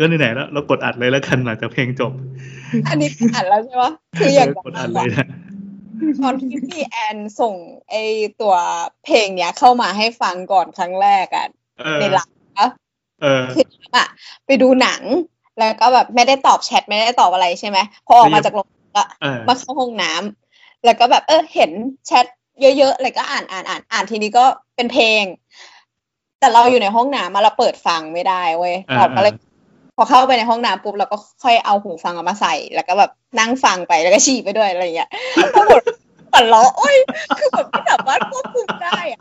ก็ไหนๆแล้วเรากดอัดเลยแล้วกันหลังจากเพลงจบ อันนี้อ่านแล้วใช่ปะคืออย่างกดอัดเลยนะตอนที่พี่แอนส่งไอตัวเพลงเนี้ยเข้ามาให้ฟังก่อนครั้งแรกอะเออในไลน์อะเออคืออะไปดูหนัง แล้วก็แบบไม่ได้ตอบแชทไม่ได้ตอบอะไรใช่ไหมพอออกมาจากโรงหนังอะเออมาเข้าห้องน้ำแล้วก็แบบเออเห็นแชทเยอะๆเลยก็อ่านอ่านอ่านอ่านทีนี้ก็เป็นเพลง แต่เราอยู่ในห้องน้ำมาเราเปิดฟังไม่ได้เว้ยอ่าเราก็เลย พอเข้าไปในห้องน้ำปุ๊บเราก็ค่อยเอาหูฟังเอามาใส่ แล้วก็แบบนั่งฟังไปแล้วก็ฉี่ไปด้วยอะไรอย่างเงี้ยปรากฏหัวเราะโอ้ยคือแบบไม่สามารถควบคุมได้อะ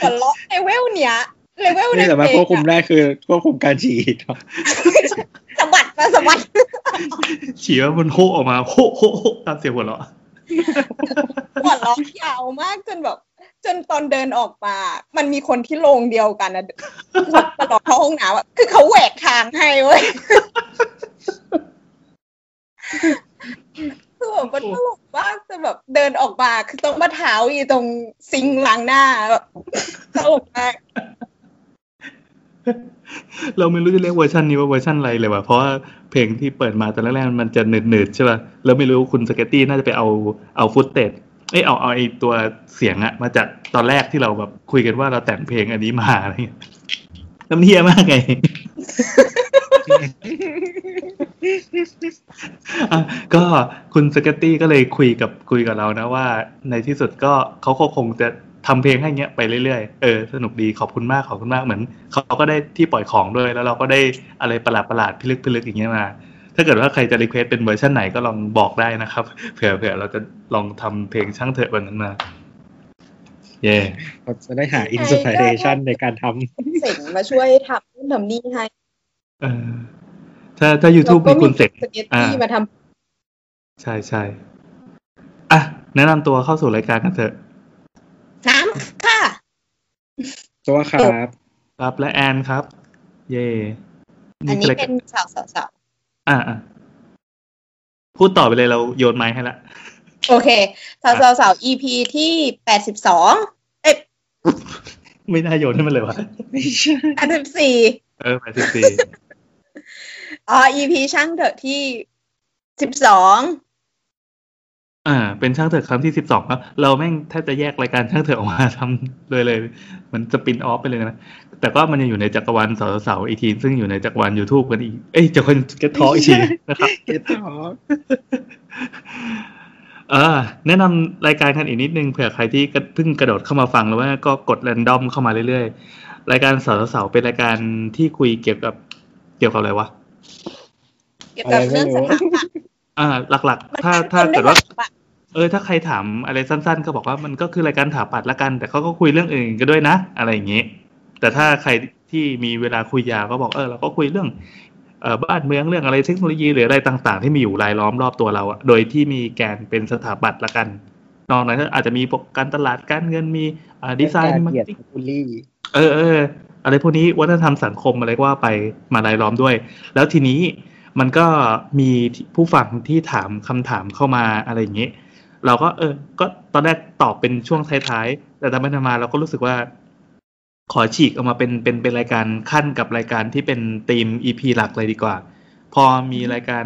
หัวเราะเลเวลเนี้ยเลเวลในนี่สามารถเพลควบงคุมอะได้คือควบคุมการฉี่เนอะสะบัดมาสะบัดฉี่ว่ามันโฮออกมาโฮโฮโฮตามเสียงหัวเราะหัวเราะยาวมากจนแบบ จนตอนเดินออกมา มันมีคนที่โรงเดียวกันนะตลอดเข้าห้องน้ำอะคือเขาแหวกทางให้เว้ยคือแบบมันตลกมากแต่แบบเดินออกมาคือต้องมาเท้าอยู่ตรงซิงล้างหน้าแบบตลกมากเราไม่รู้จะเรียกเวอร์ชันนี้ว่าเวอร์ชันอะไรเลยว่ะ เพราะว่าเพลงที่เปิดมาตอนแรกๆมันจะหนืดๆใช่ป่ะ แล้วไม่รู้คุณสเกตตี้น่าจะไปเอาเอาฟุตเตจ เอ้ยเอาเอาไอตัวเสียงอะมาจากตอนแรกที่เราแบบคุยกันว่าเราแต่งเพลงอันนี้มาอะไรเงี้ยน้ำเฮียมากไงก็คุณสกตตี้ก็เลยคุยกับคุยกับเรานะว่า ในที่สุดก็เขาคงจะทำเพลงให้เงี้ยไปเรื่อยๆ เออสนุกดีขอบคุณมากขอบคุณมากเหมือนเขาก็ได้ที่ปล่อยของด้วยแล้วเราก็ได้อะไรประหลาดประหลาดๆพิลึกพิลึกอย่างเงี้ยมา ถ้าเกิดว่าใครจะรีเควสเป็นเวอร์ชันไหนก็ลองบอกได้นะครับ เผื่อเผื่อเราจะลองทำเพลงช่างเถอะวันนั้นมาเย่เราจะได้หาอินสปิเรชันในการทำเสงมาช่วยทำนู่นทำนี่ให้เออถ้าถ้า YouTube มีคุณเสร็จสเก็ตอ่าตี้มาทำใช่ใช่อะ แนะนำตัวเข้าสู่รายการกันเถอะน้ำค่ะตัวครับ ครับและแอนครับ เย่อันนี้คือรายเป็การนสาวสาวสาว อ่าอะพูดต่อไปเลยเราโยนไม้ให้ละ โอเคสาวสาวสาว EP ที่แปดสิบสองเอ้ยไม่น่าโยนให้มันเลยวะไม่ใช่แปดสิบสี่เออแปดสิบสี่อ๋อ EP ช่างเถอะที่สิบสอง อ่า เป็นช่างเถอะครั้งที่สิบสองแล้วเราแม่งแทบจะแยกรายการช่างเถอะออกมาทำเลยเลยเหมันสปินออฟไปเลยนะ แต่ก็มันยังอยู่ในจักรวาลสาวสาวอีกทีซึ่งอยู่ในจักรวาล YouTube กันอีก เอ้ยจักรวาลเกทออีกทีนะครับเก็ตต่อเออแนะนำรายการกันอีกนิดนึงเผื่อใครที่กระเพิ่งกระโดดเข้ามาฟังหรือว่าก็กดแรนดอมเข้ามาเรื่อยๆ รายการสาวสาวเป็นรายการที่คุยเกี่ยวกับเกี่ยวกับอะไรวะ เกี่ยวกับเรื่องสถาปัตย์ อ่า หลักมันๆถ้าเป็นถ้าคนเกิดว่าได้สถปัตย์เออ ถ้าใครถามอะไรสั้น ๆ ก็บอกว่ามันก็คือรายการถาปัดละกัน แต่เขาก็คุยเรื่องอื่นกันด้วยนะ อะไรอย่างนี้ แต่ถ้าใครที่มีเวลาคุยยาวก็บอกเออเราก็คุยเรื่องเอ่อบ้านเมืองเรื่องอะไรเทคโนโลยีหรืออะไรต่าง ๆ ที่มีอยู่รายล้อมรอบตัวเราอะโดยที่มีแกนเป็นสถาปัตย์ละกัน นอกนั้นก็อาจจะมีพวกการตลาดการเงินมีอ่าดีไซน์การมี marketing เหยีร์ยดเก็ตติ้งบูลลี่เออเอออะไรพวกนี้วัฒนธรรมสังคมอะไรก็ว่าไปมารายล้อมด้วย แล้วทีนี้ มันก็มีผู้ฟังที่ถามคำถามเข้ามาอะไรอย่างนี้ เราก็เออ ก็ตอนแรกตอบเป็นช่วงท้ายๆ แต่ทำไปทำมาเราก็รู้สึกว่า ขอฉีกออกมาเป็นเป็นเป็นรายการขั้นกับรายการที่เป็นธีม EP หลักเลยดีกว่า พอมีรายการ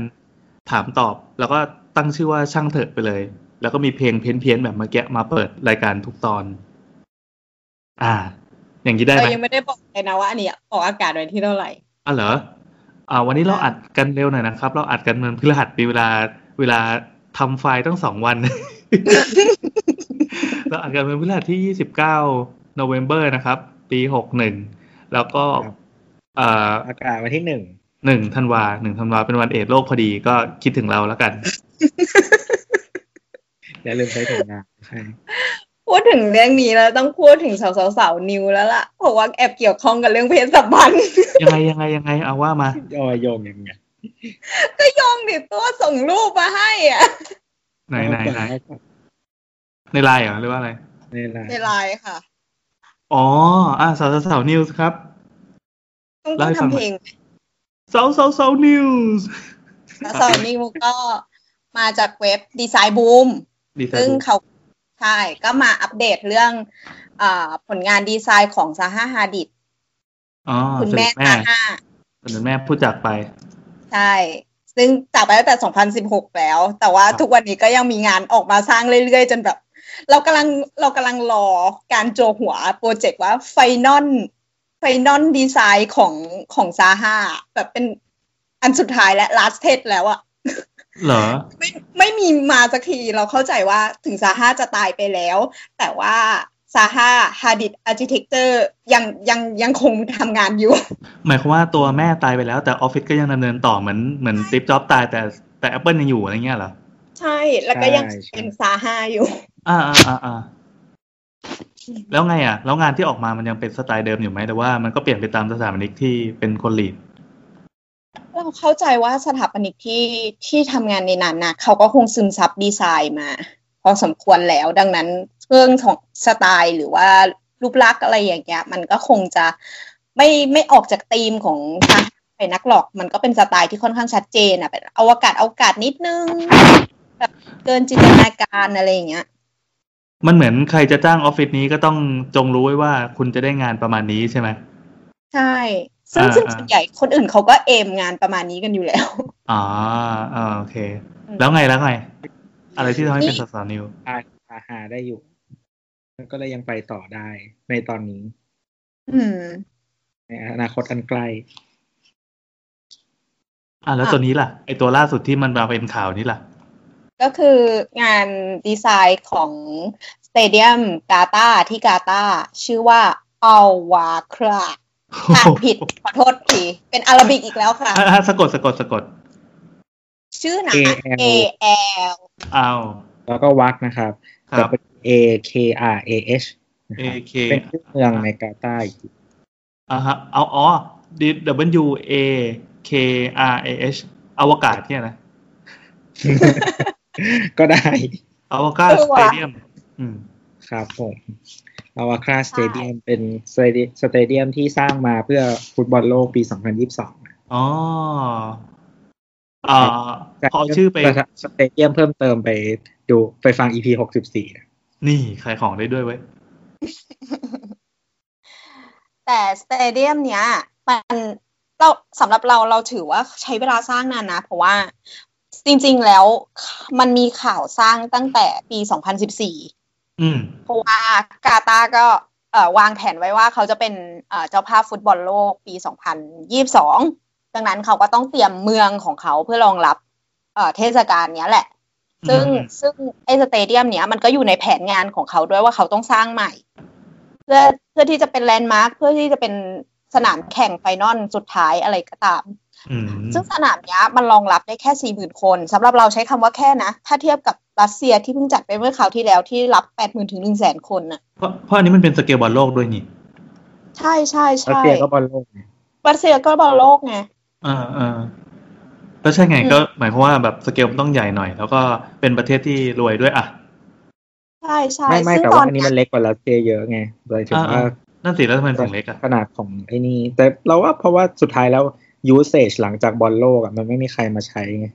ถามตอบแล้วก็ตั้งชื่อว่าช่างเถอะไปเลย แล้วก็มีเพลงเพี้ยนๆแบบเมื่อกี้มาเปิดรายการทุกตอน อ่า อย่างนี้ได้ไหเรามยังไม่ได้บอกเลยนะว่าอันเนี้ยออกอากาศวันที่เท่าไหร่อะเหรอ อ่าวันนี้เราอัดกันเร็วหน่อยนะครับ เราอัดกันเมือนพฤหัสมีเวลาเวลาทำไฟล์ตั้งสองวัน เราอัดกันเป็นพฤหัสที่29 November นะครับ ปี61แล้วก็ครับอ่าอากาศวันที่หนึ่งหนึ่งธันวาหนึ่งธันวาเป็นวันเอดส์โลกพอดีก็คิดถึงเราแล้วกันอย่าลืมใช้ถุงยางใช่ พูดถึงเรื่องนี้แล้วต้องพูดถึงสาวสาวๆนิวแล้วล่ะเพราะว่าแอบเกี่ยวข้องกับเรื่องเพศสัมพันธ์ยังไงยังไงยังไงเอาว่ามาย่อโยงยังไงก็โยงดิตัวส่งรูปมาให้อะไหนไหนไหนในไลน์เหรอหรือว่าอะไร ในไลน์ในไลน์ค่ะ อ๋ออะสาวสาวสาวนิวส์ครับต้องเล่าต้องให้ฟังหน่อยทำเพลงสาวสาวสาวนิวส์แล้วสาวนิวก็มาจากเว็บ Designboom ซึ่งเขาดีไซน์ ใช่ ก็มาอัปเดตเรื่องอาผลงานดีไซน์ของ Zaha Hadidอ๋อคุณแม่ คุณแม่ Zaha คุณแม่ผู้จากไป ใช่ ซึ่งจากไปตั้งแต่ 2016 แล้ว แต่ว่าครับทุกวันนี้ก็ยังมีงานออกมาสร้างเรื่อยๆ จนแบบ เรากำลังเรากำลังรอการจั่วหัวโปรเจกต์ว่า final final design ของของ Zahaแบบเป็นอันสุดท้ายและ last แล้วอะ เหรอไม่ไม่มีมาสักทีเราเข้าใจว่าถึง Zaha จะตายไปแล้ว แต่ว่า Zaha Hadid Architecture ยังยังยังคงทำงานอยู่ หมายความว่าตัวแม่ตายไปแล้วแต่ออฟฟิศก็ยังดำเนินต่อเหมือนเหมือน Steve Jobs ตายแต่แต่ Apple ยังอยู่อะไรเงี้ยเหรอ ใช่แล้วก็ยังเป็น Zaha อยู่อ่าอ่าอ่าอ่าแล้วไงอะ แล้วงานที่ออกมามันยังเป็นสไตล์เดิมอยู่ไหมแต่ว่ามันก็เปลี่ยนไปตามสถาปนิกที่เป็นคน lead เราเข้าใจว่าสถาปนิกที่ที่ทำงานในนั้นนะเขาก็คงซึมซับดีไซน์มา พอสมควรแล้วดังนั้นเรื่องของสไตล์หรือว่ารูปลักษณ์อะไรอย่างเงี้ยมันก็คงจะไม่ไม่ออกจากธีมของทางไปนักหรอกมันก็เป็นสไตล์ที่ค่อนข้างชัดเจนอะเป็นอวกาศอวกาศนิดนึงแบบเกินจินตนาการอะไรอย่างเงี้ย มันเหมือนใครจะจ้างออฟฟิศนี้ก็ต้องจงรู้ไว้ว่าคุณจะได้งานประมาณนี้ใช่ไหมใช่ ซึ่งอ่าซึ่งอ่าส่วนใหญ่คนอื่นเขาก็เอมงานประมาณนี้กันอยู่แล้วอ๋ออ่าโอเคอืมแล้วไงแล้วไง อะไรที่ทำให้เป็นสสาวนิวอาอาหาได้อยู่แล้วก็เลยยังไปต่อได้ในตอนนี้ อืม ในอนาคตอันใกล้อ่าแล้วอะตัวนี้ล่ะไอตัวล่าสุดที่มันมาเป็นข่าวนี่ล่ะ ก็คืองานดีไซน์ของสเตเดียมกาตาร์ที่กาตาร์ชื่อว่าอัลวาครา อ่านผิดขอโทษทีเป็นอาราบิกอีกแล้วค่ะอะอะสะกดสะกดสะกด ชื่อหนา AL A L อ้าวแล้วก็วักนะครับครับ W A K R A H นะ A ครับ K เป็นชื่อเมืองในกาตาร์อีกทีอ่าฮะเอาอ๋อ D W A K R A H อวกาศเนี่ยนะ ก็ได้ Al Wakrah Stadium อะเตเดียอืมมครับผม Al Wakrah Stadium เป็น stadium stadium ที่สร้างมาเพื่อฟุตบอลโลกปี 2022 อ๋ออ่าพอเอาชื่อไป stadium เพิ่มเติมไปดูไปฟัง EP 64นะนี่ขายของได้ด้วยเว้ย แต่ stadium เนี้ย มันเราสำหรับเราเราถือว่าใช้เวลาสร้างนานนะ เพราะว่าจริง ๆ แล้วมันมีข่าวสร้างตั้งแต่ปี 2014อืม เพราะว่ากาตาร์ก็เอ่อวางแผนไว้ว่าเขาจะเป็นเอ่อเจ้าภาพฟุตบอลโลกปี 2022 ดังนั้นเขาก็ต้องเตรียมเมืองของเขาเพื่อรองรับเอ่อเทศกาลเนี้ยแหละ ซึ่งอืมซึ่งไอ้ stadium เนี้ยมันก็อยู่ในแผนงานของเขาด้วยว่าเขาต้องสร้างใหม่ เพื่อเพื่อที่จะเป็นแลนด์มาร์คเพื่อที่จะเป็นสนามแข่ง final สุดท้ายอะไรก็ตามอืม ซึ่งสนามเนี้ยมันรองรับได้แค่สี่หมื่นคนสำหรับเราใช้คำว่าแค่นะ ถ้าเทียบกับรัสเซียที่เพิ่งจัดไปเมื่อคราวที่แล้วที่รับแปดหมื่นถึงหนึ่งแสนคนน่ะเพราะเพราะอันนี้มันเป็นสเกลบอลโลกด้วยนี่ ใช่ใช่ใช่รัสเซียก็บอลโลกไงรัสเซียก็บอลโลกไงอ่าอ่าแล้วใช่ไงอืมก็หมายความว่าแบบสเกลมันต้องใหญ่หน่อย แล้วก็เป็นประเทศที่รวยด้วยอะใช่ใช่ไม่ไม่ซึ่งแต่ว่าตอนอันนี้เนี้มัยนเล็กกว่ารัสเซียเยอะไงโดยถึงอ่าว่านั่นสิแล้วทำไมมันถึงเล็กอะขนาดของไอ้นี่แต่เราว่าเพราะว่าสุดท้ายแล้ว usage หลังจากบอลโลกอะมันไม่มีใครมาใช้ไง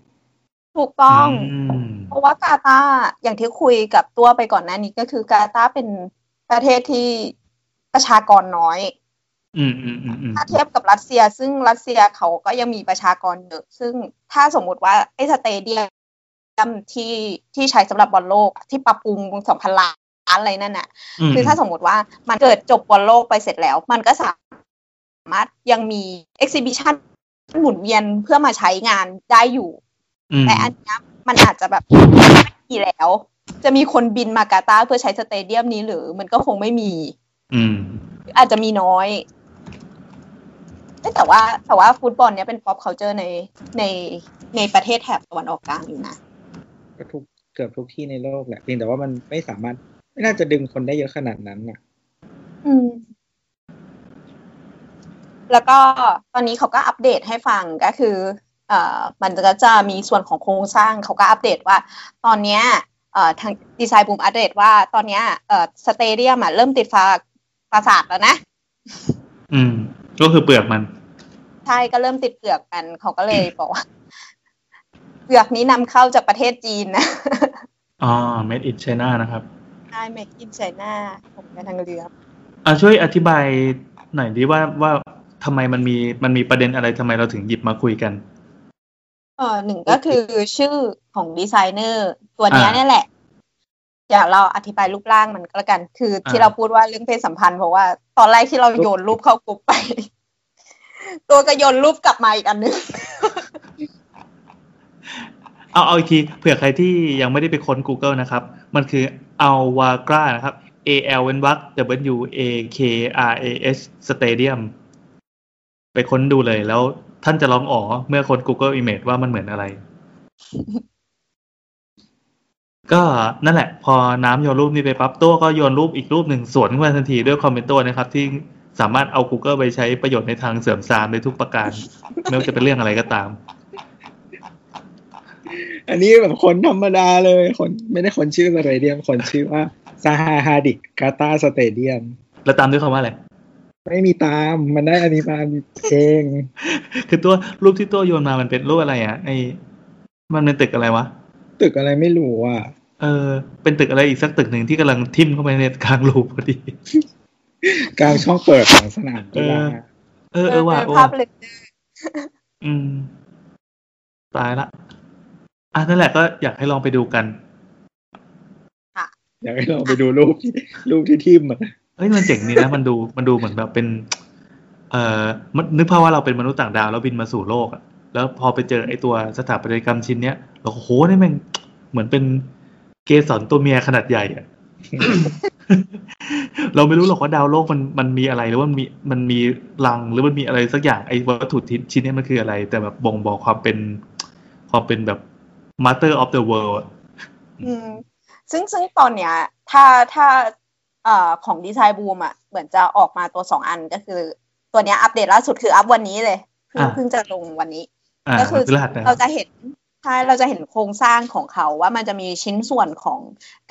ถูกต้องอืมเพราะว่ากาตาร์อย่างที่คุยกับตัวไปก่อนหน้านี้ก็คือกาตาร์เป็นประเทศที่ประชากรน้อยอืมอืมอืมอืมถ้าเทียบกับรัสเซีย ซึ่งรัสเซียเขาก็ยังมีประชากรเยอะ ซึ่งถ้าสมมุติว่าไอ้ stadium ที่ที่ใช้สำหรับบอลโลกอะที่ปรับปรุงสองพันล้านอะไรนั่นน่ะคือถ้าสมมติว่ามันเกิดจบบอลโลกไปเสร็จแล้ว มันก็สามารถยังมี exhibition หมุนเวียนเพื่อมาใช้งานได้อยู่อืมแต่อันเนี้ยมันอาจจะแบบไม่มีแล้ว จะมีคนบินมากาตาร์เพื่อใช้ stadium นี้หรือมันก็คงไม่มี อืม อาจจะมีน้อยเอ้ยแต่ว่าแต่ว่าฟุตบอลเนี้ยเป็น pop culture ในในในประเทศแถบตะวันออกกลางอยู่นะก็ทุกเกือบทุกที่ในโลกแหละเพียงแต่ว่ามันไม่สามารถ ไม่น่าจะดึงคนได้เยอะขนาดนั้นอะ อืม แล้วก็ตอนนี้เขาก็อัปเดตให้ฟังก็คือเอ่อมันก็จะมีส่วนของโครงสร้างเขาก็อัปเดตว่า ตอนเนี้ยเอ่อทางดีไซน์บูมอัปเดตว่าตอนเนี้ยเอ่อสเตเดียมอะเริ่มติดฟ้าปราสาทแล้วนะ อืม ก็คือเปลือกมัน ใช่ก็เริ่มติดเปลือกกัน เขาก็เลยบอกว่า เปลือกนี้นำเข้าจากประเทศจีนนะอ๋อ made in China นะครับใช่เมกินไชน่าผมไปทางเรืออ่าช่วยอธิบายหน่อยดิว่าว่า ทำไมมันมีมันมีประเด็นอะไรทำไมเราถึงหยิบมาคุยกันเออหนึ่งก็คือชื่อของดีไซเนอร์ตัวเนี้ยอ่าเนี่ยแหละเดี๋ยวเราอธิบายรูปร่างมันก็แล้วกัน คือที่อ่าเราพูดว่าเรื่องเพศสัมพันธ์เพราะว่า ตอนแรกที่เราโยนรูปเข้ากลุ่มไป ตัวก็โยนรูปกลับมาอีกอันหนึงเอาเอาอีกทีเผื่อใครที่ยังไม่ได้ไปค้น Google นะครับ มันคือ Alvagra นะครับ A L เว้นวรรค W A K R A S Stadium ไป ค้นดูเลย แล้วท่านจะร้องอ๋อเมื่อค้น Google Image ว่ามันเหมือนอะไร ก็นั่นแหละ พอน้ำโยนรูปนี้ไปปั๊บตัวก็โยนรูปอีกรูปหนึ่งสวนขึ้นมาทันทีด้วยคอมเมนต์ตัวนะครับ ที่สามารถเอา Google ไปใช้ประโยชน์ในทางเสริมสร้างได้ทุกประการ ไม่ว่าจะเป็นเรื่องอะไรก็ตาม อันนี้แบบคนธรรมดาเลยคนไม่ได้คนชื่อสเตเดียมคนชื่อว่าซาฮาฮาดิกกาตาสเตเดียม แล้วตามด้วยคำว่าอะไร ไม่มีตามมันได้อันนี้มาเองคือตัวรูปที่ตัวโยนมามันเป็นรูปอะไรอะไอมันเป็นตึกอะไรวะ ตึกอะไรไม่รู้อะเออ เป็นตึกอะไรอีกสักตึกหนึ่งที่กำลังทิ่มเข้าไปในกลางรูพอดี กลางช่องเปิดของสนามกีฬาเออเออว่ะเออภาว่ะพเลยอืม ตายละอะนั่นแหละก็อยากให้ลองไปดูกันอยากให้เราไปดูรูปที่รูปที่ทิมอะ เฮ้ยมันเจ๋งดีนะมันดูมันดูเหมือนแบบเป็น เอ่อมันนึกภาพว่าเราเป็นมนุษย์ต่างดาวแล้วบินมาสู่โลกอะแล้วพอไปเจอไอ้ตัวสถาปัตยกรรมชิ้นเนี้ยเราโอ้โหนี่แม่งเหมือนเป็นเกสรตัวเมียขนาดใหญ่อะเราไม่รู้หรอกว่าดาวโลกมันมันมีอะไรหรือว่ามันมีมันมีรังหรือมันมีอะไรสักอย่างไอ้วัตถุชิ้นนี้มันคืออะไร แต่แบบบ่งบอกความเป็นความเป็นแบบ master of the world อืมซึ่งซึ่งตอนเนี้ย ถ้าถ้า เอ่อของดีไซน์บูมอะเหมือนจะออกมาตัวสองอันก็คือ ตัวเนี้ยอัปเดตล่าสุดคืออัปวันนี้เลยเพิ่งอ่าเพิ่งจะลงวันนี้อ่าก็คือมันรหัสนะเราจะเห็นใช่เราจะเห็นโครงสร้างของเขาว่ามันจะมีชิ้นส่วนของ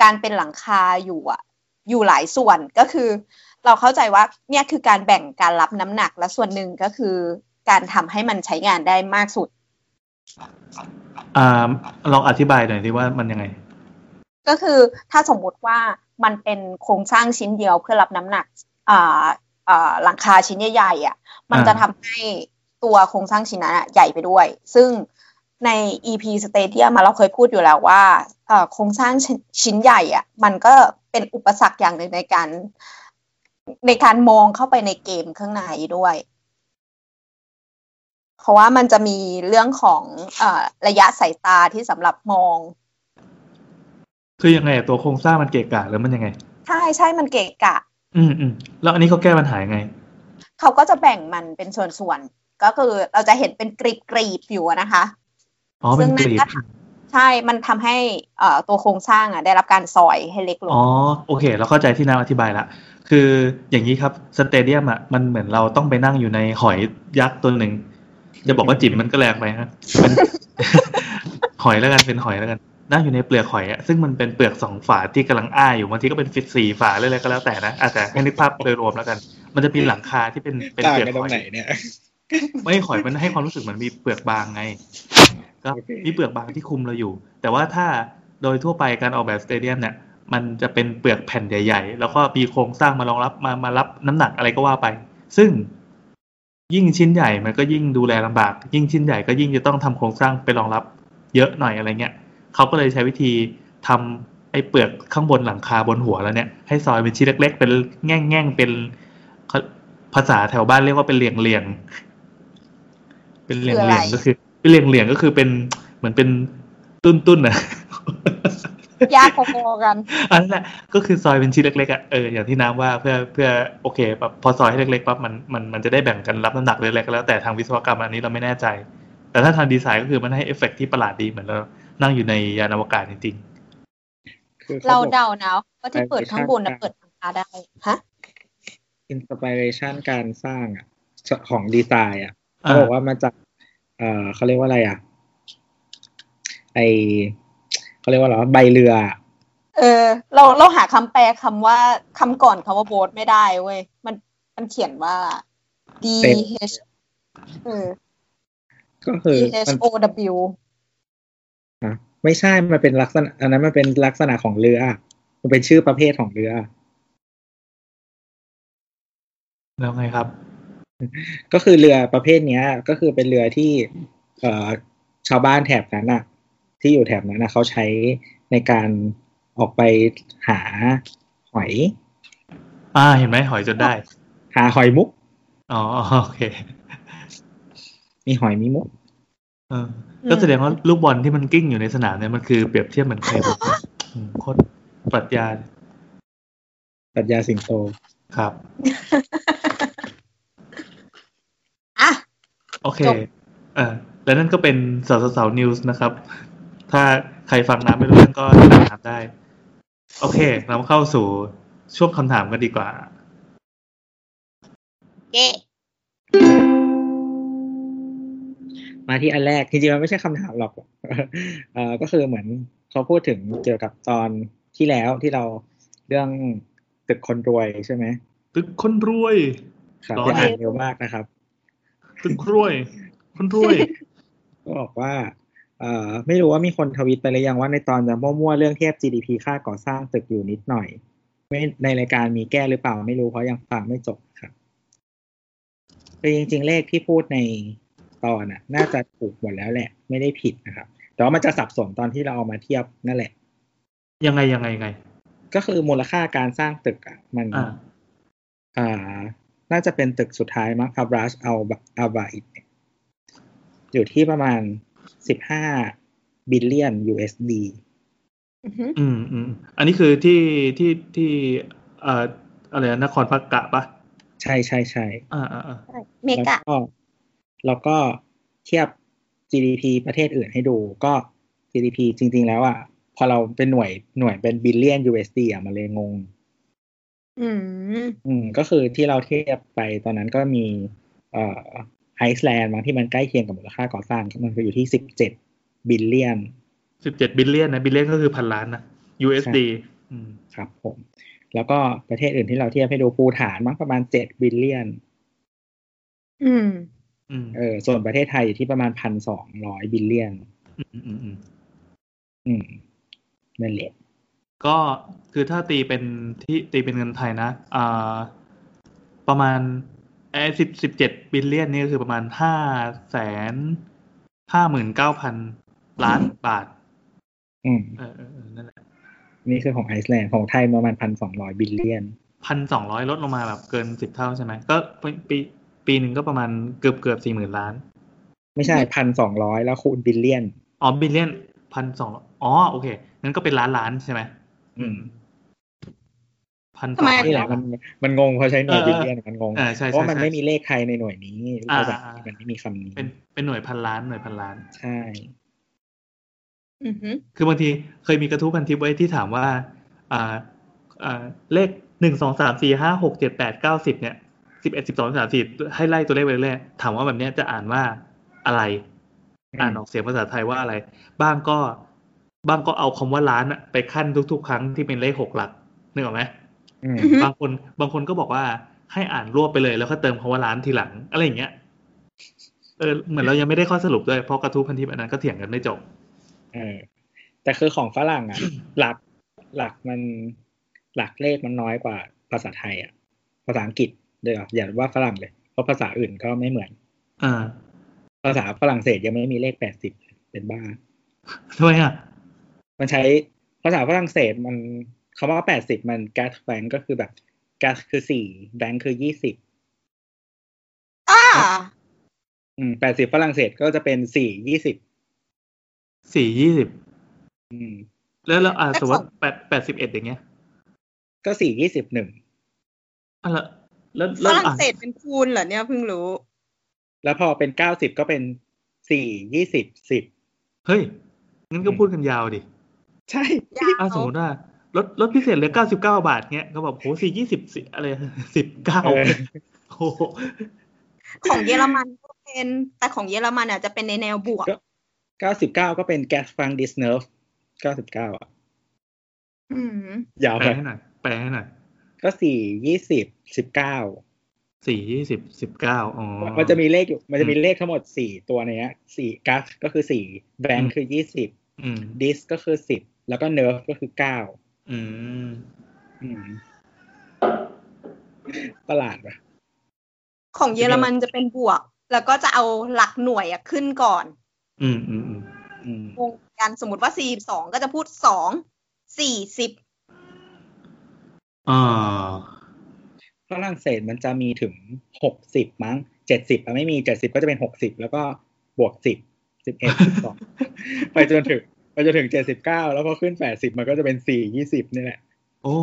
การเป็นหลังคาอยู่อะ อยู่หลายส่วนก็คือ เราเข้าใจว่าเนี่ยคือการแบ่งการรับน้ำหนักและส่วนหนึ่งก็คือ การทำให้มันใช้งานได้มากสุดอ่าลองอธิบายหน่อยที่ว่ามันยังไง ก็คือถ้าสมมุติว่ามันเป็นโครงสร้างชิ้นเดียวเพื่อรับน้ำหนักอ่าอ่าหลังคาชิ้นใหญ่ๆอะ มันอ่าจะทำให้ตัวโครงสร้างชิ้นนั้นอะใหญ่ไปด้วย ซึ่งใน EP Stadium มาเราเคยพูดอยู่แล้วว่าเอ่อโครงสร้างชิ้นชิ้นใหญ่อะ มันก็เป็นอุปสรรคอย่างหนึ่งในการ ในการมองเข้าไปในเกมข้างในด้วย เพราะว่ามันจะมีเรื่องของเอ่อระยะสายตาที่สำหรับมอง คือยังไงอะตัวโครงสร้างมันเกะกะหรือมันยังไง ใช่ใช่มันเกะกะ อืมอืมแล้วอันนี้เขาแก้ปัญหายังไงเขาก็จะแบ่งมันเป็นส่วนๆก็คือเราจะเห็นเป็นกรีบกรีบๆอยู่อะนะคะอ๋อเป็นกรีบใช่ มันทำให้เอ่อตัวโครงสร้างอะได้รับการซอยให้เล็กลง อ๋อ โอเค เราเข้าใจที่น้ำอธิบายละ คืออย่างนี้ครับ สเตเดียมอะ มันเหมือนเราต้องไปนั่งอยู่ในหอยยักษ์ตัวหนึ่ง จะบอกว่าจิ๋มมันก็แรงไปฮะเป็นหอยแล้วกัน เป็นหอยแล้วกัน นั่งอยู่ในเปลือกหอยอะซึ่งมันเป็นเปลือกสองฝาที่กำลังอ้าอยู่บางทีก็เป็นฟิตสี่ฝาเลยอะไรก็แล้วแต่นะอาจจะให้นึกภาพโดยรวมแล้วกัน มันจะมีหลังคาที่เป็นเป็นต่างเปลือกกันตหรองยไหนเนี่ยไม่หอยมันให้ความรู้สึกเหมือนมีเปลือกบางไง ก็โอเคมีเปลือกบางที่คุมเราอยู่ แต่ว่าถ้าโดยทั่วไปการออกแบบสเตเดียมเนี่ยมันจะเป็นเปลือกแผ่นใหญ่ ๆ แล้วก็มีโครงสร้างมารองรับมามารับน้ำหนักอะไรก็ว่าไป ซึ่งยิ่งชิ้นใหญ่มันก็ยิ่งดูแลลำบาก ยิ่งชิ้นใหญ่ก็ยิ่งจะต้องทำโครงสร้างไปรองรับเยอะหน่อยอะไรเงี้ย เขาก็เลยใช้วิธีทำไอ้เปลือกข้างบนหลังคาบนหัวแล้วเนี่ยให้ซอยเป็นชิ้นเล็ก ๆ เป็นแง่งๆเป็นเขาภาษาแถวบ้านเรียกว่าเป็นเหลี่ยงๆเป็นเหลี่ยงๆก็คือ เป็นเหลี่ยงๆก็คือเป็นเหมือนเป็นตุ้นๆนะยากพอๆกัน อันนั้นแหละก็คือซอยเป็นชิ้นเล็กๆอะเอออย่างที่น้ำว่าเพื่อเพื่อโอเคแบบพอซอยให้เล็กๆปั๊บมันมันมันจะได้แบ่งกันรับน้ำหนักเล็กๆก็แล้วแต่ทางวิศวกรรมอันนี้เราไม่แน่ใจ แต่ถ้าทางดีไซน์ก็คือมันให้เอฟเฟกต์ที่ประหลาดดีเหมือนเรา นั่งอยู่ในยานอวกาศจริงคือเราบอกเดานะว่าที่เปิดข้างบนนะเปิดหลังคาได้ฮะ inspiration การสร้างอะของดีไซน์อะๆเขาบอกว่ามาจาก เอ่อเขาเรียกว่าอะไรอะไอเขาเรียกว่าอะไรวะใบเรืออะเออ เราเราหาคำแปลคำว่าคำก่อนคำว่า boat ไม่ได้เว้ยมันมันเขียนว่า D H เออก็คือ D มั H น O W อะไม่ใช่มันเป็นลักษณะอันนั้นมันเป็นลักษณะของเรือ มันเป็นชื่อประเภทของเรือ แล้วไงครับ ก็คือเรือประเภทเนี้ย ก็คือเป็นเรือที่ เอ่อชาวบ้านแถบนั้นอะ ที่อยู่แถบนั้นนะเขาใช้ในการออกไปหาหอย อ่า เห็นไหมหอยจนได้ หาหอยมุก อ๋อโอเค มีหอยมีมุก เออ ก็แสดงว่าลูกบอลที่มันกิ้งอยู่ในสนามเนี่ยมันคือเปรียบเทียบเหมือนไข่มุกอืมโคตรปรัชญาปรัชญาสิงโตครับอะโอเคจบเออและนั่นก็เป็นสาวสาวนิวส์นะครับ ถ้าใครฟังน้ำไม่รู้เรื่องก็ติดตามได้ โอเค เราเข้าสู่ช่วงคำถามกันดีกว่าเก้ มาที่อันแรกจริงๆมันไม่ใช่คำถามหรอกเอ่อก็คือเหมือนเขาพูดถึงเกี่ยวกับตอนที่แล้วที่เราเรื่องตึกคนรวยใช่ไหมตึกคนรวยครับร้อยที่อ่านเร็วมากนะครับ ตึกรวย คนรวย ก็บอกว่าเอ่อไม่รู้ว่ามีคนทวิตไปหรือยังว่าในตอนจะมั่วๆเรื่องเทียบ GDP ค่าก่อสร้างตึกอยู่นิดหน่อยไม่ในรายการมีแก้หรือเปล่าไม่รู้เพราะยังฟังไม่จบครับคือจริง ๆ เลขที่พูดใน ตอนน่ะ น่าจะถูกหมดแล้วแหละ ไม่ได้ผิดนะครับ แต่ว่ามันจะสับสนตอนที่เราเอามาเทียบนั่นแหละ ยังไงยังไงยังไง ก็คือมูลค่าการสร้างตึกอะมันอ่าอ่าน่าจะเป็นตึกสุดท้ายมั้งครับรัชเอาอาบาอิเนี่ยอยู่ที่ประมาณสิบห้าบิลเลียน USD อือหืออืมอืมอันนี้คือที่ที่ที่เอ่ออะไรนะนครพักกะปะใช่ใช่ใช่อ่าอ่าอ่าใช่เมแล้วกะก็ แล้วก็เทียบ GDP ประเทศอื่นให้ดู ก็ GDP จริง ๆ แล้วอะ พอเราเป็นหน่วยหน่วยเป็นบิลเลียน USD อะมันเลยงง อืม อืม ก็คือที่เราเทียบไปตอนนั้นก็มี เอ่อไอซ์แลนด์มาที่มันใกล้เคียงกับมูลค่าก่อสร้าง มันก็อยู่ที่สิบเจ็ด billionสิบเจ็ดบิลเลียนนะบิลเลียนก็คือพันล้านนะ USD อืมครับผม แล้วก็ประเทศอื่นที่เราเทียบให้ดูภูฐานมั้งประมาณเจ็ดบิลเลียน อืมอืม เออ ส่วนประเทศไทยอยู่ที่ประมาณพันสองร้อย billion อืมอืมอืมอืมนั่นแหละ ก็คือถ้าตีเป็นที่ตีเป็นเงินไทยนะอ่าประมาณไอ้สิบสิบเจ็ด billion นี่ก็คือประมาณห้าแสนห้าหมื่นเก้าพันล้านบาท อืมเออเออเออนั่นแหละ นี่คือของไอซ์แลนด์ของไทยประมาณพันสองร้อยบิลเลียนพันสองร้อยลดลงมาแบบเกินสิบเท่าใช่ไหม ก็ปี ปีปีหนึ่งก็ประมาณเกือบเกือบสี่หมื่นล้าน ไม่ใช่พันสองร้อยแล้วคูณ billionอ๋อ billion พันสองอ๋อโอเคงั้นก็เป็นล้านล้านใช่ไหมอืมพันสอง ทำไมนี่แหละมันมันงงเพราะใช้หน่วยเออ billion มันงงเออใช่เพราะว่ามันใช่ไม่มีเลขไทยในหน่วยนี้อ่าภาษาอ่ามันไม่มีคำนี้ เป็นเป็นหน่วยพันล้านหน่วยพันล้าน ใช่อือหือคือบางทีเคยมีกระทู้พันทิปไว้ที่ถามว่า อ่าอ่าเลขหนึ่งสองสามสี่ห้าหกเจ็ดแปดเก้าสิบเนี่ย สิบเอ็ดสิบสองสามสี่ให้ไล่ตัวเลขไปเรื่อยๆถามว่าแบบเนี้ยจะอ่านว่าอะไร อ่านออกเสียงภาษาไทยว่าอะไร บ้างก็บ้างก็เอาคำว่าล้านอะไปขั้นทุก ๆ ครั้งที่เป็นเลขหกหลักนึกออกไหมอืมอือฮึบางคนบางคนก็บอกว่าให้อ่านรวบไปเลยแล้วก็เติมคำว่าล้านทีหลัง อะไรอย่างเงี้ยเออเหมือนเรายังไม่ได้ข้อสรุปด้วยเพราะกระทู้พันทิปอันนั้นก็เถียงกันไม่จบเออแต่คือของฝรั่งอะ หลักหลักมันหลักเลขมันน้อยกว่าภาษาไทยอะภาษาอังกฤษ เดี๋ยวอย่าว่าฝรั่งเลย เพราะภาษาอื่นก็ไม่เหมือน อ่า ภาษาฝรั่งเศสยังไม่มีเลขแปดสิบเป็นบ้าทำไมอะ มันใช้ภาษาฝรั่งเศสมันคำว่าแปดสิบมัน gas bank ก็คือแบบ gas คือสี่ bank คือยี่สิบอ่าอืมแปดสิบฝรั่งเศสก็จะเป็นสี่ยี่สิบสี่ยี่สิบอืม แล้วแล้วอ่าแล้วสมมติของแปดแปดสิบเอ็ดอย่างเงี้ย ก็สี่ยี่สิบหนึ่งอะแล้ว แล้วฝแล้วรั่งอ่านเศสเป็นคูณเหรอเนี่ยเพิ่งรู้ แล้วพอเป็นเก้าสิบก็เป็นสี่ยี่สิบสิบ เฮ้ยงั้นก็พูดกันยาวดิใช่ ยาวอะสมมติว่าลดลดพิเศษเหลือเก้าสิบเก้าบาทเงี้ยก็แบบโหสี่ยี่สิบอะไรสิบเก้าเออ โอ้โหของเยอรมันก็เป็น แต่ของเยอรมันอะจะเป็นในแนวบวก เก้าสิบเก้าก็เป็น quatre-vingt-dix-neuf เก้าสิบเก้าอะ อืมยาวแปลไปให้หน่อยแปลให้หน่อย ก็สี่ยี่สิบสิบเก้าสี่ยี่สิบสิบเก้าอ๋อมันจะมีเลขอยู่ มันจะมีเลขทั้งหมดสี่ตัวในเนี้ยสี่ quatre ก็คือสี่ vingt อืมคือยี่สิบอืม dix ก็คือสิบแล้วก็เนิร์ฟก็คือเก้าอืมอืมประหลาดปะของเยอรมันจะเป็นบวก แล้วก็จะเอาหลักหน่วยอะขึ้นก่อน อืมอืมอืมอืมงงกันสมมติว่าสี่สองก็จะพูดสองสี่สิบ อ่าฝรั่งเศสมันจะมีถึงหกสิบมั้งเจ็ดสิบไม่มีเจ็ดสิบก็จะเป็นหกสิบแล้วก็บวกสิบสิบเอ็ดสิบสองไปจนถึงไปจนถึงเจ็ดสิบเก้าแล้วพอขึ้นแปดสิบมันก็จะเป็นสี่ยี่สิบนี่แหละ โอ้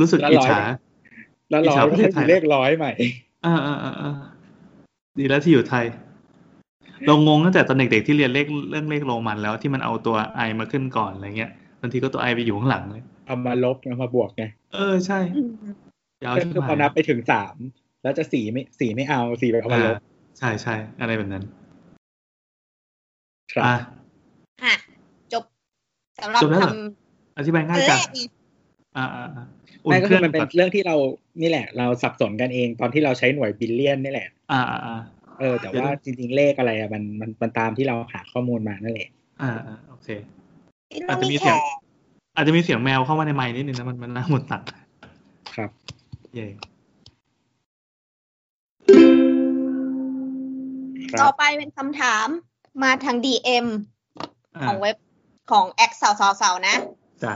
รู้สึกแล้วอิจร้อยฉาแล้วร้อยอิจฉาก็ประเทค่อศยไทมียเลขร้อยใหม่อ่าอ่าอ่าอ่าดีแล้วที่อยู่ไทย เรางงตั้งแต่ตอนเด็กๆที่เรียนเลขเรื่องเลขโรมันแล้วที่มันเอาตัวไอมาขึ้นก่อนอะไรเงี้ยบางทีก็ตัวไอไปอยู่ข้างหลังเลย เอามาลบเอามาบวกไงเออใช่ยาวก็ที่คือพอนับไปถึงสามแล้วจะสี่ไม่สี่ไม่เอาสี่ไปเอามาลบใช่ใช่อะไรแบบนั้น ครับอะอะจบสำหรับจบแล้วเหรอคอธิบายำง่ายแรจังกไงอ่าอ่าอ่าอุ่นไม่ก็เคคืรื่อองมันเป็นก่อนเรื่องที่เรานี่แหละ เราสับสนกันเองตอนที่เราใช้หน่วยบิลเลียนนี่แหละ อ่าอ่าอ่าเออ แต่ว่าจริงๆเลขอะไรอะมันมันมันตามที่เราหาข้อมูลมานั่นแหละอ่าอ่าโอเคเราอาจจะมีมีเสีแค่ยง อาจจะมีเสียงแมวเข้ามาในไมค์นิดนึงนะมันมันน่าหมุนตัด ครับ เย่ครัต่อบไปเป็นคำถามมาทาง DM อ่าของเว็บของแอคสาวสาวสาวนะ จ้ะ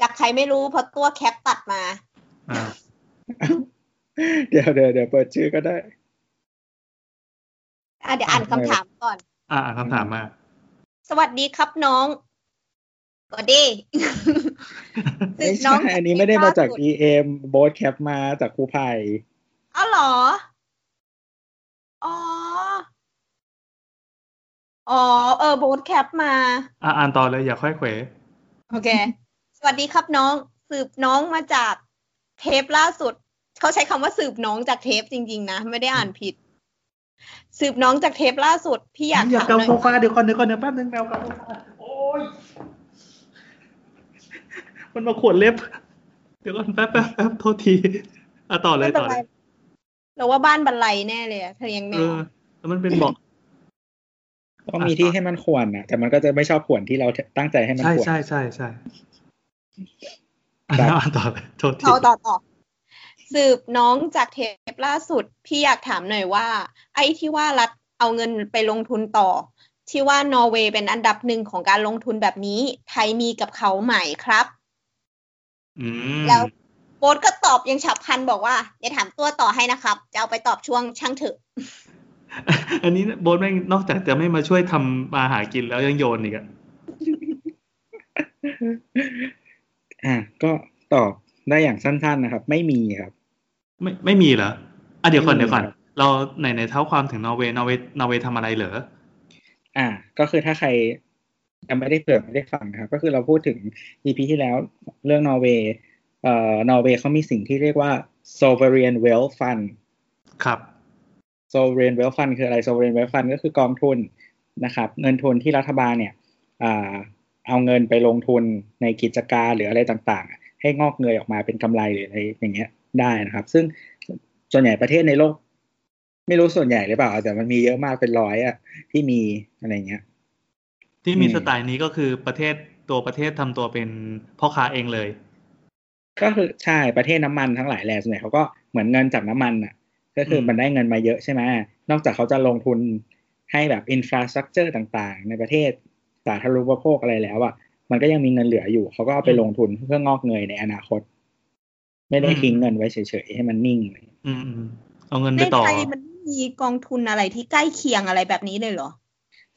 จากใครไม่รู้เพราะตัวแคปตัดมา อ่าเดี๋ยวเดี๋ยวเดี๋ยวเปิดชื่อก็ได้ อะเดี๋ยวอ่านคำถามก่อน อ่าอ่าคำถามมา สวัสดีครับน้อง สวัสดีไม่น้ใช่อันนี้ไม่ได้มาจาก EM โบสแคปมาจากครูไผ่อ้าวเหรอ อ๋อ อ๋อ เออ โบทแคปมา อ่าอ่านต่อเลยอย่าค่อยเขวโอเค สวัสดีครับน้อง สืบน้องมาจากเทปล่าสุด เขาใช้คำว่าสืบน้องจากเทปจริง ๆ นะ ไม่ได้อ่านผิด สืบน้องจากเทปล่าสุด พี่อยากอย่าถามเกาหน่อยโซฟาเดี๋ยวก่อนเดี๋ยวก่อนเดี๋ยวแป๊บนึงแมวเกาโซฟาโอ้ย มันมาขวนเล็บ เดี๋ยวก่อนแป๊บแป๊บแป๊บโทษทีอะต่อเลยไม่เป็นต่อเลยเราว่าบ้านบรรลัยแน่เลยอะเธอเลี้ยงแมเอวอแล้วมันเป็นบอกก็มีที่ให้มันขวนนะแต่มันก็จะไม่ชอบขวนที่เราตั้งใจให้มันขวนใช่ใช่ใช่อะครับแล้วอ่านต่อโทษทีเอต่อต่อสืบน้องจากเทปล่าสุด พี่อยากถามหน่อยว่า ไอ้ที่ว่ารัฐเอาเงินไปลงทุนต่อ ที่ว่านอร์เวย์เป็นอันดับหนึ่งของการลงทุนแบบนี้ ไทยมีกับเขาไหมครับ อืมแล้วโบ๊ทก็ตอบยังฉับพลันบอกว่าเดี๋ยวถามตัวต่อให้นะครับ จะเอาไปตอบช่วงช่างเถอะอันนี้โบนแม่งนอกจากจะไม่มาช่วยทำมาหากินแล้วยังโยนอีกอะอะก็ตอบได้อย่างสั้น ๆนะครับ ไม่มีครับ ไม่ไม่มีเหรออะเดี๋ยวก่อนไม่มีเดี๋ยวก่อนครับเราไหนไหนเท้าความถึงนอร์เวย์นอร์เวย์นอร์เวย์ทำอะไรเหรออ่า ก็คือถ้าใคร ยังไม่ได้เผื่อไม่ได้ฟังนะครับ ก็คือเราพูดถึง EP ที่แล้วเรื่องนอร์เวย์เอ่อนอร์เวย์เขามีสิ่งที่เรียกว่า sovereign wealth fund ครับ sovereign wealth fund คืออะไร sovereign wealth fund ก็คือกองทุนนะครับ เงินทุนที่รัฐบาลเนี่ยอ่าเอาเงินไปลงทุนในกิจการหรืออะไรต่างๆ ให้งอกเงยออกมาเป็นกำไรหรืออะไรอย่างเงี้ยได้นะครับ ซึ่งส่วนใหญ่ประเทศในโลก ไม่รู้ส่วนใหญ่หรือเปล่า แต่มันมีเยอะมากเป็นร้อยอะที่มีอะไรเงี้ย ที่มีอืมสไตล์นี้ก็คือประเทศตัวประเทศทำตัวเป็นพ่อค้าเองเลย ก็คือใช่ประเทศน้ำมันทั้งหลายแหล่ส่วนใหญ่เขาก็เหมือนเงินจากน้ำมันอะ ก็คืออมมันได้เงินมาเยอะใช่ไหมนอกจากเขาจะลงทุนให้แบบ infrastructure ต่างๆ ในประเทศสาธารณูปโภคอะไรแล้วอะมันก็ยังมีเงินเหลืออยู่เขาก็เอาไปลงทุนเพื่องอกเงยในอนาคต ไม่ได้ทิ้งเงินไว้เฉยๆให้มันนิ่งเลยอืมอืมเอาเงินในไปต่อไทยมันไม่มีกองทุนอะไรที่ใกล้เคียงอะไรแบบนี้เลยเหรอ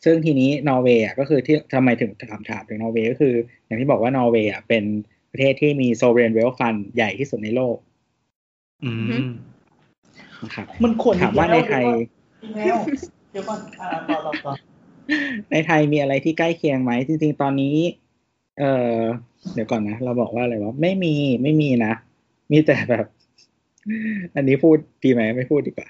ซึ่งทีนี้นอร์เวย์อะก็คือที่ทำไมถึงถามถามถึงนอร์เวย์ก็คือ อย่างที่บอกว่านอร์เวย์อะเป็นประเทศที่มี sovereign wealth fund ใหญ่ที่สุดในโลก อืมนะครับมันควรถามว่าในไทยเดี๋ยวก่อนอ่าต่อต่อต่อในไทยมีอะไรที่ใกล้เคียงไหมจริง ๆ ตอนนี้ เออเดี๋ยวก่อนนะ เราบอกว่าอะไรวะไม่มีไม่มีนะ มีแต่แบบ อันนี้พูดดีไหมไม่พูดดีกว่า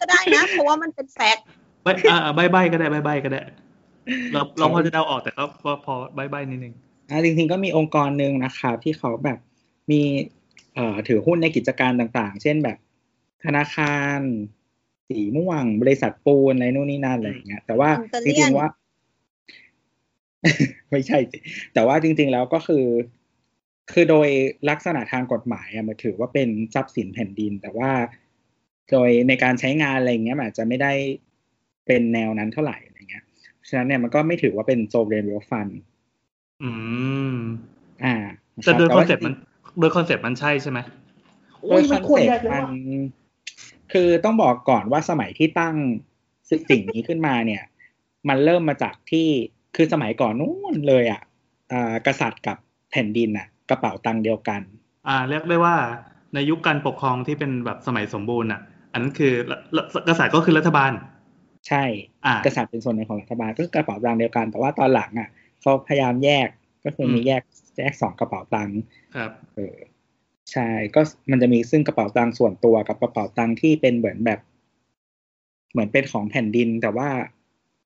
ก็ได้นะ เพราะว่ามันเป็นแฟกต์ ใบอ่าใบใบก็ได้ใบใบก็ได้ เราเราพอจะเดาออกแต่ก็พอพอใบใบนิดนึงอ่าจริงๆก็มีองค์กรหนึ่งนะครับที่เขาแบบมีเอ่อถือหุ้นในกิจการต่างๆ เช่นแบบธนาคาร สีม่วง บริษัทปูนอะไรนู่นนี่นั่นอะไรอย่างเงี้ย แต่ว่าจริงๆว่า ไม่ใช่สิแต่ว่าจริง ๆ แล้วก็คือ คือโดยลักษณะทางกฎหมายอะมันถือว่าเป็นทรัพย์สินแผ่นดิน แต่ว่าโดยในการใช้งานอะไรอย่างเงี้ยมันอาจจะไม่ได้ เป็นแนวนั้นเท่าไหร่อะไรเงี้ยฉะนั้นเนี่ยมันก็ไม่ถือว่าเป็น sovereign wealthลฟัน อืม อ่าแต่โดย concept มันอะครับ โดย concept มันใช่ใช่ไหมโดย concept มัน คือต้องบอกก่อนว่าสมัยที่ตั้งสิ่งนี้ขึ้นมาเนี่ย มันเริ่มมาจากที่คือสมัยก่อนนู้นเลยอะอ่ากษัตริย์กับแผ่นดินอะ กระเป๋าตังค์เดียวกัน อ่า เรียกได้ว่าในยุคการปกครองที่เป็นแบบสมัยสมบูรณ์อะ อันนั้นคือละละกษัตริย์ก็คือรัฐบาล ใช่อ่ากษัตริย์เป็นส่วนหนึ่งของรัฐบาลก็คือกระเป๋าตังค์เดียวกัน แต่ว่าตอนหลังอะเขาพยายามแยกก็คือมีอืมแยกแยกสองกระเป๋าตังค์ครับเออใช่ก็มันจะมีซึ่งกระเป๋าตังค์ส่วนตัวกับกระเป๋าตังค์ที่เป็นเหมือนแบบ เหมือนเป็นของแผ่นดิน แต่ว่า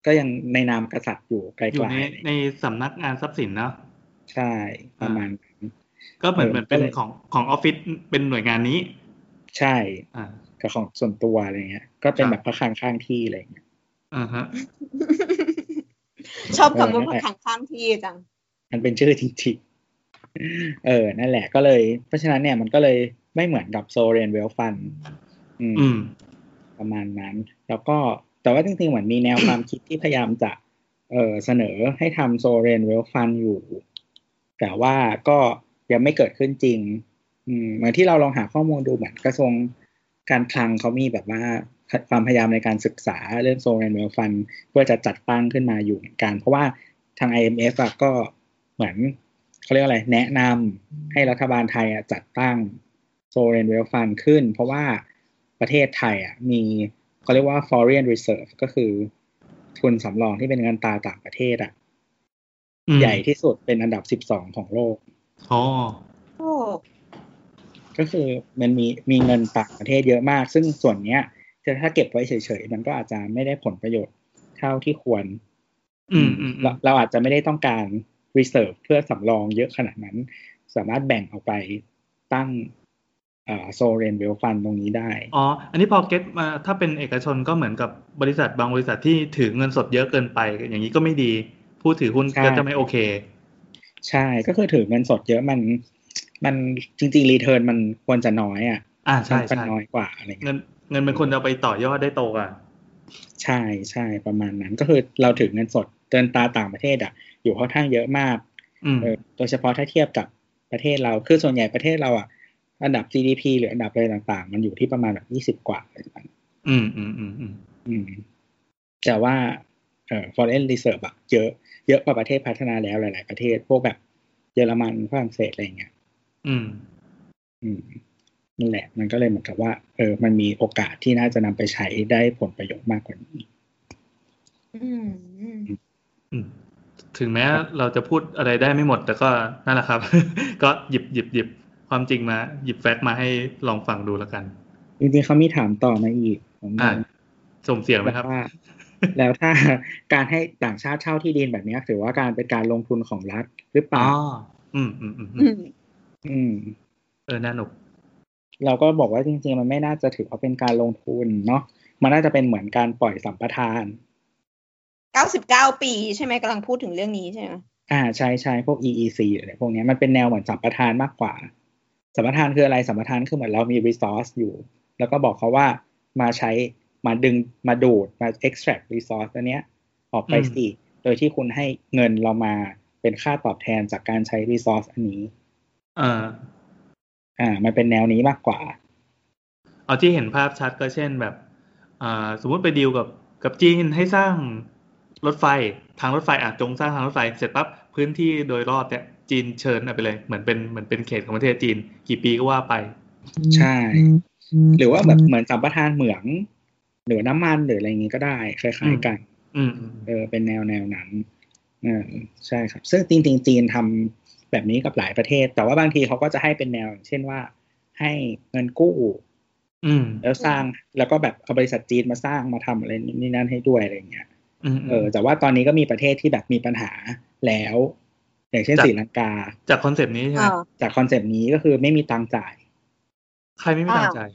ก็ยังในนามกษัตริย์อยู่ไกลอยู่ในๆในสำนักงานทรัพย์สินเนาะใช่ประมาณนั้นก็เหมือนเออเหมือนเป็นก็เลยของของออฟฟิศเป็นหน่วยงานนี้ ใช่อ่ากับของส่วนตัวอะไรเงี้ย ก็เป็นครับแบบพระคลังข้างที่อะไรเงี้ย อ่าฮะ ชอบคำว่าเออนั่นแหพัละกขังข้ามที่จัง มันเป็นชื่อจริงๆ เออ นั่นแหละก็เลย เพราะฉะนั้นเนี่ยมันก็เลยไม่เหมือนกับโซเรนเวลฟันอืมอืม ประมาณนั้น แล้วก็แต่ว่าจริงๆ เหมือนมีแนวความคิดที่พยายามจะ เออเสนอให้ทำโซเรนเวลฟันอยู่ แต่ว่าก็ยังไม่เกิดขึ้นจริง อืมเหมือนที่เราลองหาข้อมูลดูเหมือนกระทรวงการคลังเขามีแบบว่า ความพยายามในการศึกษาเรื่องโซเรนเวลฟันเพื่อจะจัดตั้งขึ้นมาอยู่เหมือนกัน เพราะว่าทาง IMF อะก็เหมือนเขาเรียกอะไร แนะนำให้รัฐบาลไทยอะจัดตั้งโซเรนเวลฟันขึ้น เพราะว่าประเทศไทยอะมีเขาเรียกว่า foreign reserve ก็คือ ทุนสำรองที่เป็นเงินตราต่างประเทศอะอืมใหญ่ที่สุดเป็นอันดับสิบสองของโลกอ๋อโอ้ก็คือมันมีมีเงินต่างประเทศเยอะมาก ซึ่งส่วนเนี้ยจะ ถ้าเก็บไว้เฉยๆมันก็อาจจะไม่ได้ผลประโยชน์เท่าที่ควร อืมอืมอืเรามเราอาจจะไม่ได้ต้องการ reserve เพื่อสำรองเยอะขนาดนั้น สามารถแบ่งออกไปตั้งเอ่อ sovereign wealth fund ตรงนี้ได้ อ๋อ อันนี้พอเก็ตมาถ้าเป็นเอกชนก็เหมือนกับบริษัทบางบริษัทที่ถือเงินสดเยอะเกินไป อย่างนี้ก็ไม่ดี ผู้ถือหุ้นใช่ก็จะไม่โอเค ใช่ก็คือถือเงินสดเยอะมันมันจริงๆ return มันควรจะน้อยอะอ่าใช่มันใช่น้อยกว่าอะไรเงี้ยเงิน เงินเป็นคนจะเอาไปต่อยอดได้โตกว่าใช่ใช่ประมาณนั้นก็คือเราถือเงินสดเดินตราต่างประเทศอะ อยู่ค่อนข้างเยอะมากอืมเออโดยเฉพาะถ้าเทียบกับประเทศเราคือส่วนใหญ่ประเทศเราอะอันดับ GDP หรืออันดับอะไรต่างๆ มันอยู่ที่ประมาณแบบยี่สิบ20กว่าอะไรประมาณนั้นอืมอืมอืมอืมอืมแต่ว่าเอ่อ foreign reserve อะเยอะเยอะกว่าประเทศพัฒนาแล้วหลาย ๆ ประเทศพวกแบบเยอรมันฝรั่งเศสอะไรอย่างเงี้ย อืม อืม นั่นแหละ มันก็เลยเหมือนกับว่า เออ มันมีโอกาสที่น่าจะนำไปใช้ได้ผลประโยชน์มากกว่านี้อืมอืมอืมถึงแม้เราจะพูดอะไรได้ไม่หมด แต่ก็นั่นแหละครับ ก็หยิบหยิบหยิบความจริงมา หยิบแฟกต์มาให้ลองฟังดูแล้วกัน จริงๆเขามีถามต่อมาอีกผมอ่าส่งเสียงไหมครับว่าแล้วถ้าการให้ต่างชาติเช่าที่ดินแบบเนี้ยถือว่าการเป็นการลงทุนของรัฐหรือเปอ๋ล่าออืมอืมอืมอือืมมอืมเออน่าหนุก เราก็บอกว่าจริง ๆ มันไม่น่าจะถือว่าเป็นการลงทุนเนาะมันน่าจะเป็นเหมือนการปล่อยสัมปทานเก้าสิบเก้าปีใช่ไหมกำลังพูดถึงเรื่องนี้ใช่ไหมอ่าใช่ใช่พวก EEC หรืออะไรพวกเนี้ยมันเป็นแนวเหมือนสัมปทานมากกว่า สัมปทานคืออะไรสัมปทานคือเหมือนเรามี resource อยู่ แล้วก็บอกเขาว่ามาใช้มาดึงมาดูดมา extract resource อันเนี้ยออกไปอืมสิโดยที่คุณให้เงินเรามาเป็นค่าตอบแทนจากการใช้ resource อันนี้อ่า อ่า มันเป็นแนวนี้มากกว่า เอาที่เห็นภาพชัดก็เช่นแบบอ่าสมมุติไปดีลกับกับจีนให้สร้างรถไฟทางรถไฟอาจจงสร้างทางรถไฟเสร็จปั๊บพื้นที่โดยรอบเนี่ยจีนเชิญเอาไปเลยเหมือนเป็นเหมือนเป็นเขตของประเทศจีน กี่ปีก็ว่าไป ใช่ หรือว่าแบบเหมือนสัมปทานเหมือง หรือน้ำมันหรืออะไรอย่างงี้ก็ได้คล้ายๆกันอืมอืมเออเป็นแนวแนวนั้นเออใช่ครับ ซึ่งจริงๆจีนทำ แบบนี้กับหลายประเทศ แต่ว่าบางทีเขาก็จะให้เป็นแนวอย่างเช่นว่า ให้เงินกู้ อืม แล้วสร้างแล้วก็แบบเอาบริษัทจีนมาสร้างมาทำอะไรนี่นั่นให้ด้วยอะไรอย่างเงี้ยอืมเออ แต่ว่าตอนนี้ก็มีประเทศที่แบบมีปัญหาแล้ว อย่างเช่นจากศรีลังกา จาก concept นี้ใช่ไหมอ่าจาก concept นี้ก็คือไม่มีตังค์จ่าย ใครไม่มีตังค์อ้าวจ่าย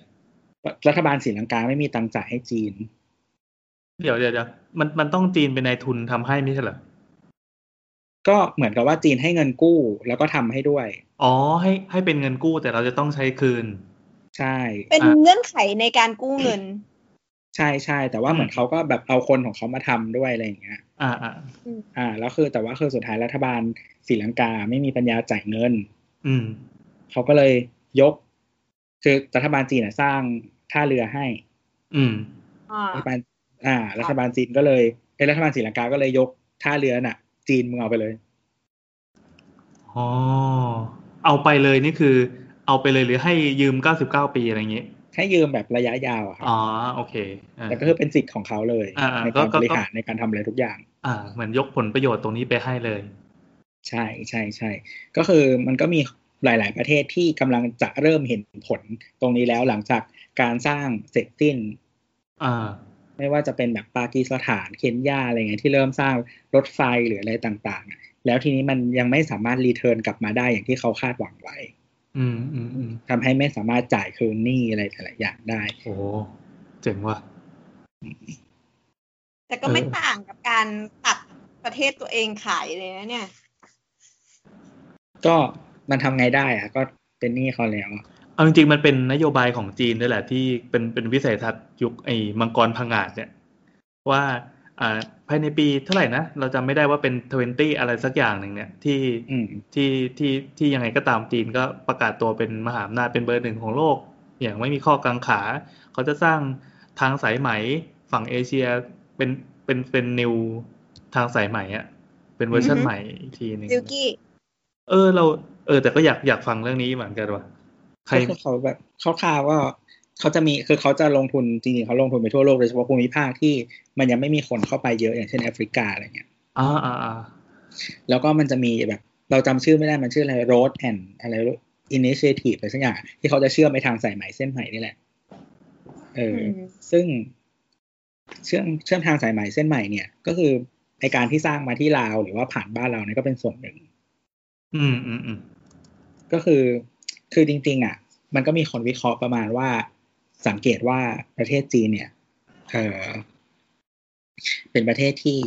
รัฐบาลศรีลังกาไม่มีตังค์จ่ายให้จีนเดี๋ยวเดี๋ยวเดี๋ยวมันมันต้องจีนเป็นนายทุนทำให้ไม่ใช่เหรอ ก็เหมือนกับว่าจีนให้เงินกู้แล้วก็ทำให้ด้วย อ๋อให้ให้เป็นเงินกู้แต่เราจะต้องใช้คืน ใช่ เป็นอะเงื่อนไขในการกู้เงิน ใช่ใช่แต่ว่าเหมือนเขาก็แบบเอาคนของเขามาทำด้วยอะไรอย่างเงี้ย อ่าอ่าอ่าแล้วคือแต่ว่าคือสุดท้ายรัฐบาลศรีลังกาไม่มีปัญญาจ่ายเงิน อืมเขาก็เลยยก คือรัฐบาลจีนนะสร้างท่าเรือให้ อืมอ่ารัฐบาลอ่า รัฐบาลจีนก็เลยเอ้ยรัฐบาลศรีลังกาก็เลยยกท่าเรือน่ะ จีนมึงเอาไปเลยอ๋อเอาไปเลยนี่คือ เอาไปเลยหรือให้ยืมเก้าสิบเก้าปีอะไรอย่างงี้ให้ยืมแบบระยะยาวอะครับอ๋อโอเคอ่าแต่ก็คือเป็นสิทธิ์ของเขาเลยอ่าในก็การก็บริหารในการทำอะไรทุกอย่าง อ่าเหมือนยกผลประโยชน์ตรงนี้ไปให้เลย ใช่ใช่ใช่ก็คือมันก็มีหลาย ๆ ประเทศที่กำลังจะเริ่มเห็นผลตรงนี้แล้วหลังจากการสร้างเสร็จสิ้น อ่า ไม่ว่าจะเป็นแบบปากีสถานเคนยาอะไรเงี้ยที่เริ่มสร้างรถไฟหรืออะไรต่างๆ แล้วทีนี้มันยังไม่สามารถรีเทิร์นกลับมาได้อย่างที่เขาคาดหวังไว้อืมอืมอืมทำให้ไม่สามารถจ่ายคืนหนี้อะไรแต่ละอย่างได้ โอ้เจ๋งว่ะ แต่ก็ไม่เออต่างกับการตัดประเทศตัวเองขายเลยนะเนี่ย ก็มันทำไงได้อะก็เป็นหนี้เขาแล้วอะ เอาจริงๆมันเป็นนโยบายของจีนด้วยแหละที่เป็นเป็นวิสัยทัศน์ยุคไอ้มังกรพังงาดเนี่ยว่าอ่าภายในปีเท่าไหร่นะ เราจำไม่ได้ว่าเป็นทเวนตี้อะไรสักอย่างหนึ่งเนี่ยที่อืมที่ที่ที่ยังไงก็ตามจีนก็ประกาศตัวเป็นมหาอำนาจเป็นเบอร์หนึ่งของโลก อย่างไม่มีข้อกังขา เขาจะสร้างทางสายไหมฝั่งเอเชียเป็นเป็นเป็นนิวทางสายไหมอะเป็นเวอร์ชันอือฮึใหม่อีกทีหนึ่งซิลกี้เออเรา เออ แต่ก็อยากอยากฟังเรื่องนี้เหมือนกันว่ะใคร ก็คือเขาแบบเขาข่าวๆว่าเขาจะมีคือเขาจะลงทุนจริงๆเขาลงทุนไปทั่วโลกโดยเฉพาะภูมิภาคที่มันยังไม่มีคนเข้าไปเยอะอย่างเช่นแอฟริกาอะไรเงี้ยอ่าอ่าอ่าแล้วก็มันจะมีแบบ เราจำชื่อไม่ได้มันชื่ออะไร road and อะไร initiative อะไรสักอย่างที่เขาจะเชื่อมไปทางสายไหมเส้นไหมนี่แหละเอออมซึ่งเชื่อมเชื่อมทางสายไหมเส้นใหม่เนี่ย ก็คือในการที่สร้างมาที่ลาวหรือว่าผ่านบ้านเราเนี่ยก็เป็นส่วนหนึ่ง อืมอืมอืมก็คือ คือจริง ๆ อะ มันก็มีคนวิเคราะห์ประมาณว่า สังเกตว่าประเทศจีนเนี่ย เออเป็นประเทศที่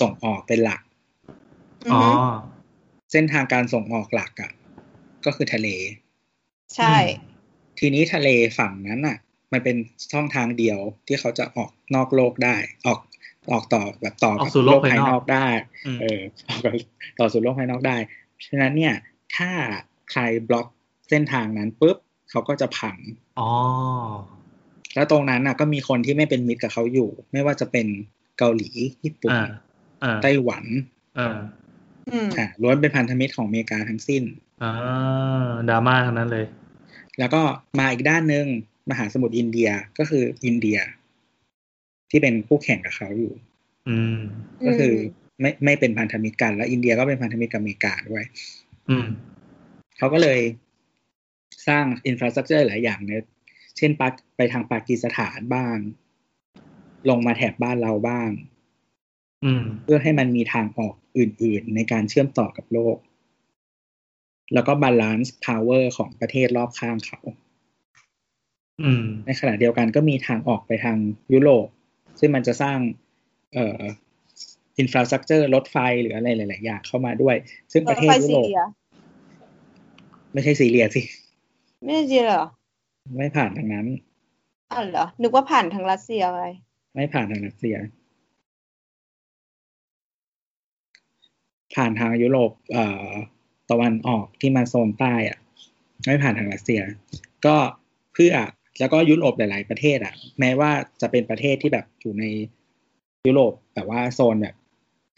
ส่งออกเป็นหลัก อ๋อ เส้นทางการส่งออกหลักอะ ก็คือทะเล ใช่ ทีนี้ทะเลฝั่งนั้นอะ มันเป็นช่องทางเดียวที่เขาจะออกนอกโลกได้ ออกออกต่อแบบต่อออกกับสู่โลโลกกภายภายนอกนอกได้อืมเออออกกับต่อสู่โลกภายนอกได้ ฉะนั้นเนี่ย ถ้าใครบล็อก เส้นทางนั้นปุ๊บเขาก็จะพังอ๋อแล้วตรงนั้นน่ะ ก็มีคนที่ไม่เป็นมิตรกับเขาอยู่ ไม่ว่าจะเป็นเกาหลีญี่ปุ่นอ่าอ่าไต้หวันอ่าอืมอ่าล้วนเป็นพันธมิตรของอเมริกาทั้งสิ้นอ่าดราม่าทั้งนั้นเลย แล้วก็มาอีกด้านหนึ่งมหาสมุทรอินเดียก็คืออินเดีย ที่เป็นคู่แข่งกับเขาอยู่ อืม ก็คือไม่ไม่เป็นพันธมิตรกัน แล้วอินเดียก็เป็นพันธมิตรกับอเมริกาด้วย อืมเขาก็เลย สร้างอินฟราสตรักเจอร์หลายอย่างเนี่ยเช่นปักไปทางปากีสถานบ้าง ลงมาแถบบ้านเราบ้าง อืม เพื่อให้มันมีทางออกอื่น ๆ ในการเชื่อมต่อกับโลก แล้วก็ balance power ของประเทศรอบข้างเขาอืมในขณะเดียวกันก็มีทางออกไปทางยุโรป ซึ่งมันจะสร้าง เอ่อ infrastructure รถไฟหรืออะไรหลาย ๆ อย่างเข้ามาด้วย ซึ่งประเทศไปยุโรปซีเรียไม่ใช่ซีเรียสิ ไม่ใช่ซีเรียเหรอ ไม่ผ่านทางนั้นอ๋อเหรอ นึกว่าผ่านทางรัสเซียไปไม่ผ่านทางรัสเซีย ผ่านทางยุโรปเอ่อตะวันออกที่มาโซนใต้อะไม่ผ่านทางรัสเซีย ก็เพื่อแล้วก็ยุโรปหลาย ๆ ประเทศอะ แม้ว่าจะเป็นประเทศที่แบบอยู่ในยุโรปแต่ว่าโซนแบบ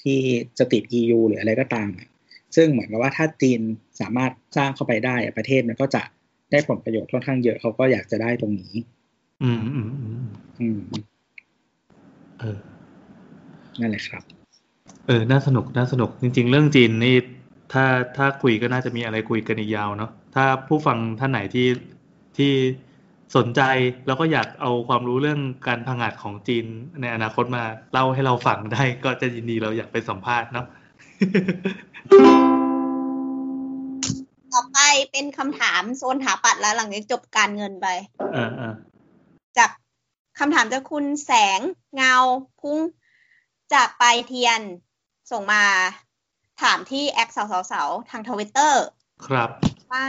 ที่จะติด EU หรืออะไรก็ตามอะซึ่งเหมือนกับว่าถ้าจีนสามารถสร้างเข้าไปได้อะประเทศมันก็จะ ได้ผลประโยชน์ค่อนข้างเยอะเขาก็อยากจะได้ตรงนี้ อืมอืมอืมอืมเออนั่นแหละครับ เออ น่าสนุก น่าสนุก จริง ๆ เรื่องจีนนี่ ถ้า ถ้าคุยก็น่าจะมีอะไรคุยกันอีกยาวเนาะ ถ้าผู้ฟังท่านไหนที่ ที่สนใจแล้วก็อยากเอาความรู้เรื่องการพังอาจของจีนในอนาคตมาเล่าให้เราฟังได้ก็จะยินดีเราอยากไปสัมภาษณ์เนาะ ต่อไปเป็นคำถามโซนถาปัตย์แล้วหลังจากจบการเงินไปเออเออจากคำถามจากคุณแสงเงาพุ่งจากปลายเทียนส่งมาถามที่ acc เสาเสาเสาทางทวิตเตอร์ครับ ว่า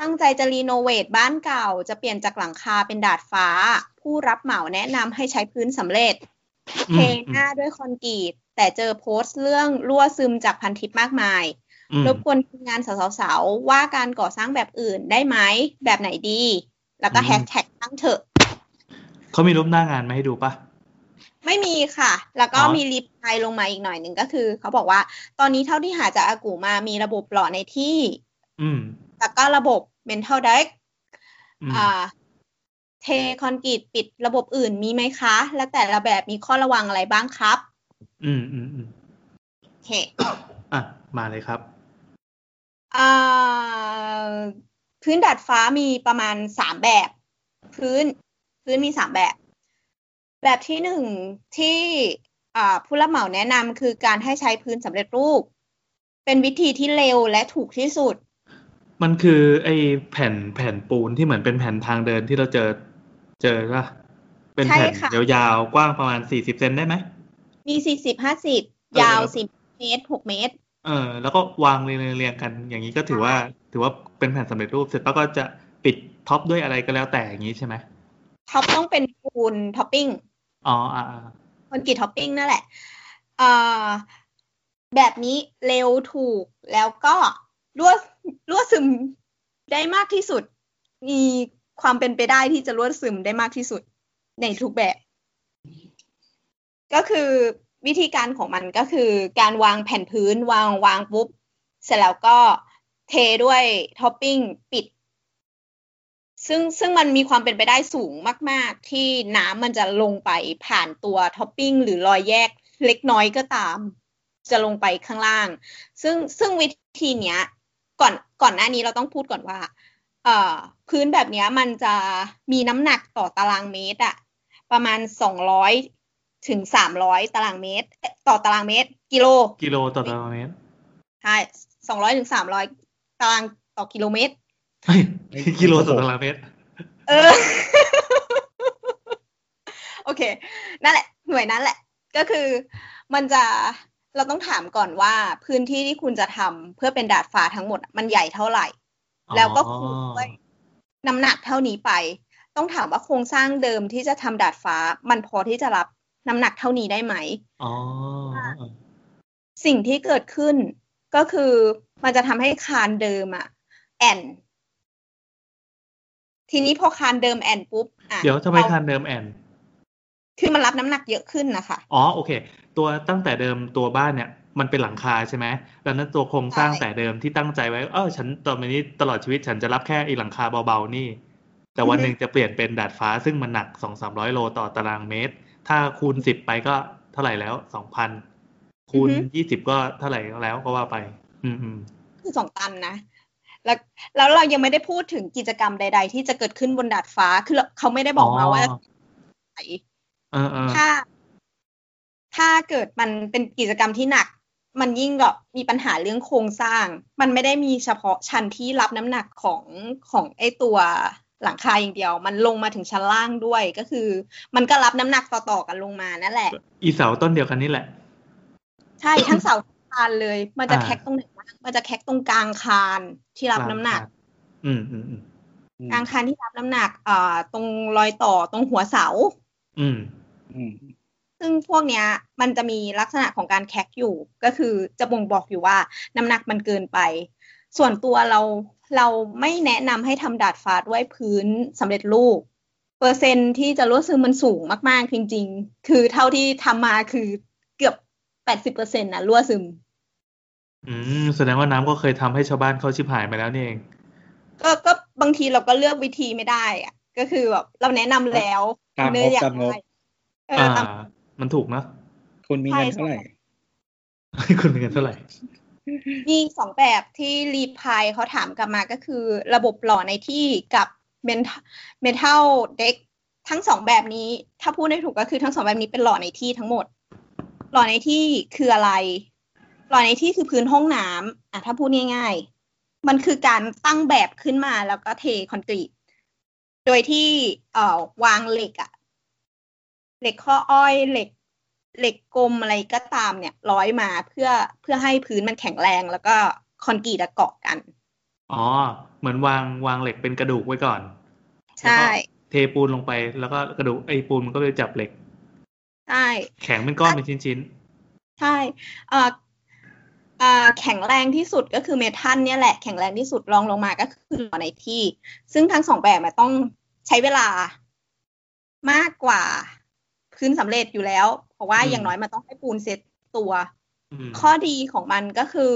ตั้งใจจะ renovate บ้านเก่า จะเปลี่ยนจากหลังคาเป็นดาดฟ้า ผู้รับเหมาแนะนำให้ใช้พื้นสำเร็จอืม เทหน้าด้วยคอนกรีตแต่เจอโพสต์เรื่องรั่วซึมจากพันทิปมากมายอืม รบกวนทีมงานสาวๆว่าการก่อสร้างแบบอื่นได้ไหมแบบไหนดี แล้วก็แฮชแท็กตั้งเถอะเขามีรูปหน้างานมาให้ดูปะไม่มีค่ะ แล้วก็อ๋อมีรีพลายลงมาอีกหน่อยหนึ่งก็คือ เขาบอกว่าตอนนี้เท่าที่หาจากอากูมามีระบบหล่อในที่ อืม แล้วก็ระบบ mental deck อืมอ่า เทคอนกรีตปิดระบบอื่นมีไหมคะ และแต่ละแบบมีข้อระวังอะไรบ้างครับ อืมอืมอืมโอเคอะ มาเลยครับอ่า พื้นดาดฟ้ามีประมาณสามแบบ พื้นพื้นมีสามแบบ แบบที่หนึ่งที่อ่าผู้รับเหมาแนะนำคือการให้ใช้พื้นสำเร็จรูป เป็นวิธีที่เร็วและถูกที่สุด มันคือไอ้แผ่นแผ่นปูนที่เหมือนเป็นแผ่นทางเดินที่เราเจอเจอปะเป็นแผ่นใช่ค่ะยาวๆกว้างประมาณสี่สิบเซนได้ไหม มีสี่สิบห้าสิบเออยาวแล้วสิบเมตรหกเมตร เออแล้วก็วางเรียงๆเรียงๆกัน อย่างนี้ก็ถือว่าถือว่าเป็นแผ่นสำเร็จรูป เสร็จแล้วก็จะปิด top ด้วยอะไรก็แล้วแต่อย่างนี้ใช่ไหม top ต้องเป็นปูนท็อปปิ้งอ๋ออ่าอ่าคอนกรีตท็อปปิ้งนั่นแหละอ่าแบบนี้เร็วถูกแล้วก็รั่วรั่วซึมได้มากที่สุด มีความเป็นไปได้ที่จะรั่วซึมได้มากที่สุดในทุกแบบ ก็คือ วิธีการของมันก็คือการวางแผ่นพื้นวางวางปุ๊บ เสร็จแล้วก็เทด้วยท็อปปิ้งปิด ซึ่งซึ่งมันมีความเป็นไปได้สูงมาก ๆ ที่น้ำมันจะลงไปผ่านตัวท็อปปิ้งหรือรอยแยกเล็กน้อยก็ตาม จะลงไปข้างล่าง ซึ่งซึ่งวิธีเนี้ย ก่อนก่อนหน้านี้เราต้องพูดก่อนว่าเอ่อพื้นแบบนี้มันจะมีน้ำหนักต่อตารางเมตรอะประมาณสองร้อย ถึงสามร้อยตารางเมตรเอ๊ะต่อตารางเมตร กิโล กิโลต่อตารางเมตรใช่สองร้อยถึงสามร้อยตารางต่อกิโลเมตรเฮ้ยกิโลต่อตารางเมตร เออ โอเค นั่นแหละ หน่วยนั้นแหละ ก็คือมันจะเราต้องถามก่อนว่าพื้นที่ที่คุณจะทำเพื่อเป็นดาดฟ้าทั้งหมดอะมันใหญ่เท่าไหร่อ๋อแล้วก็คูณด้วยน้ำหนักเท่านี้ไป ต้องถามว่าโครงสร้างเดิมที่จะทำดาดฟ้า มันพอที่จะรับ น้ำหนักเท่านี้ได้ไหมอ๋อสิ่งที่เกิดขึ้นก็คือมันจะทำให้คานเดิมอะแอนทีนี้พอคานเดิมแอนปุ๊บอะเดี๋ยวทำไมเราคานเดิมแอนคือมันรับน้ำหนักเยอะขึ้นนะคะ อ๋อโอเค ตัวตั้งแต่เดิมตัวบ้านเนี่ยมันเป็นหลังคาใช่ไหมดังนั้นตัวโครงสร้างใช่แต่เดิมที่ตั้งใจไว้ เออฉันตอนนี้ตลอดชีวิตฉันจะรับแค่ไอีหลังคาเบาๆนี่ แต่วันหนึ่งจะเปลี่ยนเป็นดาดฟ้าซึ่งมันหนักสองสามร้อยโลต่อตารางเมตร ถ้าคูณสิบไปก็เท่าไหร่แล้วสองพันคูณยี่สิบก็เท่าไหร่แล้วก็ว่าไปอืมอืมคือสองตันนะแล้วแล้วเรายังไม่ได้พูดถึงกิจกรรมใด ๆ ที่จะเกิดขึ้นบนดาดฟ้าคือเราเขาไม่ได้บอกมาว่าไหนเออเออถ้า ถ้าเกิดมันเป็นกิจกรรมที่หนัก มันยิ่งแบบมีปัญหาเรื่องโครงสร้าง มันไม่ได้มีเฉพาะชั้นที่รับน้ำหนักของของไอตัว หลังคาอย่างเดียว มันลงมาถึงชั้นล่างด้วยก็คือ มันก็รับน้ำหนักต่อๆกันลงมานั่นแหละ อีเสาต้นเดียวกันนี่แหละ ใช่ทั้งเสาทั้งคานเลย มันจะอ่าแคกตรงไหนบ้างมันจะแคกตรงกลางคานที่รับน้ำหนักอืมอืมอืมกลางคานที่รับน้ำหนักอ่าตรงรอยต่อตรงหัวเสา อืมอืมซึ่งพวกเนี้ยมันจะมีลักษณะของการแคกอยู่ ก็คือจะบ่งบอกอยู่ว่าน้ำหนักมันเกินไป ส่วนตัวเรา เราไม่แนะนำให้ทำดาดฟ้าด้วยพื้นสำเร็จรูป เปอร์เซ็นต์ที่จะรั่วซึมมันสูงมาก ๆ จริง ๆ คือเท่าที่ทำมาคือเกือบแปดสิบเปอร์เซ็นต์นะรั่วซึม อืม แสดงว่าน้ำก็เคยทำให้ชาวบ้านเขาชิบหายมาแล้วนี่เอง ก็ก็บางทีเราก็เลือกวิธีไม่ได้อะก็คือแบบเราแนะนำแล้วตามเนื้งอบอยากตามงบได้เอออ่าตามมันถูกเนอะคุณมีเงินเท่าไหร่คุณมีเงินเท่าไหร่ มีสองแบบที่รีพายเขาถามกลับมาก็คือ ระบบหล่อในที่กับเมนเทัลเด็กทั้งสองแบบนี้ ถ้าพูดได้ถูกก็คือทั้งสองแบบนี้เป็นหล่อในที่ทั้งหมด หล่อในที่คืออะไร หล่อในที่คือพื้นห้องน้ำอะถ้าพูดง่าย ๆ มันคือการตั้งแบบขึ้นมาแล้วก็เทคอนกรีตโดยที่เอ่อวางเหล็กอะเหล็กข้ออ้อยเหล็ก เหล็กกลมอะไรก็ตามเนี่ย ร้อยมาเพื่อเพื่อให้พื้นมันแข็งแรงแล้วก็คอนกรีตอะเกาะกัน อ๋อ เหมือนวางวางเหล็กเป็นกระดูกไว้ก่อน ใช่แล้วก็เทปูนลงไปแล้วก็กระดูกไอ้ปูนมันก็ไปจับเหล็ก ใช่ แข็งเป็นก้อนเป็นชิ้นใช่เอ่อเอ่อแข็งแรงที่สุดก็คือเมทัลเนี่ยแหละแข็งแรงที่สุดรองลงมาก็คือหล่อในที่ ซึ่งทั้งสองแบบมันต้องใช้เวลามากกว่า พื้นสำเร็จอยู่แล้ว เพราะว่าอย่างน้อยมันต้องให้ปูนเซ็ตตัวๆอืมข้อดีของมันก็คือ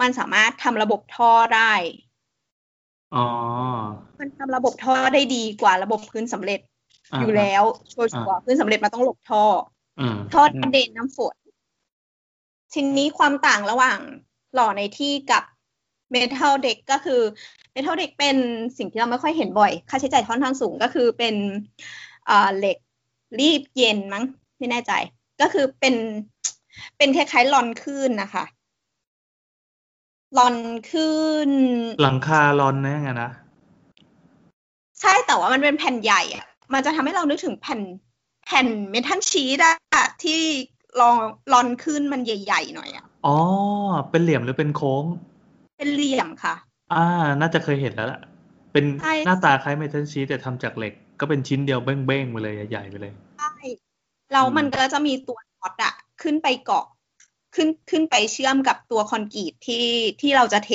มันสามารถทำระบบท่อได้อ๋อมันทำระบบท่อได้ดีกว่าระบบพื้นสำเร็จอ่าอยู่แล้วชัวร์ๆพื้นสำเร็จมันต้องหลบท่ออืมทอดกระเด็นน้ำฝนทีนี้ความต่างระหว่างหล่อในที่กับเมทัลเด็กก็คือเมทัลเด็กเป็นสิ่งที่เราไม่ค่อยเห็นบ่อย ค่าใช้จ่ายค่อนข้างสูงก็คือเป็นเอ่อเหล็ก รีดเย็นมั้งไม่แน่ใจ ก็คือเป็นเป็นคล้ายๆลอนคลื่นนะคะลอนคลื่นหลังคาลอนนะไงนะใช่แต่ว่ามันเป็นแผ่นใหญ่อะมันจะทำให้เรานึกถึงแผ่นแผ่นเมทัลชีตอะที่ลองลอนขึ้นมันใหญ่ๆหน่อยอะอ๋อ เป็นเหลี่ยมหรือเป็นโค้ง เป็นเหลี่ยมค่ะ อ่า น่าจะเคยเห็นแล้วล่ะ เป็นใช่หน้าตาคล้ายเมทัลชีตแต่ทำจากเหล็ก ก็เป็นชิ้นเดียวเบ้งๆไปเลยใหญ่ๆไปเลย ใช่แล้วมันก็จะมีตัวน็อตอะขึ้นไปเกาะขึ้นขึ้นไปเชื่อมกับตัวคอนกรีตที่ที่เราจะเท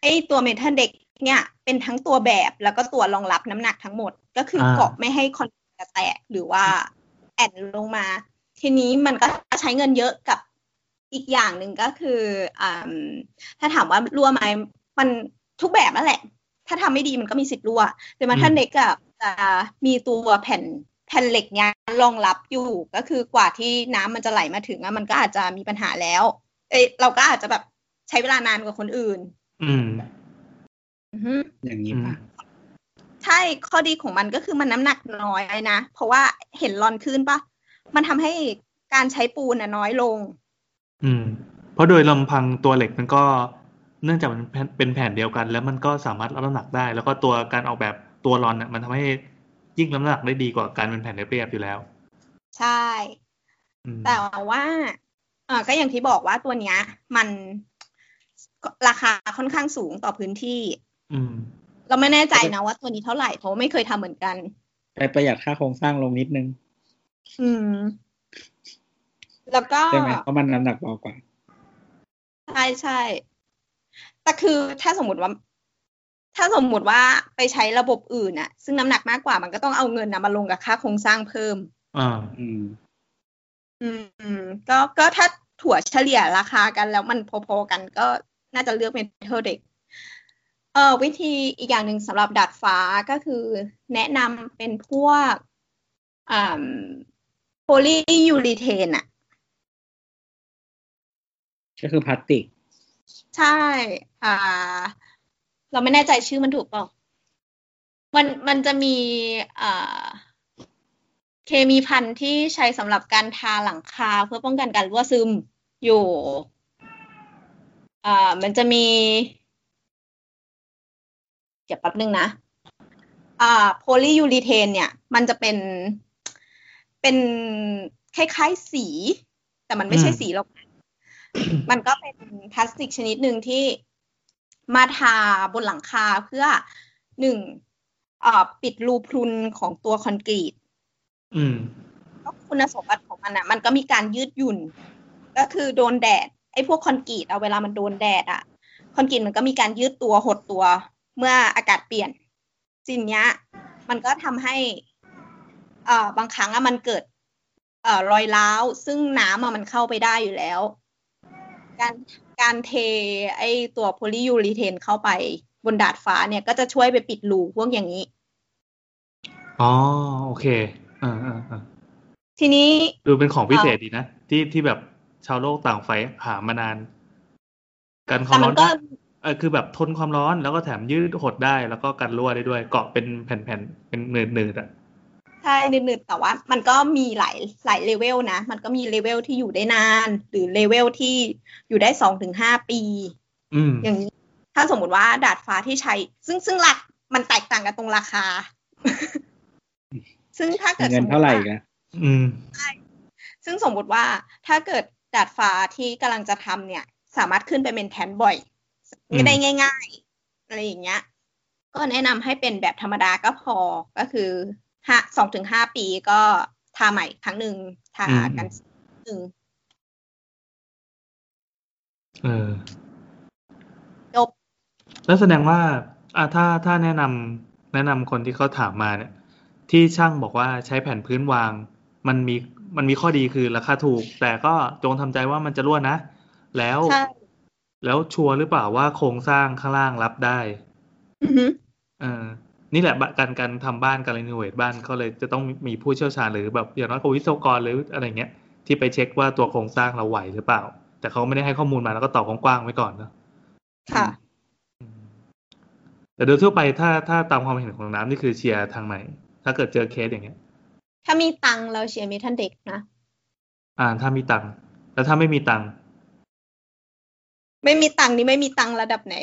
ไอ้ตัวเมทัลเด็กเนี่ยเป็นทั้งตัวแบบแล้วก็ตัวรองรับน้ำหนักทั้งหมดก็คืออ่าเกาะไม่ให้คอนกรีตแตกหรือว่าแอนลงมา ทีนี้มันก็ใช้เงินเยอะกับอีกอย่างหนึ่งก็คืออ่าถ้าถามว่ารั่วไหมมันทุกแบบนั่นแหละ ถ้าทำไม่ดีมันก็มีสิทธิ์รั่วแต่มาท่านเด็กอะจะมีตัวแผ่น แผ่นเหล็กเนี้ยรองรับอยู่ก็คือกว่าที่น้ำมันจะไหลมาถึงอะมันก็อาจจะมีปัญหาแล้ว เอ้ยเราก็อาจจะแบบใช้เวลานานกว่าคนอื่น อืมอือฮึอย่างนี้อืมป่ะใช่ข้อดีของมันก็คือมันน้ำหนักน้อยนะเพราะว่าเห็นรอนขึ้นปะมันทำให้การใช้ปูนอะน้อยลง อืม เพราะโดยลำพังตัวเหล็กมันก็เนื่องจากมันเป็นเป็นแผ่นเดียวกัน แล้วมันก็สามารถรับน้ำหนักได้ แล้วก็ตัวการออกแบบตัวรอนเนี่ยมันทำให้ ยิ่งรับน้ำหนักได้ดีกว่าการเป็นแผ่นเรียบๆอยู่แล้ว ใช่อืมแต่ว่าเออก็อย่างที่บอกว่าตัวเนี้ย มันราคาค่อนข้างสูงต่อพื้นที่ อืม เราไม่แน่ใจนะว่าตัวนี้เท่าไหร่เพราะว่าไม่เคยทำเหมือนกันไปประหยัดค่าโครงสร้างลงนิดนึง อืม แล้วก็ใช่ไหมเพราะมันน้ำหนักเบากว่า ใช่ใช่แต่คือถ้าสมมติว่า ถ้าสมมติว่าไปใช้ระบบอื่นน่ะซึ่งน้ำหนักมากกว่ามันก็ต้องเอาเงินนะมาลงกับค่าโครงสร้างเพิ่ม อ่า อืม อืม ก็ก็ถ้าถั่วเฉลี่ยราคากันแล้วมันพอๆกันก็น่าจะเลือกเมทัลเด็กเอ่อวิธีอีกอย่างหนึ่งสำหรับดาดฟ้าก็คือแนะนำเป็นพวกอ่าโพลียูรีเทนอะก็คือพลาสติก ใช่ อ่า เราไม่แน่ใจชื่อมันถูกเปล่ามันมันจะมีอ่าเคมีพันธุ์ที่ใช้สำหรับการทาหลังคาเพื่อป้องกันการรั่วซึมอยู่อ่ามันจะมี เดี๋ยวแป๊บนึงนะอ่าโพลียูรีเทนเนี่ย มันจะเป็นเป็นคล้ายๆสี แต่มันไม่ใช่อืมสีหรอก มันก็เป็นพลาสติกชนิดหนึ่งที่ มาทาบนหลังคาเพื่อหนึ่งเอ่อปิดรูพรุนของตัวคอนกรีตอืมก็คุณสมบัติของมันอะ มันก็มีการยืดหยุ่น ก็คือโดนแดดไอ้พวกคอนกรีตเอาเวลามันโดนแดดอะคอนกรีตมันก็มีการยืดตัวหดตัว เมื่ออากาศเปลี่ยนสิ่งเนี้ยมันก็ทำให้เอ่อบางครั้งอะมันเกิด เอ่อรอยร้าว ซึ่งน้ำอะมันเข้าไปได้อยู่แล้ว การ การเทไอ้ตัวโพลียูรีเทนเข้าไปบนดาดฟ้าเนี่ยก็จะช่วยไปปิดรูพวกอย่างนี้ อ๋อ โอเคอ่าอ่าอ่าทีนี้ดูเป็นของพิเศษดีนะ ที่ที่แบบชาวโลกต่างใฝ่หามานาน แต่มันกันความร้อนก็ได้เออคือแบบทนความร้อนแล้วก็แถมยืดหดได้ แล้วก็กันรั่วได้ด้วย เกาะเป็นแผ่นๆเป็นหนืดๆอะใช่หนืดๆแต่ว่ามันก็มีหลายหลายเลเวลนะ มันก็มีเลเวลที่อยู่ได้นาน หรือเลเวลที่อยู่ได้สองถึงห้าปีอืมอย่างนี้ถ้าสมมติว่าดาดฟ้าที่ใช้ ซึ่งซึ่งหลักมันแตกต่างกันตรงราคา ซึ่งถ้าเกิดเงิสนมมเท่าติไหร่ว่าอีกันอืมซึ่งสมมติว่าถ้าเกิดดาดฟ้าที่กำลังจะทำเนี่ย สามารถขึ้นไปเป็นแทนบ่อยอืมได้ง่าย ๆ อะไรอย่างเงี้ย ก็แนะนำให้เป็นแบบธรรมดาก็พอก็คือ ห้าสองถึงห้าปีก็ทาใหม่ครั้งหนึ่งทากันหนึ่งเออจบแล้วแสดงว่าอะถ้าถ้าแนะนำแนะนำคนที่เขาถามมาเนี่ย ที่ช่างบอกว่าใช้แผ่นพื้นวาง มันมีมันมีข้อดีคือราคาถูก แต่ก็จงทำใจว่ามันจะรั่วนะ แล้วใช่แล้วชัวร์หรือเปล่าว่าโครงสร้างข้างล่างรับได้ อือฮึเออ นี่แหละบะการการทำบ้านการรีโนเวทบ้านก็เลยจะต้องมีผู้เชี่ยวชาญหรือแบบอย่างน้อยก็วิศวกรหรืออะไรเงี้ยที่ไปเช็คว่าตัวโครงสร้างเราไหวหรือเปล่า แต่เขาไม่ได้ให้ข้อมูลมาแล้วก็ตอบกว้างๆไว้ก่อนเนอะค่ะอืมแต่โดยทั่วไปถ้าถ้าตามความเห็นของน้ำนี่คือเชียร์ทางไหน ถ้าเกิดเจอเคสอย่างเงี้ย ถ้ามีตังค์เราเชียร์เมทัลเด็กนะอ่าถ้ามีตังค์แล้วถ้าไม่มีตังค์ไม่มีตังค์นี่ไม่มีตังค์ระดับไหน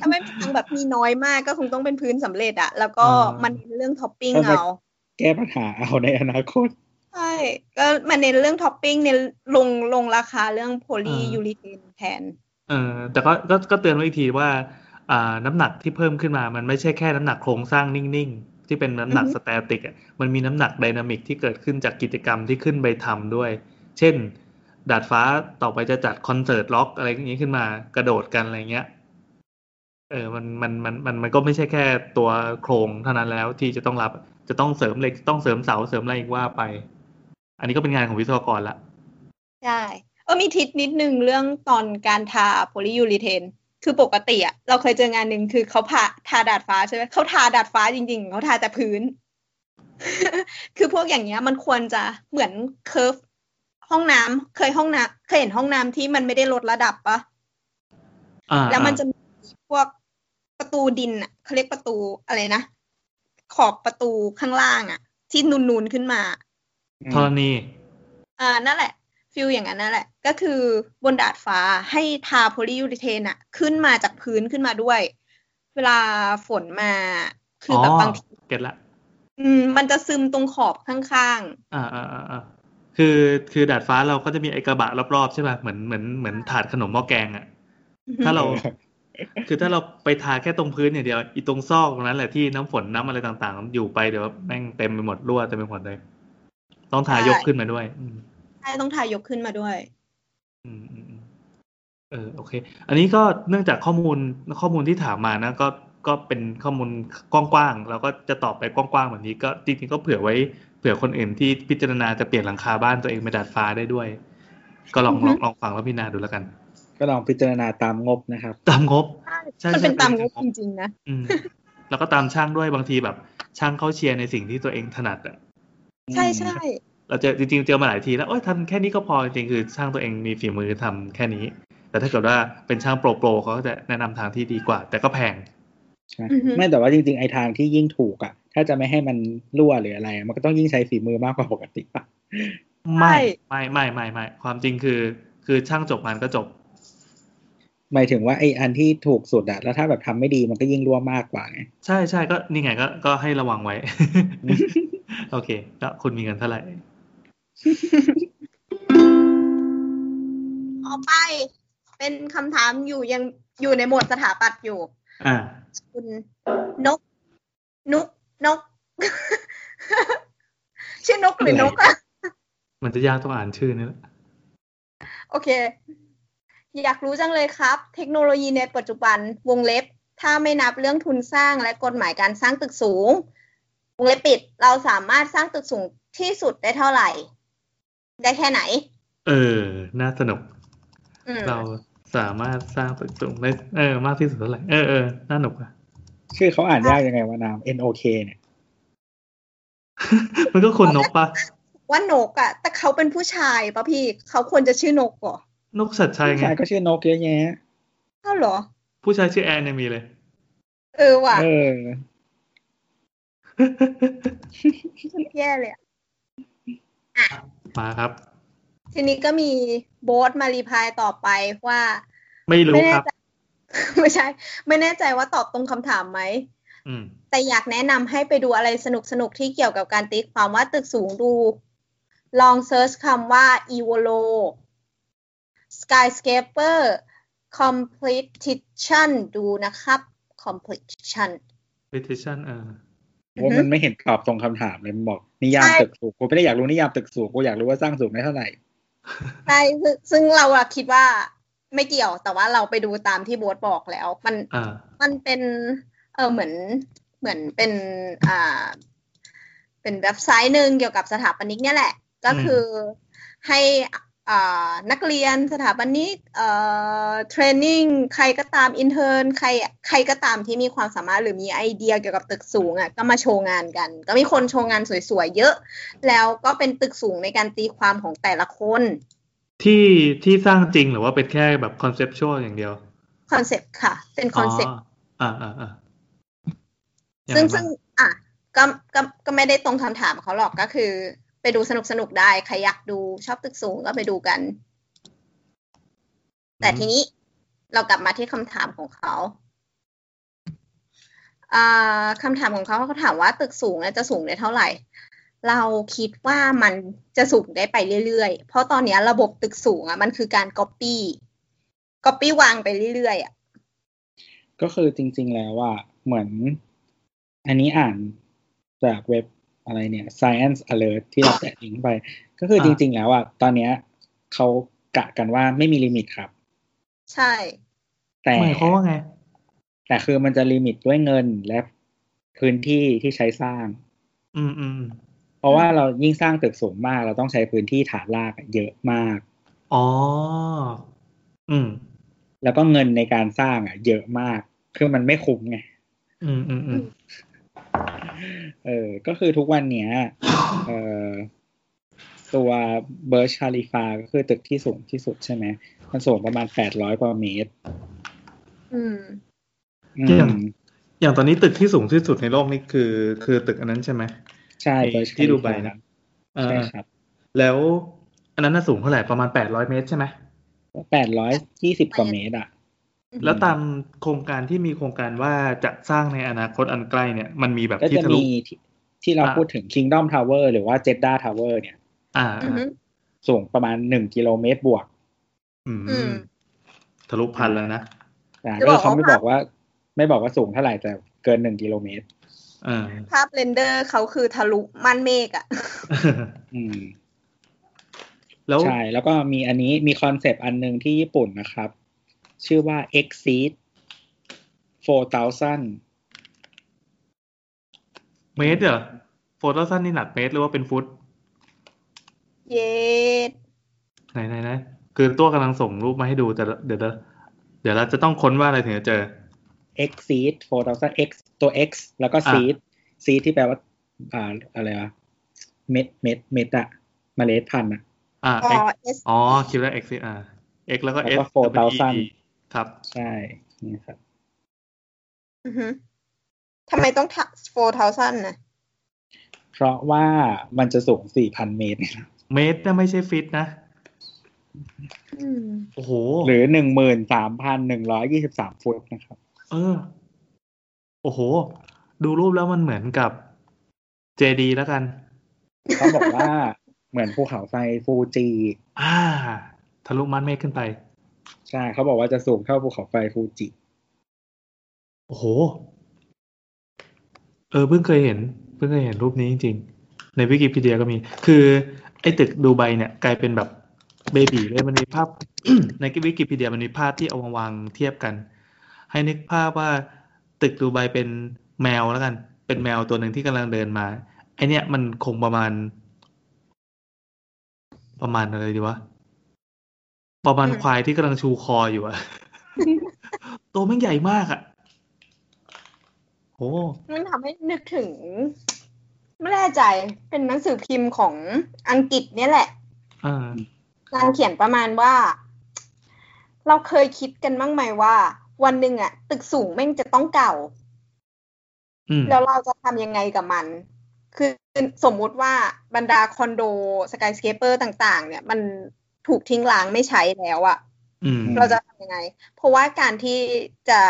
ถ้าไม่มีตังค์แบบมีน้อยมากก็คงต้องเป็นพื้นสำเร็จอะแล้วก็มันเน้นเรื่องท็อปปิ้งเอาแก้ปัญหาเอาในอนาคตใช่ก็มันเน้นเรื่องท็อปปิ้งเน้นลงลงราคาเรื่อง polyurethane แทนเออแต่ก็ก็ก็เตือนไว้อีกทีว่าอ่าน้ำหนักที่เพิ่มขึ้นมา มันไม่ใช่แค่น้ำหนักโครงสร้างนิ่งๆ ที่เป็นน้ำหนักอือฮึ static อะมันมีน้ำหนัก dynamic ที่เกิดขึ้นจากกิจกรรมที่ขึ้นไปทำด้วย เช่น ดาดฟ้าต่อไปจะจัดคอนเสิร์ตร็อกอะไรอย่างนี้ขึ้นมากระโดดกันอะไรเงี้ย เออมันมันมันมันมันก็ไม่ใช่แค่ตัวโครงเท่านั้นแล้วที่จะต้องรับจะต้องเสริมเหล็กต้องเสริมเสาเสริมอะไรอีกว่าไป อันนี้ก็เป็นงานของวิศวกรละใช่เออมีทิศนิดนึงเรื่องตอนการทาโพลียูริเทนคือปกติอะเราเคยเจองานหนึ่งคือเขาพาทาดาดฟ้าใช่ไหมเขาทาดาดฟ้าจริง ๆเขาทาแต่พื้น คือพวกอย่างเงี้ยมันควรจะเหมือนเคิร์ฟ ห้องน้ำเคยห้องน้ำเคยเห็นห้องน้ำที่มันไม่ได้ลดระดับปะอ่าแล้วมันอ่าจะมีพวกประตูดินอะเขาเรียกประตูอะไรนะขอบประตูข้างล่างอะ ที่นูนๆขึ้นมาธรณีอ่านั่นแหละ feel อย่างนั้นนั่นแหละ ก็คือบนดาดฟ้าให้ทา polyurethane อะขึ้นมาจากพื้นขึ้นมาด้วย เวลาฝนมา คือแบบบางที get ละ อืม มันจะซึมตรงขอบข้างอ่าอ่าอ่าอ่า คือคือดาดฟ้าเราก็จะมีไอกระบะรอบๆใช่ป่ะเหมือนเหมือนเหมือนถาดขนมหม้อแกงอะๆถ้าเรา คือถ้าเราไปทาแค่ตรงพื้นอย่างเดียวอีตรงซอกตรงนั้นแหละที่น้ำฝนน้ำอะไรต่างๆ อยู่ไปเดี๋ยวแม่งเต็มไปหมดรั่วเต็มไปหมดเลย ต้องทายกขึ้นมาด้วยอืมใช่ต้องทายกขึ้นมาด้วยอืมอืมอืมเออโอเค อันนี้ก็เนื่องจากข้อมูลข้อมูลที่ถามมานะก็ก็เป็นข้อมูลกว้างๆแล้วก็จะตอบไปกว้างๆแบบนี้ก็จริงๆก็เผื่อไว้เผื่อคนอื่นที่พิจารณาจะเปลี่ยนหลังคาบ้านตัวเองเป็นดาดฟ้าได้ด้วย ก็ลองอือฮึลองลองฟังแล้วพิจารณาดูแล้วกัน ก็ลองพิจารณาตามงบนะครับ ตามงบใช่มันเป็นใช่ตามงบเป็นจริงๆนะอืมแล้วก็ตามช่างด้วยบางทีแบบ ช่างเขาเชียร์ในสิ่งที่ตัวเองถนัดอะใช่ใช่เราเจอจริงๆเจอมาหลายทีแล้วโอ้ยทำแค่นี้ก็พอจริงๆคือช่างตัวเองมีฝีมือทำแค่นี้ แต่ถ้าเกิดว่าเป็นช่างโปรโปรเขาก็จะแนะนำทางที่ดีกว่า แต่ก็แพง ใช่อือฮึไม่แต่ว่าจริงๆไอ้ทางที่ยิ่งถูกอะ ถ้าจะไม่ให้มันรั่วหรืออะไร มันก็ต้องยิ่งใช้ฝีมือมากกว่าปกติป่ะไม่ไม่ไม่ไม่ไม่ความจริงคือ คือช่างจบงานก็จบ หมายถึงว่าไอ้อันที่ถูกสุดอะแล้วถ้าแบบทำไม่ดีมันก็ยิ่งรั่วมากกว่าไงใช่ใช่ก็นี่ไงก็ก็ให้ระวังไว้ โอเคก็คุณมีเงินเท่าไหร่ต่อไป เป็นคำถามอยู่ยังอยู่ในหมวดสถาปัตย์อยู่ อ่าคุณนก นุกนก ชื่อนกหรือนกอะมันจะยากต้องอ่านชื่อนี่แหละโอเค อยากรู้จังเลยครับ เทคโนโลยีในปัจจุบันวงเล็บ ถ้าไม่นับเรื่องทุนสร้างและกฎหมายการสร้างตึกสูง วงเล็บปิด เราสามารถสร้างตึกสูงที่สุดได้เท่าไหร่ ได้แค่ไหน เออ น่าสนุกอืมเรา สามารถสร้างตึกสูงได้เออมากที่สุดเท่าไหร่เออเออน่าหนุกอะชื่อเขาอ่านยากยังไงวะนาม N O K เนี่ยมันก็คนนกปะว่านกอะแต่เขาเป็นผู้ชายปะพี่เขาควรจะชื่อนกเหรอนกสัตว์ชัยผู้ไงชายก็ชื่อนกเยอะแยะเอ้าเหรอ ผู้ชายชื่อแอนเนี่ยมีเลย เออว่ะเออแย่เลยอะมาครับ ทีนี้ก็มีโบ๊ทมา reply ต่อไปว่า ไม่รู้ไม่แน่ครับใจไม่ใช่ ไม่แน่ใจว่าตอบตรงคำถามไหมอืมแต่อยากแนะนำให้ไปดูอะไรสนุกสนุกๆที่เกี่ยวกับการตีความว่าตึกสูงดู ลอง search คำว่า evolo skyscraper competition ดูนะครับ competition petition เออว่ามันไม่เห็นตอบตรงคำถามเลยมันบอกนิยามใช่ตึกสูงกูไม่ได้อยากรู้นิยามตึกสูงกูอยากรู้ว่าสร้างสูงได้เท่าไหร่ ใช่ซึ่งซึ่งเราอะคิดว่าไม่เกี่ยว แต่ว่าเราไปดูตามที่โบ๊ทบอกแล้ว มันอ่ามันเป็น เออเหมือนเหมือนเป็นอ่า เป็นเว็บไซต์หนึ่งเกี่ยวกับสถาปนิกเนี่ยแหละ ก็คือให้อ่า นักเรียนสถาปนิกเอ่อ trainee ใครก็ตาม intern ใครใครก็ตามที่มีความสามารถหรือมีไอเดียเกี่ยวกับตึกสูงอะก็มาโชว์งานกัน ก็มีคนโชว์งานสวยๆเยอะ แล้วก็เป็นตึกสูงในการตีความของแต่ละคน ที่ที่สร้างจริงหรือว่าเป็นแค่แบบ conceptual อย่างเดียว concept ค่ะ เป็น conceptอ่าอ่าอ่ายังซึ่งไบ้าซึ่งอะก็ก็ก็ไม่ได้ตรงคำถามเขาหรอกก็คือ ไปดูสนุกสนุกๆได้ ใครอยากดูชอบตึกสูงก็ไปดูกัน แต่ทีนี้เรากลับมาที่คำถามของเขาอ่าคำถามของเขาเขาถามว่าตึกสูงเนี่ยจะสูงได้เท่าไหร่ เราคิดว่ามันจะสูงได้ไปเรื่อยๆ เพราะตอนเนี้ยระบบตึกสูงอะมันคือการ copy copy วางไปเรื่อยๆอะก็คือจริง ๆแล้วว่าเหมือน อันนี้อ่านจากเว็บ อะไรเนี่ย Science Alert ที่เราแปะลิงก์ไป ก็คือจริง ๆ แล้วอะตอนเนี้ยเขากะกันว่าไม่มีลิมิตครับ ใช่ แต่หมายความว่าไง แต่คือมันจะลิมิตด้วยเงินและพื้นที่ที่ใช้สร้าง อืมอืมอืมเพราะว่าเรายิ่งสร้างตึกสูงมาก เราต้องใช้พื้นที่ฐานรากอะเยอะมาก อ๋อ อืม แล้วก็เงินในการสร้างอะ เยอะมาก คือมันไม่คุ้มไง อืมอืมอืม เออ ก็คือทุกวันเนี้ย เอ่อตัวเบิร์ชคาลิฟาก็คือตึกที่สูงที่สุดใช่ไหม มันสูงประมาณแปดร้อยกว่าเมตร อืมอือย่างมอย่างตอนนี้ตึกที่สูงที่สุดในโลกนี่คือ คือตึกอันนั้นใช่ไหม ใช่ไอ้เบิร์ชที่ดูไบนะเอใช่อครับ แล้วอันนั้นน่ะสูงเท่าไหร่ประมาณแปดร้อยเมตรใช่ไหมแปดร้อยยี่สิบกว่าเมตรอะ แล้วตามโครงการที่มีโครงการว่าจะสร้างในอนาคตอันใกล้เนี่ย มันมีแบบก็ที่จะทะลุมีที่ที่เราอ่าพูดถึง Kingdom Tower หรือว่า Jeddah Tower เนี่ย อ่าอือฮึสูงประมาณหนึ่งกิโลเมตรบวก อืมอืมทะลุพันแล้วนะอ่าจะก็บอกเขาไม่ว่าบอกว่า ไม่บอกว่าสูงเท่าไหร่แต่เกินหนึ่งกิโลเมตรอ่าภาพ render เขาคือทะลุมันเมฆอะอืมแล้วใช่ แล้วก็มีอันนี้มี concept อันหนึ่งที่ญี่ปุ่นนะครับ ชื่อว่า X-Seed 4000 เมตรเหรอโฟโตสั้นนี่หนักเมตรหรือว่าเป็นฟุต เย็ดไหนไหนไหนคือตัวกำลังส่งรูปมาให้ดูแต่เดี๋ยวเดี๋ยวเดี๋ยวเราจะต้องค้นว่าอะไรถึงจะเจอ Exceed 4000 X ตัว X แล้วก็อะ Seed Seed ที่แปลว่า อ่าอะไรวะเม็ดเม็ดเม็ดอะเมล็ดพันธุ์อะอ่าอ๋อ x เอสอ๋อคิดว่า x อ่า x แล้วก็แล้ว s ก็ double E 4,000 ครับใช่นี่ครับอือฮึทำไมต้อง four thousand นะเพราะว่ามันจะสูง4,000เมตร เมตรน่ะไม่ใช่ feet นะอืมโอ้โห หรือ13,123ฟุตนะครับ เออ โอ้โห ดูรูปแล้วมันเหมือนกับเจดีย์แล้วกัน เขาบอกว่าเหมือนภูเขาไฟฟูจิ อ่า ทะลุมันเมฆขึ้นไป ใช่เขาบอกว่าจะสูงเท่าภูเขาไฟฟูจิ โอ้โห เออเพิ่งเคยเห็น เพิ่งเคยเห็นรูปนี้จริงๆ ในวิกิพีเดียก็มี คือ ไอ้ตึกดูไบเนี่ย กลายเป็นแบบเบบีเลยมันมีภาพ ในวิกิพีเดียมันมีภาพที่เอามาวางเทียบกัน ให้นึกภาพว่าตึกดูไบเป็นแมวแล้วกัน เป็นแมวตัวหนึ่งที่กำลังเดินมา ไอเนี่ยมันคงประมาณ ประมาณอะไรดีวะ ประมาณอืมควายที่กำลังชูคออยู่อะตัวแม่งใหญ่มากอะโอ้มันทำให้นึกถึง ไม่แน่ใจเป็นหนังสือพิมพ์ของอังกฤษเนี่ยแหละอ่านางเขียนประมาณว่า เราเคยคิดกันบ้างไหมว่า วันหนึ่งอะตึกสูงแม่งจะต้องเก่าอืมแล้วเราจะทำยังไงกับมัน คือสมมุติว่าบรรดาคอนโด skyscraper ต่าง ๆ เนี่ย มัน ถูกทิ้งร้างไม่ใช้แล้วอะอืมเราจะทำยังไง เพราะว่าการที่จะ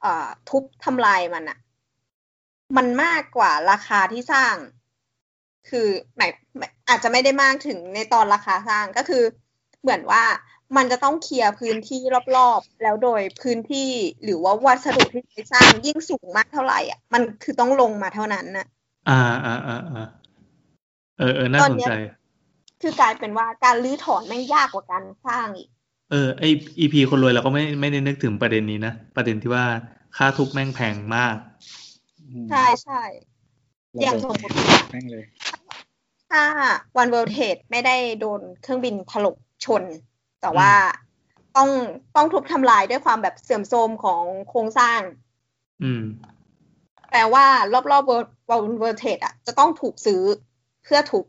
เอ่อทุบทำลายมันอะมันมากกว่าราคาที่สร้าง คือหมายหมายอาจจะไม่ได้มากถึงในตอนราคาสร้างก็คือ เหมือนว่ามันจะต้องเคลียร์พื้นที่รอบๆ แล้วโดยพื้นที่หรือว่าวัสดุที่ใช้สร้างยิ่งสูงมากเท่าไหร่อะมันคือต้องลงมาเท่านั้นน่ะอ่าอ่าอ่าอ่าเออเออน่าตอนสนเนี้ยใจ คือกลายเป็นว่าการรื้อถอนแม่งยากกว่าการสร้างอีก เออไออีพีคนรวยเราก็ไม่ไม่ได้นึกถึงประเด็นนี้นะประเด็นที่ว่าค่าทุบแม่งแพงมาก ใช่ใช่อย่างสมมติแม่งเลยถ้าวันเวิลด์เทดไม่ได้โดนเครื่องบินถล่มชน แต่ว่าต้องต้องทุบทำลายด้วยความแบบเสื่อมโทรมของโครงสร้าง อืมแปลว่ารอบๆเวิลด์เวิลด์เทดอะ จะต้องถูกซื้อเพื่อทุบ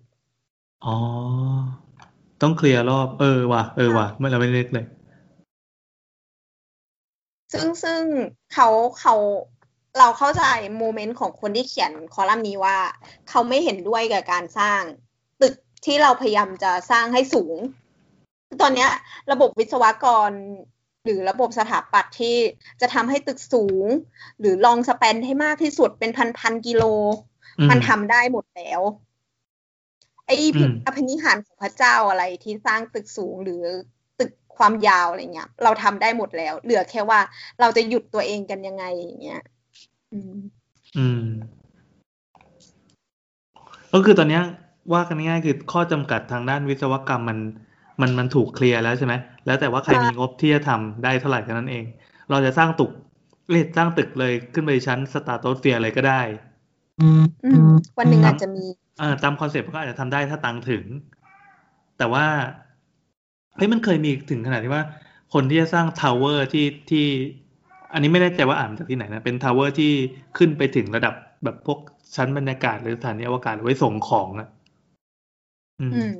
อ๋อ ต้องเคลียร์รอบ เออว่ะ เออว่ะไม่เราไม่ได้นึกเลย ซึ่งซึ่งเขาเขาเราเข้าใจโมเมนต์ของคนที่เขียนคอลัมน์นี้ว่า เขาไม่เห็นด้วยกับการสร้าง ตึกที่เราพยายามจะสร้างให้สูงตอนเนี้ย ระบบวิศวกร หรือระบบสถาปัตย์ที่จะทำให้ตึกสูง หรือลองสเปนให้มากที่สุดเป็นพันพันๆกิโล อืมมันทำได้หมดแล้ว ไอ้อืมอภินิหารของพระเจ้าอะไรที่สร้างตึกสูงหรือตึกความยาวอะไรเงี้ย เราทำได้หมดแล้ว เหลือแค่ว่าเราจะหยุดตัวเองกันยังไงอย่างเงี้ย อืม อืม ก็คือตอนเนี้ยว่ากันง่ายๆคือข้อจำกัดทางด้านวิศวกรรมมัน มันมันถูกเคลียร์แล้วใช่ไหมแล้วแต่ว่าใครใช่มีงบที่จะทำได้เท่าไหร่แค่นั้นเอง เราจะสร้างตึกเรียกสร้างตึกเลยขึ้นไปชั้น stratosphere อะไรก็ได้อืมวันหนึ่งอาจจะมี เออตาม concept มันก็อาจจะทำได้ถ้าตังค์ถึง แต่ว่าเฮ้ยมันเคยมีถึงขนาดที่ว่า คนที่จะสร้าง tower ที่ที่ อันนี้ไม่แน่ใจว่าอ่านมาจากที่ไหนนะเป็น tower ที่ขึ้นไปถึงระดับแบบพวกชั้นบรรยากาศหรือสถานีอวกาศไว้ส่งของอะอืมอืม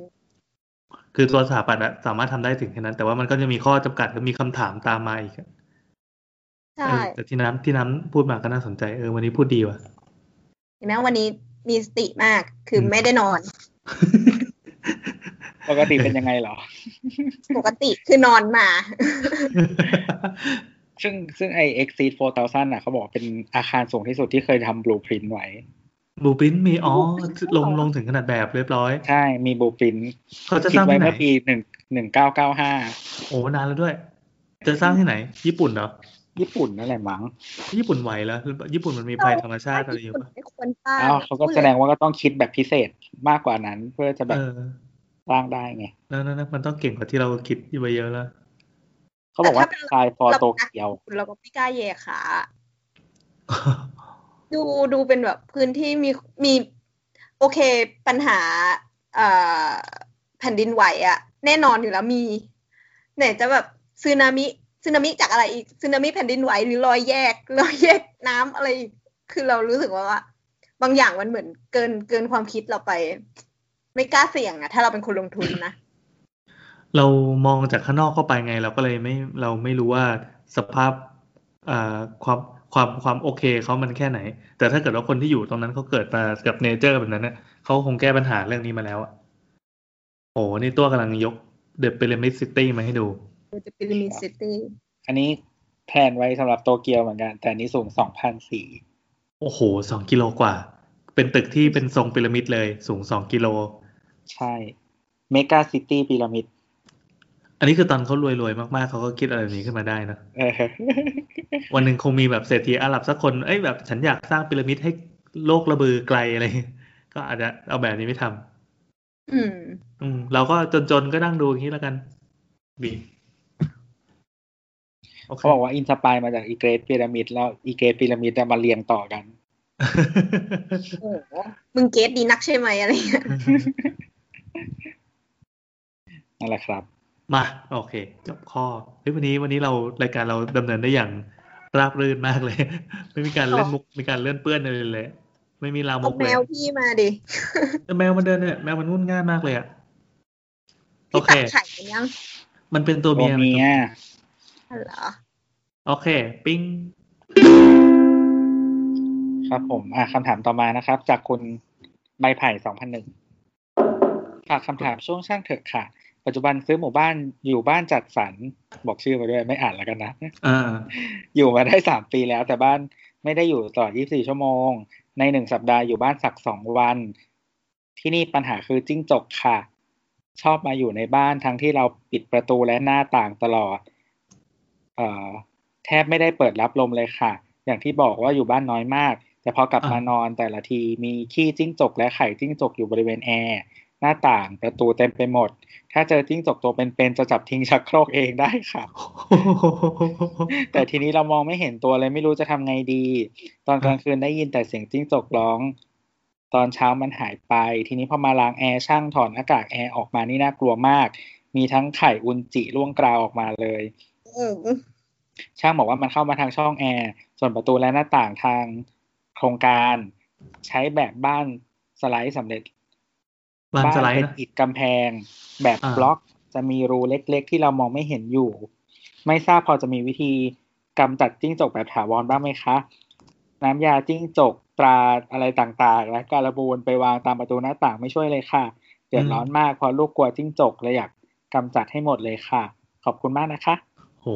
คือตัวสถาปัตย์อะสามารถทำได้ถึงแค่นั้น แต่ว่ามันก็จะมีข้อจำกัดและมีคำถามตามมาอีกอะใช่เออแต่ที่น้ำที่น้ำพูดมาก็น่าสนใจเออวันนี้พูดดีว่ะเห็นไหมวันนี้ มีสติมากคืออมไม่ได้นอน ปกติเป็นยังไงเหรอ ปกติคือนอนมา ซึ่งซึ่งไอ Exceed 4000อะเขาบอกเป็นอาคารสูงที่สุดที่เคยทำ blueprint ไว้บูปินมีอ๋อลงลงถึงขนาดแบบเรียบร้อย ใช่ มี blueprint เขาจะคิสดร้างไว้ที่ไหนเมื่อปีหนึ่งหนึ่งเก้าเก้าห้าโอ้นานแล้วด้วย จะสร้างที่ไหน ญี่ปุ่นเหรอ ญี่ปุ่นนั่นแหละมั้งญี่ปุ่นไหวแล้วญี่ปุ่นมันมีภัยธรรมชาติอะไรอยู่ปะไม่ควรสร้างอ้าวเขาก็แสดงว่าก็ต้องคิดแบบพิเศษมากกว่านั้น เพื่อจะแบบเออสร้างได้ไงแล้วนั่นมันต้องเก่งกว่าที่เราคิดไว้เยอะแล้วเขาบอกว่าทรายฟอโตเกียวเราก็ไม่กล้าแย่ขาดูดูเป็นแบบพื้นที่มีมี โอเคปัญหาเอ่อแผ่นดินไหวอะแน่นอนอยู่แล้วมีไหนจะแบบซึนามิ ซึนามิจากอะไรอีกซึนามิแผ่นดินไหวหรือรอยแยกรอยแยกน้ำอะไรอีกคือเรารู้สึกว่า บางอย่างมันเหมือนเกินเกินความคิดเราไป ไม่กล้าเสี่ยงอะถ้าเราเป็นคนลงทุนนะเรามองจากข้างนอกเข้าไปไง เราก็เลยไม่เราไม่รู้ว่าสภาพอ่าความความความโอเคเขามันแค่ไหน แต่ถ้าเกิดว่าคนที่อยู่ตรงนั้นเขาเกิดมากับเนเจอร์แบบนั้นเนี่ยเขาคงแก้ปัญหาเรื่องนี้มาแล้วอะโอ้นี่ตัวกำลังยก the Pyramid City มาให้ดู จะ Pyramid City อันนี้ plan ไว้สำหรับโตเกียวเหมือนกัน แต่อันนี้สูงสองพันสี่โอ้โหสองกิโลกว่า เป็นตึกที่เป็นทรงพีระมิดเลย สูงสองกิโล ใช่ Mega-City Pyramid อันนี้คือตอนเขารวยๆ มากๆ เขาก็คิดอะไรแบบนี้ขึ้นมาได้นะเออวันหนึ่งคงมีแบบเศรษฐีอาหรับสักคน เอ้ยแบบฉันอยากสร้างพีระมิดให้โลกระบือไกลอะไร ก็อาจจะเอาแบบนี้ไม่ทำอืม อืม เราก็จนๆ ก็นั่งดูอย่างนี้แล้วกัน บีโอ เคเขาบอกว่า inspire มาจากอี Great Pyramid แล้วอี Great Pyramid มาเรียงต่อกันโอ้โหมึง great ดีนักใช่ไหมอะไรเงี้ยนั่นแหละครับ มาโอเค จบข้อเฮ้ยวันนี้วันนี้เรารายการเราดำเนินได้อย่างราบรื่นมากเลย ไม่มีการเล่นมุกมีการเลื่อนเปื้อนอะไรเลย ไม่มีลามเอากแมเลยวพี่มาดิแต่แมวมันเดินเนี่ยแมวมันงุ่นง่ายมากเลยอะโอพี่เคตักไข่กันยังมันเป็นตัวตัวเมียเมียอ๋อ เหรอ โอเค ปิ้ง ครับผมอะคำถามต่อมานะครับ จากคุณใบไผ่สองพันหนึ่งฝากคำถามช่วงช่างเถอะค่ะ ปัจจุบันซื้อหมู่บ้านอยู่บ้านจัดสรรบอกชื่อมาด้วยไม่อ่านแล้วกันนะอ่าอยู่มาได้สามปีแล้ว แต่บ้านไม่ได้อยู่ตลอด24ชั่วโมง ในหนึ่งสัปดาห์อยู่บ้านสักสองวัน ที่นี่ปัญหาคือจิ้งจกค่ะ ชอบมาอยู่ในบ้านทั้งที่เราปิดประตูและหน้าต่างตลอดเอ่อ แทบไม่ได้เปิดรับลมเลยค่ะ อย่างที่บอกว่าอยู่บ้านน้อยมาก แต่พอกลับอะมานอนแต่ละทีมีขี้จิ้งจกและไข่จิ้งจกอยู่บริเวณแอร์หน้าต่างประตูเต็มไปหมด ถ้าเจอจิ้งจกตัวเป็นๆจะจับทิ้งชักโครกเองได้ค่ะ แต่ทีนี้เรามองไม่เห็นตัวเลยไม่รู้จะทำไงดี ตอนกลางคืนได้ยินแต่เสียงจิ้งจกร้อง ตอนเช้ามันหายไป ทีนี้พอมาล้างแอร์ช่างถอดหน้ากากแอร์ออกมานี่น่ากลัวมาก มีทั้งไข่อุนจิร่วงกราวออกมาเลยอืม ช่างบอกว่ามันเข้ามาทางช่องแอร์ ส่วนประตูและหน้าต่างทางโครงการใช้แบบบ้านสไลด์สำเร็จ บ้านสไลด์เป็นนะอิฐกำแพง แบบอ่าบล็อกจะมีรูเล็ก ๆ ที่เรามองไม่เห็นอยู่ ไม่ทราบพอจะมีวิธีกำจัดจิ้งจกแบบถาวรบ้างไหมคะ น้ำยาจิ้งจกตราอะไรต่างๆ และการบูนไปวางตามประตูหน้าต่างไม่ช่วยเลยค่ะเดือดร้อนมากเพราะลูกกลัวจิ้งจกเลยอยากกำจัดให้หมดเลยค่ะ ขอบคุณมากนะคะ โห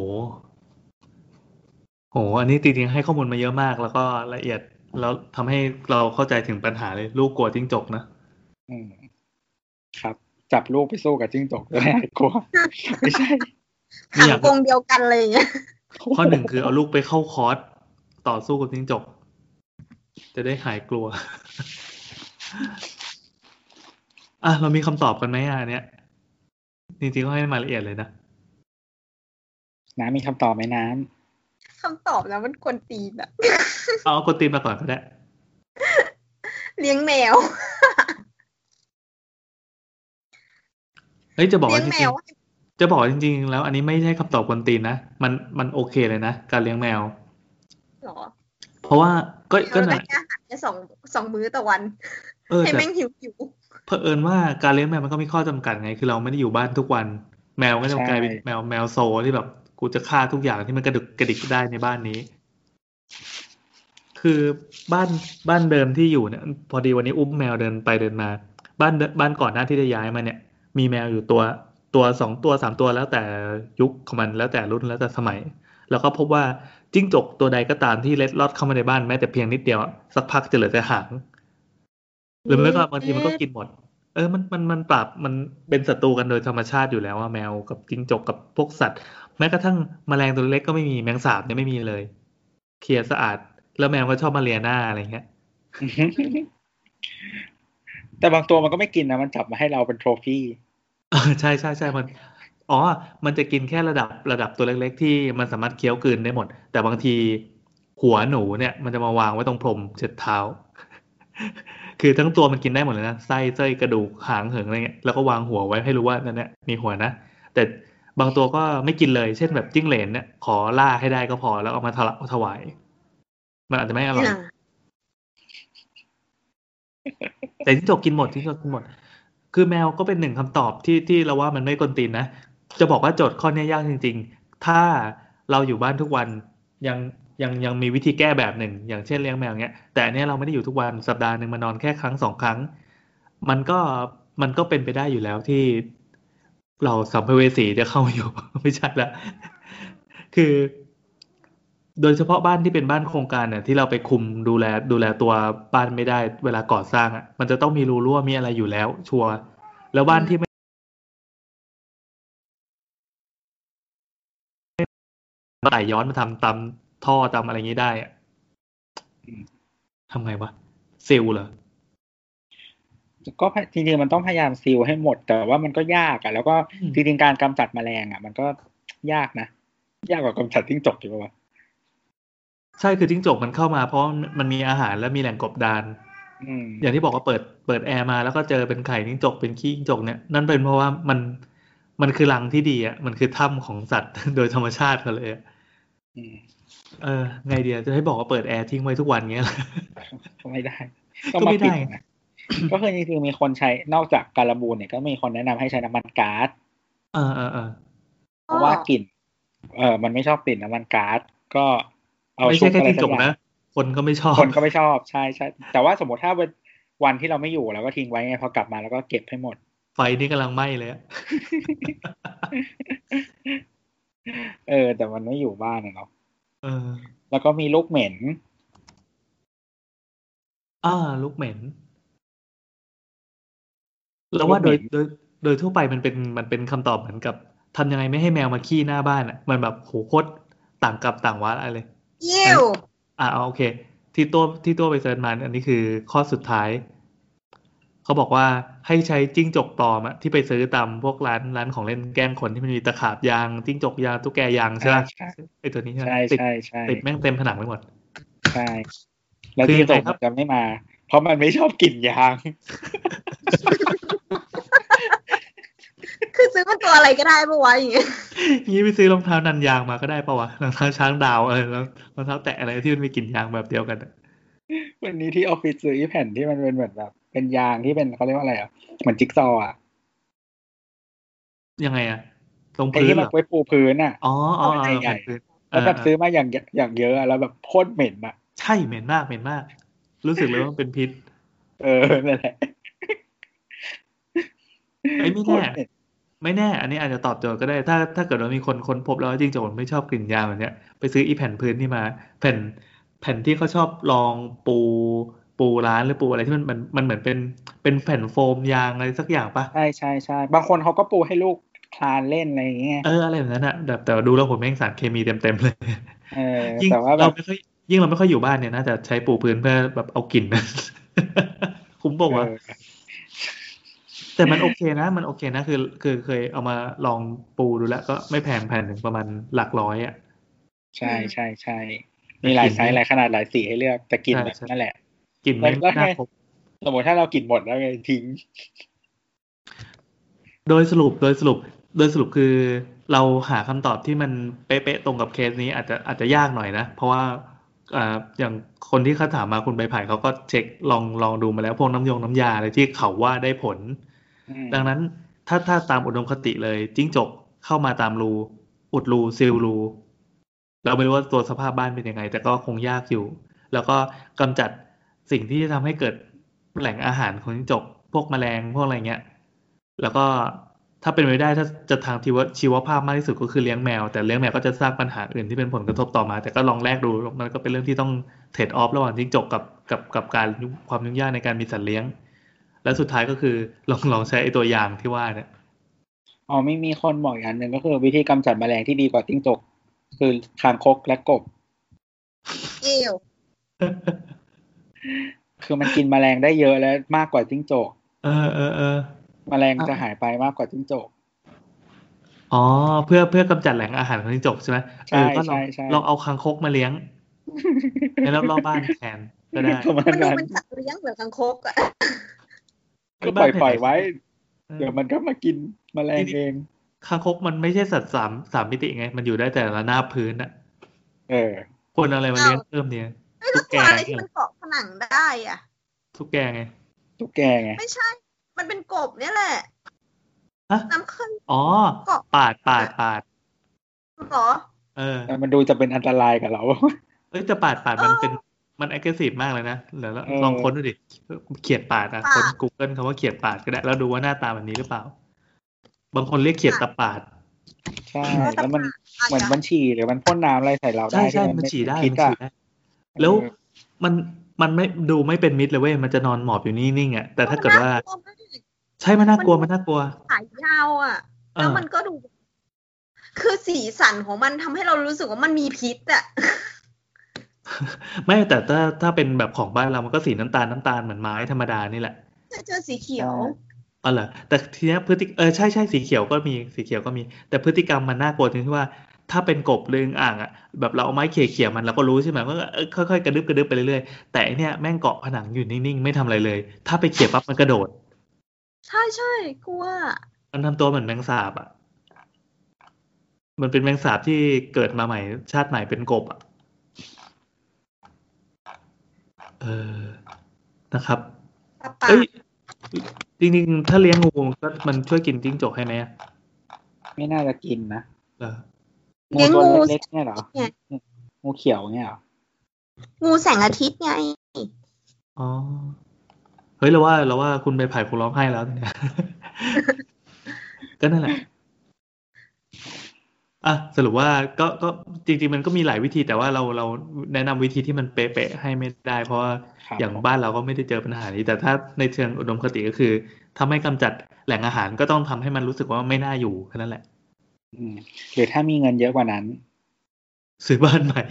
โห อันนี้จริงๆให้ข้อมูลมาเยอะมาก แล้วก็ละเอียด แล้วทำให้เราเข้าใจถึงปัญหาเลย ลูกกลัวจิ้งจกนะ อืม ครับ จับลูกไปสู้กับจิ้งจกจะได้หายกลัว ไม่ใช่ไม่ขังอยากกรงเดียวกันเลยอย่างเงี้ย ข้อหนึ่งคือเอาลูกไปเข้าคอร์สต่อสู้กับจิ้งจก จะได้หายกลัว อะ เรามีคำตอบกันไหมอะอันเนี้ยจริงๆก็ให้มาละเอียดเลยนะ น้ำมีคำตอบไหมน้คำตอบแล้วมันควรตีนอะเอาเอากดตีนมาก่อนก็ได้เลี้ยงแมวเฮ้ยจะบอกเลี้ยว่างจแมริงวๆจะบอกว่าจริง ๆ แล้ว อันนี้ไม่ใช่คำตอบกวนตีนนะมันมันโอเคเลยนะการเลี้ยงแมวหรอ เพราะว่าก็ก็เราได้นะแค่อาหารแค่สองสองมื้อต่อวันเออให้แต่แม่งหิวหิวเผอิญว่าการเลี้ยงแมวมันก็มีข้อจำกัดไง คือเราไม่ได้อยู่บ้านทุกวัน แมวก็จะกลายเป็นแมวแมวโซที่แบบ กูจะฆ่าทุกอย่างที่มันกระดึกกระดิกได้ในบ้านนี้ คือบ้านบ้านเดิมที่อยู่เนี่ยพอดีวันนี้อุ้มแมวเดินไปเดินมา บ้านบ้านก่อนหน้าที่จะย้ายมาเนี่ย มีแมวอยู่ตัวตัวสองตัวสามตัวแล้วแต่ยุคของมันแล้วแต่รุ่นแล้วแต่สมัย แล้วก็พบว่าจิ้งจกตัวใดก็ตามที่เล็ดลอดเข้ามาในบ้านแม้แต่เพียงนิดเดียวสักพักจะเหลือแต่หางหรือไม่ก็บางทีมันก็กินหมด เออ มัน มัน มันปรับ มันเป็นศัตรูกันโดยธรรมชาติอยู่แล้วว่าแมวกับจิ้งจกกับพวกสัตว์ แม้กระทั่งแมลงตัวเล็กก็ไม่มีแมงสาบเนี่ยไม่มีเลย เคลียร์สะอาด แล้วแมวก็ชอบมาเลียหน้าอะไรเงี้ยำแต่บางตัวมันก็ไม่กินนะมันจับมาให้เราเป็นโทรฟี่เออใช่ใช่ใช่มันอ๋อ มันจะกินแค่ระดับระดับตัวเล็ก ๆ ที่มันสามารถเคี้ยวกลืนได้หมด แต่บางทีหัวหนูเนี่ย มันจะมาวางไว้ตรงพรมเช็ดเท้า คือทั้งตัวมันกินได้หมดเลยนะไส้เส้ยกระดูกหางเหิงอะไรเงี้ยแล้วก็วางหัวไว้ให้รู้ว่านั่นเนี่ยมีหัวนะแต่ บางตัวก็ไม่กินเลย เช่นแบบจิ้งเหลนเนี่ยขอล่าให้ได้ก็พอแล้วเอามาถละถวาย มันอาจจะไม่อร่อยแต่จิ้งจกกินหมดจิ้งจกกินหมด คือแมวก็เป็นหนึ่งคำตอบที่ที่เราว่ามันไม่กวนตีนนะจะบอกว่าโจทย์ข้อนี้ยากจริง ๆ ถ้าเราอยู่บ้านทุกวันยังยังยังมีวิธีแก้แบบหนึ่ง อย่างเช่นเลี้ยงแมวเงี้ย แต่อันเนี้ยเราไม่ได้อยู่ทุกวันสัปดาห์หนึ่งมานอนแค่ครั้งสองครั้ง มันก็มันก็เป็นไปได้อยู่แล้วที่ เราสัมภเวสีจะเข้ามาอยู่ ไม่ใช่ละคือ โดยเฉพาะบ้านที่เป็นบ้านโครงการเนี่ยที่เราไปคุมดูแลดูแลตัวบ้านไม่ได้ เวลาก่อสร้างอะ มันจะต้องมีรูรั่วมีอะไรอยู่แล้ว ชัวร์แล้วบ้านที่ไม่ไต่ย้อนมาทำตามท่อตามอะไรอย่างนี้ได้อะอืมทำไงวะซิลเหรอ ก็พยจริงๆมันต้องพยายามซีลให้หมด แต่ว่ามันก็ยากอะแล้วก็อืมจริงๆการกำจัดแมลงอะมันก็ยากนะ ยากกว่ากำจัดจิ้งจกอยู่ปะวะใช่คือจิ้งจกมันเข้ามาเพราะมันมีอาหารและมีแหล่งกบดานอืมอย่างที่บอกว่าเปิดเปิดแอร์มาแล้วก็เจอเป็นไข่จิ้งจกเป็นขี้จิ้งจกเนี่ยนั่นเป็นเพราะว่ามันมันคือรังที่ดีอะมันคือถ้ำของสัตว์โดยธรรมชาติเขาเลยอะอืมเออไงเดียจะให้บอกว่าเปิดแอร์ทิ้งไว้ทุกวันเงี้ยเหรอก็ไม่ได้ก็ก็มาไม่ปิดได้นะ ก็คือจริงๆมีคนใช้นอกจากการบูนเนี่ยก็มีคนแนะนำให้ใช้น้ำมันก๊าซเออเออเออเพราะว่ากลิ่น เออมันไม่ชอบกลิ่นน้ำมันก๊าซก็ เอาไม่ชุใช่บแค่อะไรจิ้งสัจกกอย่างนะคนก็ไม่ชอบ คนก็ไม่ชอบใช่ใช่แต่ว่าสมมติถ้าเป็นวันที่เราไม่อยู่เราก็ทิ้งไว้ไงพอกลับมาแล้วก็เก็บให้หมด ไฟนี่กำลังไหม้เลยอะเออ แต่มันไม่อยู่บ้านอะเนาะเออ แล้วก็มีลูกเหม็น อ่า ลูกเหม็น แล้วว่าโดยลูกเหม็นโดยโดยทั่วไปมันเป็นมันเป็นคำตอบเหมือนกับทำยังไงไม่ให้แมวมาขี้หน้าบ้านอะ มันแบบโหโคตรต่างกับต่างวัดอะไรเลยยิวอ่าเอาโอเค ที่ตัวที่ตัวไปเซิร์ชมาอันนี้คือข้อสุดท้าย เขาบอกว่าให้ใช้จิ้งจกปลอมอะที่ไปซื้อตามพวกร้านร้านของเล่นแกล้งคนที่มันมีตะขาบยาง จิ้งจกยางตุ๊กแกยางใช่ไหมใช่ไอตัวนี้ใช่ไหมใช่ติดใช่ใช่ติดแม่งเต็มผนังไปหมดใช่แล้วคือที่ยังไงจบครับจะไม่มา เพราะมันไม่ชอบกลิ่นยาง คือซื้อเป็นตัวอะไรก็ได้ปะวะอย่างเงี้ยงี้ไปซื้อรองเท้านันยางมาก็ได้ปะวะรองเท้าช้างดาวเออแล้วรองเท้าแตะอะไรที่มันมีกลิ่นยางแบบเดียวกันอะวันนี้ที่ออฟฟิศซื้อแผ่นที่มันเป็นเหมือนแบบ เป็นยางที่เป็นเขาเรียกว่าอะไรอะเหมือนจิ๊กซอว์อะยังไงอะตรงไอ้พื้นที่เหมัรนอไว้ปูพื้นอะอ๋ออ๋อเอาอ๋อใหญ่พื้นแล้วแบบเออซื้อมาอย่างอย่างเยอะอะแล้วแบบโคตรเหม็นอะ ใช่เหม็นมากเหม็นมาก รู้สึกเลยว่ามันเป็นพิษ เออนั่นแหละไอ้ยไม่โคแน่ตรเหม็น ไม่แน่ อันนี้อาจจะตอบโจทย์ก็ได้ ถ้าถ้าเกิดว่ามีคนค้นพบแล้วว่าจริงจกมันไม่ชอบกลิ่นยางแบบเนี้ย ไปซื้ออีแผ่นพื้นที่มา แผ่นแผ่นที่เขาชอบลองปูปูร้านหรือปูอะไรที่มันมันมันเหมือนเป็นเป็นแผ่นโฟมยางอะไรสักอย่างปะใช่ใช่ใช่บางคนเขาก็ปูให้ลูกคลานเล่นอะไรอย่างเงี้ยเอออะไรแบบนั้นอะแบบแต่ว่าดูแล้วผมแม่งสารเคมีเต็มเต็มๆเลยเออยิ่งแต่ว่าแบเราบไม่ค่อยยิ่งเราไม่ค่อยอยู่บ้านเนี่ยน่าจะใช้ปูพื้นเพื่อแบบเอากลิ่นนั้นคุ้มบอกว่าเออ แต่มันโอเคนะ มันโอเคนะ คือ คือเคยเอามาลองปูดูแล้ว ก็ไม่แพงแผ่นหนึ่งประมาณหลักร้อยอะ ใช่ใช่ใช่ มีหลายไซส์หลายขนาดหลายสีให้เลือกแต่กลินใช่แบบใช่นั่นแหละกลิ่นไม่แล้วไงน่าครบสมมติถ้าเรากินหมดแล้วไงทิ้ง โดยสรุปโดยสรุป โดยสรุปคือเราหาคำตอบที่มันเป๊ะๆตรงกับเคสนี้อาจจะอาจจะยากหน่อยนะ เพราะว่าอ่าอย่างคนที่เขาถามมาคุณใบไผ่เขาก็เช็คลองลองดูมาแล้วพวกน้ำยงน้ำยาอะไรที่เขาว่าได้ผลอืม ดังนั้นถ้าถ้าตามอุดมคติเลยจิ้งจกเข้ามาตามรู อุดรูซีลรู เราไม่รู้ว่าตัวสภาพบ้านเป็นยังไง แต่ก็คงยากอยู่ แล้วก็กำจัดสิ่งที่จะทำให้เกิดแหล่งอาหารของจิ้งจก พวกแมลงพวกอะไรเงี้ย แล้วก็ถ้าเป็นไปได้ถ้าจะทางชีวชีวภาพมากที่สุดก็คือเลี้ยงแมว แต่เลี้ยงแมวก็จะสร้างปัญหาอื่นที่เป็นผลกระทบต่อมา แต่ก็ลองแลกดูมันก็เป็นเรื่องที่ต้องเทรดออฟระหว่างจิ้งจกกับกับกับการความยุ่งยากในการมีสัตว์เลี้ยง และสุดท้ายก็คือลองลองใช้ไอ้ตัวอย่างที่ว่าเนี่ยอ๋อไม่มีคนบอกอย่างหนึ่งก็คือวิธีกำจัดแมลงที่ดีกว่าจิ้งจก คือคางคกและกบยิวคือมันกินแมลงได้เยอะและมากกว่าจิ้งจก เออเออเออแมลงจะหายไปมากกว่าจิ้งจกอ๋อเพื่อเพื่อกำจัดแหล่งอาหารของจิ้งจกใช่ไหมใช่เออก็ลองใช่ใช่ลองเอาคางคกมาเลี้ยงในรอบรอบๆบ้านแทนก็ได้ประมามัณนดูนั้นเป็นสัตว์เลี้ยงเหมือนคังคกอะ ก็ปล่อยปล่อยไว้เออเดี๋ยวมันก็มากินแมลงเองคางคกมันไม่ใช่สัตว์สามสามมิติไง มันอยู่ได้แต่ละหน้าบพื้นอะเออ คนเอาอะไรมาเลี้ยงเพิ่มเนี่ยไม่รู้ตัวอะไรที่มันเกาะผนังได้อะทุกแกไงทุกแกไงไม่ใช่ มันเป็นกบเนี่ยแหละฮะน้ำขึ้นอ๋อเกาะปาดปาดปาดเหรอ เออแต่มันดูจะเป็นอันตรายกับเรา เอ้ยแต่ปาดปาดมันเออเป็น มัน active มากเลยนะเดี๋ยวเราเออลองค้นดูดิ เขียดปาดอะปาดค้น Google คำว่าเขียดปาดก็ได้ แล้วดูว่าหน้าตาแบบนี้หรือเปล่า บางคนเรียกเขียดตะปาด ใช่ แล้วมันเหมือนมันฉี่หรือมันพ่นน้ำอะไรใส่เราได้ ใช่ใช่ที่มันไฉี่ได้พิษมันฉี่อะได้ แล้วเออมันมันไม่ดูไม่เป็นมิตรเลยเว้ย มันจะนอนหมอบอยู่นิ่งๆอะ แต่ถ้าเกิดว่ามันน่กลัมากใช่ มันน่ากลัว มันน่ากลัว ขายาวอะเออแล้วมันก็ดู คือสีสันของมันทำให้เรารู้สึกว่ามันมีพิษอะ ไม่แต่ถ้าถ้าเป็นแบบของบ้านเรามันก็สีน้ำตาลน้ำตาลเหมือนไม้ธรรมดานี่แหละเจอสีเขียวอ๋อเหรอแต่ทีเนี้ยพฤติเออใช่ใช่สีเขียวก็มีสีเขียวก็มี แต่พฤติกรรมมันน่ากลัวตรงที่ว่า ถ้าเป็นกบหรืออึ่งอ่างอะแบบเราเอาไม้เขี่ยๆมันเราก็รู้ใช่ไหมว่าเออค่อยๆกระดึบกระดึบไปเรื่อยๆแต่อันเนี้ยแม่งเกาะผนังอยู่นิ่งๆไม่ทำอะไรเลย ถ้าไปเขี่ยปั๊บมันกระโดด ใช่ใช่กลัวมันทำตัวเหมือนแมงสาบอะ มันเป็นแมงสาบที่เกิดมาใหม่ชาติใหม่เป็นกบอะ เออนะครับป้าป่าเอ้ยจริงๆถ้าเลี้ยงงูก็มันช่วยกินจิ้งจกให้ไหมอะไม่น่าจะกินนะเหรองูตัวเล็กๆเนี่ยเหรองูเขียวเนี่ยเหรองูแสงอาทิตย์ไงอ๋อเฮ้ยเราว่าเราว่าคุณไปไผ่คงร้องไห้แล้วเนี่ยก็นั่นแหละ อะสรุปว่าก็ก็จริง ๆ มันก็มีหลายวิธีแต่ว่าเราเราแนะนำวิธีที่มันเป๊ะๆให้ไม่ได้ เพราะว่าครับอย่างบ้านเราก็ไม่ได้เจอปัญหานี้ แต่ถ้าในเชิงอุดมคติก็คือถ้าไม่กำจัดแหล่งอาหารก็ต้องทำให้มันรู้สึกว่าไม่น่าอยู่แค่นั้นแหละอืมหรือถ้ามีเงินเยอะกว่านั้น ซื้อบ้านใหม่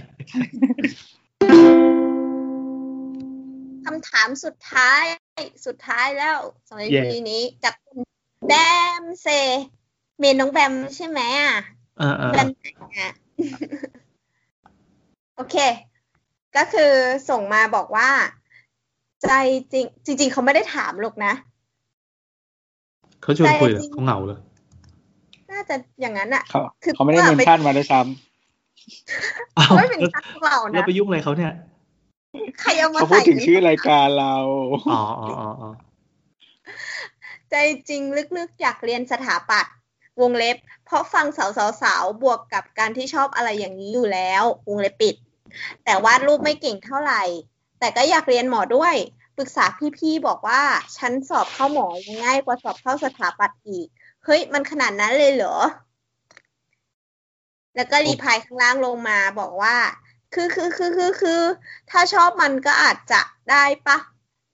คำถามสุดท้ายสุดท้ายแล้วสำหรับเย่ทีนี้จากคุณแบมเซเมนน้องแบมใช่ไหมอะ อ่าอ่าแบมไหนอะโอเค ก็คือส่งมาบอกว่า ใจจริง จริง ๆ เขาไม่ได้ถามหรอกนะ เขาชวนคุยเหรอใจจริงเขาเหงาเลยน่าจะอย่างนั้นอะเขาคือเขาไม่ได้ว่าเมนไปชั่นมาด้วยซ้อ้าวเขาไม่เป็นข้างเราเรานะไปยุ่งอะไรเขาเนี่ยใครเอาำมาเขาพูใส่ดถึงชื่อรายการเราอ๋ออ๋ออ๋ออ๋อใจจริงลึกๆอยากเรียนสถาปัตย์ วงเล็บ เพราะฟังสาวๆๆบวกกับการที่ชอบอะไรอย่างนี้อยู่แล้ว วงเล็บปิด แต่วาดรูปไม่เก่งเท่าไหร่ แต่ก็อยากเรียนหมอด้วยปรึกษาพี่ๆบอกว่าฉันสอบเข้าหมอยังง่ายกว่าสอบเข้าสถาปัตย์อีก เฮ้ย มันขนาดนั้นเลยเหรอ แล้วก็รีพายข้างล่างลงมาบอกว่า คือคือคือคือคือ ถ้าชอบมันก็อาจจะได้ปะ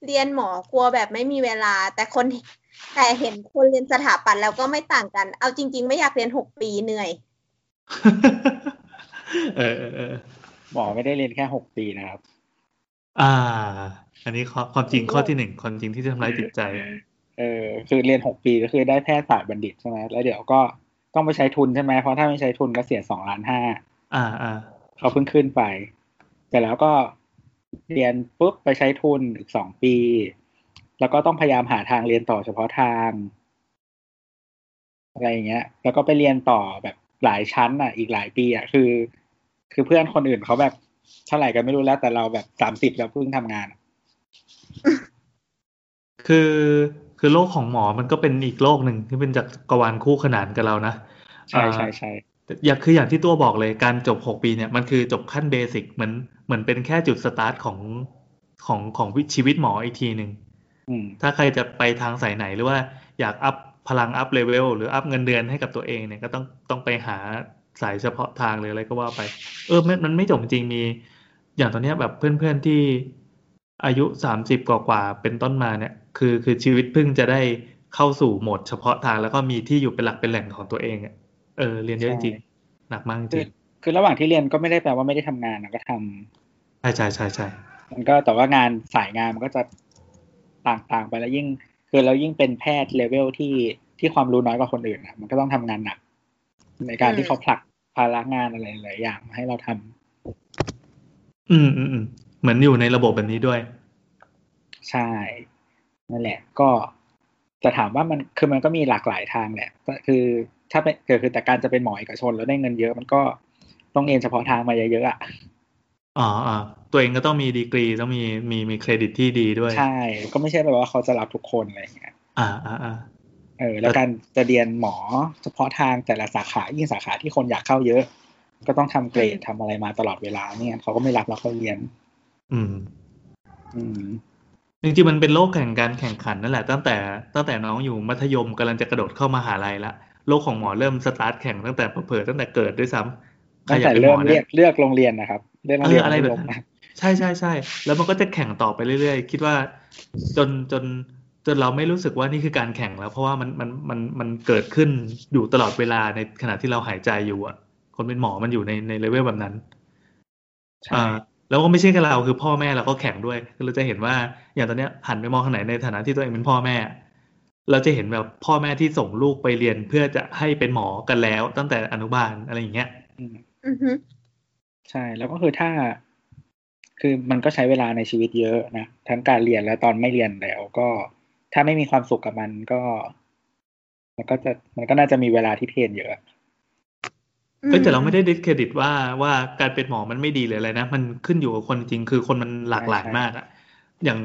เรียนหมอกลัวแบบไม่มีเวลา แต่คน แต่เห็นคนเรียนสถาปัตย์แล้วก็ไม่ต่างกัน เอาจริง ๆ ไม่อยากเรียนหกปีเหนื่อย เออเออเออหมอไม่ได้เรียนแค่หกปีนะครับ อ่า อันนี้ข้อความจริงข้อที่หนึ่งความจริงที่จะทำร้ายจิตใจ เออ คือเรียนหกปีก็คือได้แพทยศาสตร์บัณฑิตใช่ไหมแล้วเดี๋ยวก็ต้องไปใช้ทุนใช่ไหมเพราะถ้าไม่ใช้ทุนก็เสียสองล้านห้า อ่าอ่าเขาเพิ่งขึ้นไป แต่แล้วก็เรียนปุ๊บไปใช้ทุนอีกสองปี แล้วก็ต้องพยายามหาทางเรียนต่อเฉพาะทาง อะไรอย่างเงี้ย แล้วก็ไปเรียนต่อแบบหลายชั้นอะ อีกหลายปีอะคือ คือเพื่อนคนอื่นเขาแบบเท่าไหร่กันไม่รู้แล้วแต่เราแบบสามสิบแล้วเพิ่งทำงานอะคือคือโลกของหมอมันก็เป็นอีกโลกหนึ่งที่เป็นจักรวาลคู่ขนานกับเรานะใช่ใช่ใช่อ่าอย่างคืออย่างที่ตัวบอกเลยการจบหกปีเนี่ยมันคือจบขั้น basic เหมือนเหมือนเป็นแค่จุดสตาร์ทของของของวิชีวิตหมออีกทีหนึ่งอืม ถ้าใครจะไปทางสายไหนหรือว่าอยาก up พลัง up level หรือ up เงินเดือนให้กับตัวเองเนี่ยก็ต้องต้องไปหาสายเฉพาะทางเลยอะไรก็ว่าไป เออมันมันไม่จบจริงมี อย่างตอนเนี้ยแบบเพื่อนๆที่อายุสามสิบกว่าๆเป็นต้นมาเนี่ย คือคือชีวิตเพิ่งจะได้เข้าสู่โหมดเฉพาะทางแล้วก็มีที่อยู่เป็นหลักเป็นแหล่งของตัวเองอะเออเรียนเยอะจริงๆหนักมากจคืริองคือระหว่างที่เรียนก็ไม่ได้แปลว่าไม่ได้ทำงานนะก็ทำใช่ใช่ใช่ใช่มันก็แต่ว่างานสายงานมันก็จะ ต่างๆ ไปแล้วยิ่ง คือเรายิ่งเป็นแพทย์เลเวลที่ที่ความรู้น้อยกว่าคนอื่นอะมันก็ต้องทำงานหนัก ในการอืมที่เขาผลักภาระงานอะไรหลายอย่างมาให้เราทำอืมอืมอืมเหมือนอยู่ในระบบแบบนี้ด้วย ใช่นั่นแหละ ก็จะถามว่ามันคือมันก็มีหลากหลายทางแหละก็คือถ้าเป็นคือคือแต่การจะเป็นหมอเอกชนแล้วได้เงินเยอะมันก็ต้องเรียนเฉพาะทางมาเยอะๆอะ อ๋ออ่าตัวเองก็ต้องมีดีกรีต้องมีมีมีเครดิตที่ดีด้วย ใช่ ก็ไม่ใช่แบบว่าเขาจะรับทุกคนอะไรอย่างเงี้ยอ่าอ่าอ่าเออแล้วการจะเรียนหมอเฉพาะทางแต่ละสาขายิ่งสาขาที่คนอยากเข้าเยอะ ก็ต้องทำเกรดทำอะไรมาตลอดเวลาไม่งั้นเขาก็ไม่รับเราเข้าเรียน อืม อืมจริงๆมันเป็นโลกแข่งการแข่งขันนั่นแหละตั้งแต่ตั้งแต่น้องอยู่มัธยมกำลังจะกระโดดเข้ามหาลัยละโลกของหมอเริ่มสตาร์ทแข่งตั้งแต่เผลอๆตั้งแต่เกิดด้วยซ้ำใครอยากเป็นหเริ่มเรีเนี่ยยกเลือกโรงเรียนนะครับ เลือกโรงเรียนเอออะไรแบบมัธยมนั้นใช่ใช่ใช่แล้วมันก็จะแข่งต่อไปเรื่อยๆ คิดว่าจนจนจนเราไม่รู้สึกว่านี่คือการแข่งแล้ว เพราะว่ามันมันมันมันเกิดขึ้นอยู่ตลอดเวลาในขณะที่เราหายใจอยู่อะ คนเป็นหมอมันอยู่ในในเลเวลแบบนั้นใช่อ่าแล้วก็ไม่ใช่แค่เราคือพ่อแม่เราก็แข่งด้วยคือเราจะเห็นว่าอย่างตอนเนี้ยหันไปมองข้างไหนในฐานะที่ตัวเองเป็นพ่อแม่ เราจะเห็นแบบพ่อแม่ที่ส่งลูกไปเรียนเพื่อจะให้เป็นหมอกันแล้ว ตั้งแต่อนุบาลอะไรอย่างเงี้ยอืมอือฮึ ใช่ แล้วก็คือถ้า คือมันก็ใช้เวลาในชีวิตเยอะนะ ทั้งการเรียนและตอนไม่เรียนแล้วก็ถ้าไม่มีความสุขกับมันก็ มันก็จะมันก็น่าจะมีเวลาที่เทรนเยอะเอ้ยแต่เราไม่ได้ discredit ว่าว่าการเป็นหมอมันไม่ดีหรืออะไรนะ มันขึ้นอยู่กับคนจริงคือคนมันหลากหลายใช่ใช่มากอะอย่าง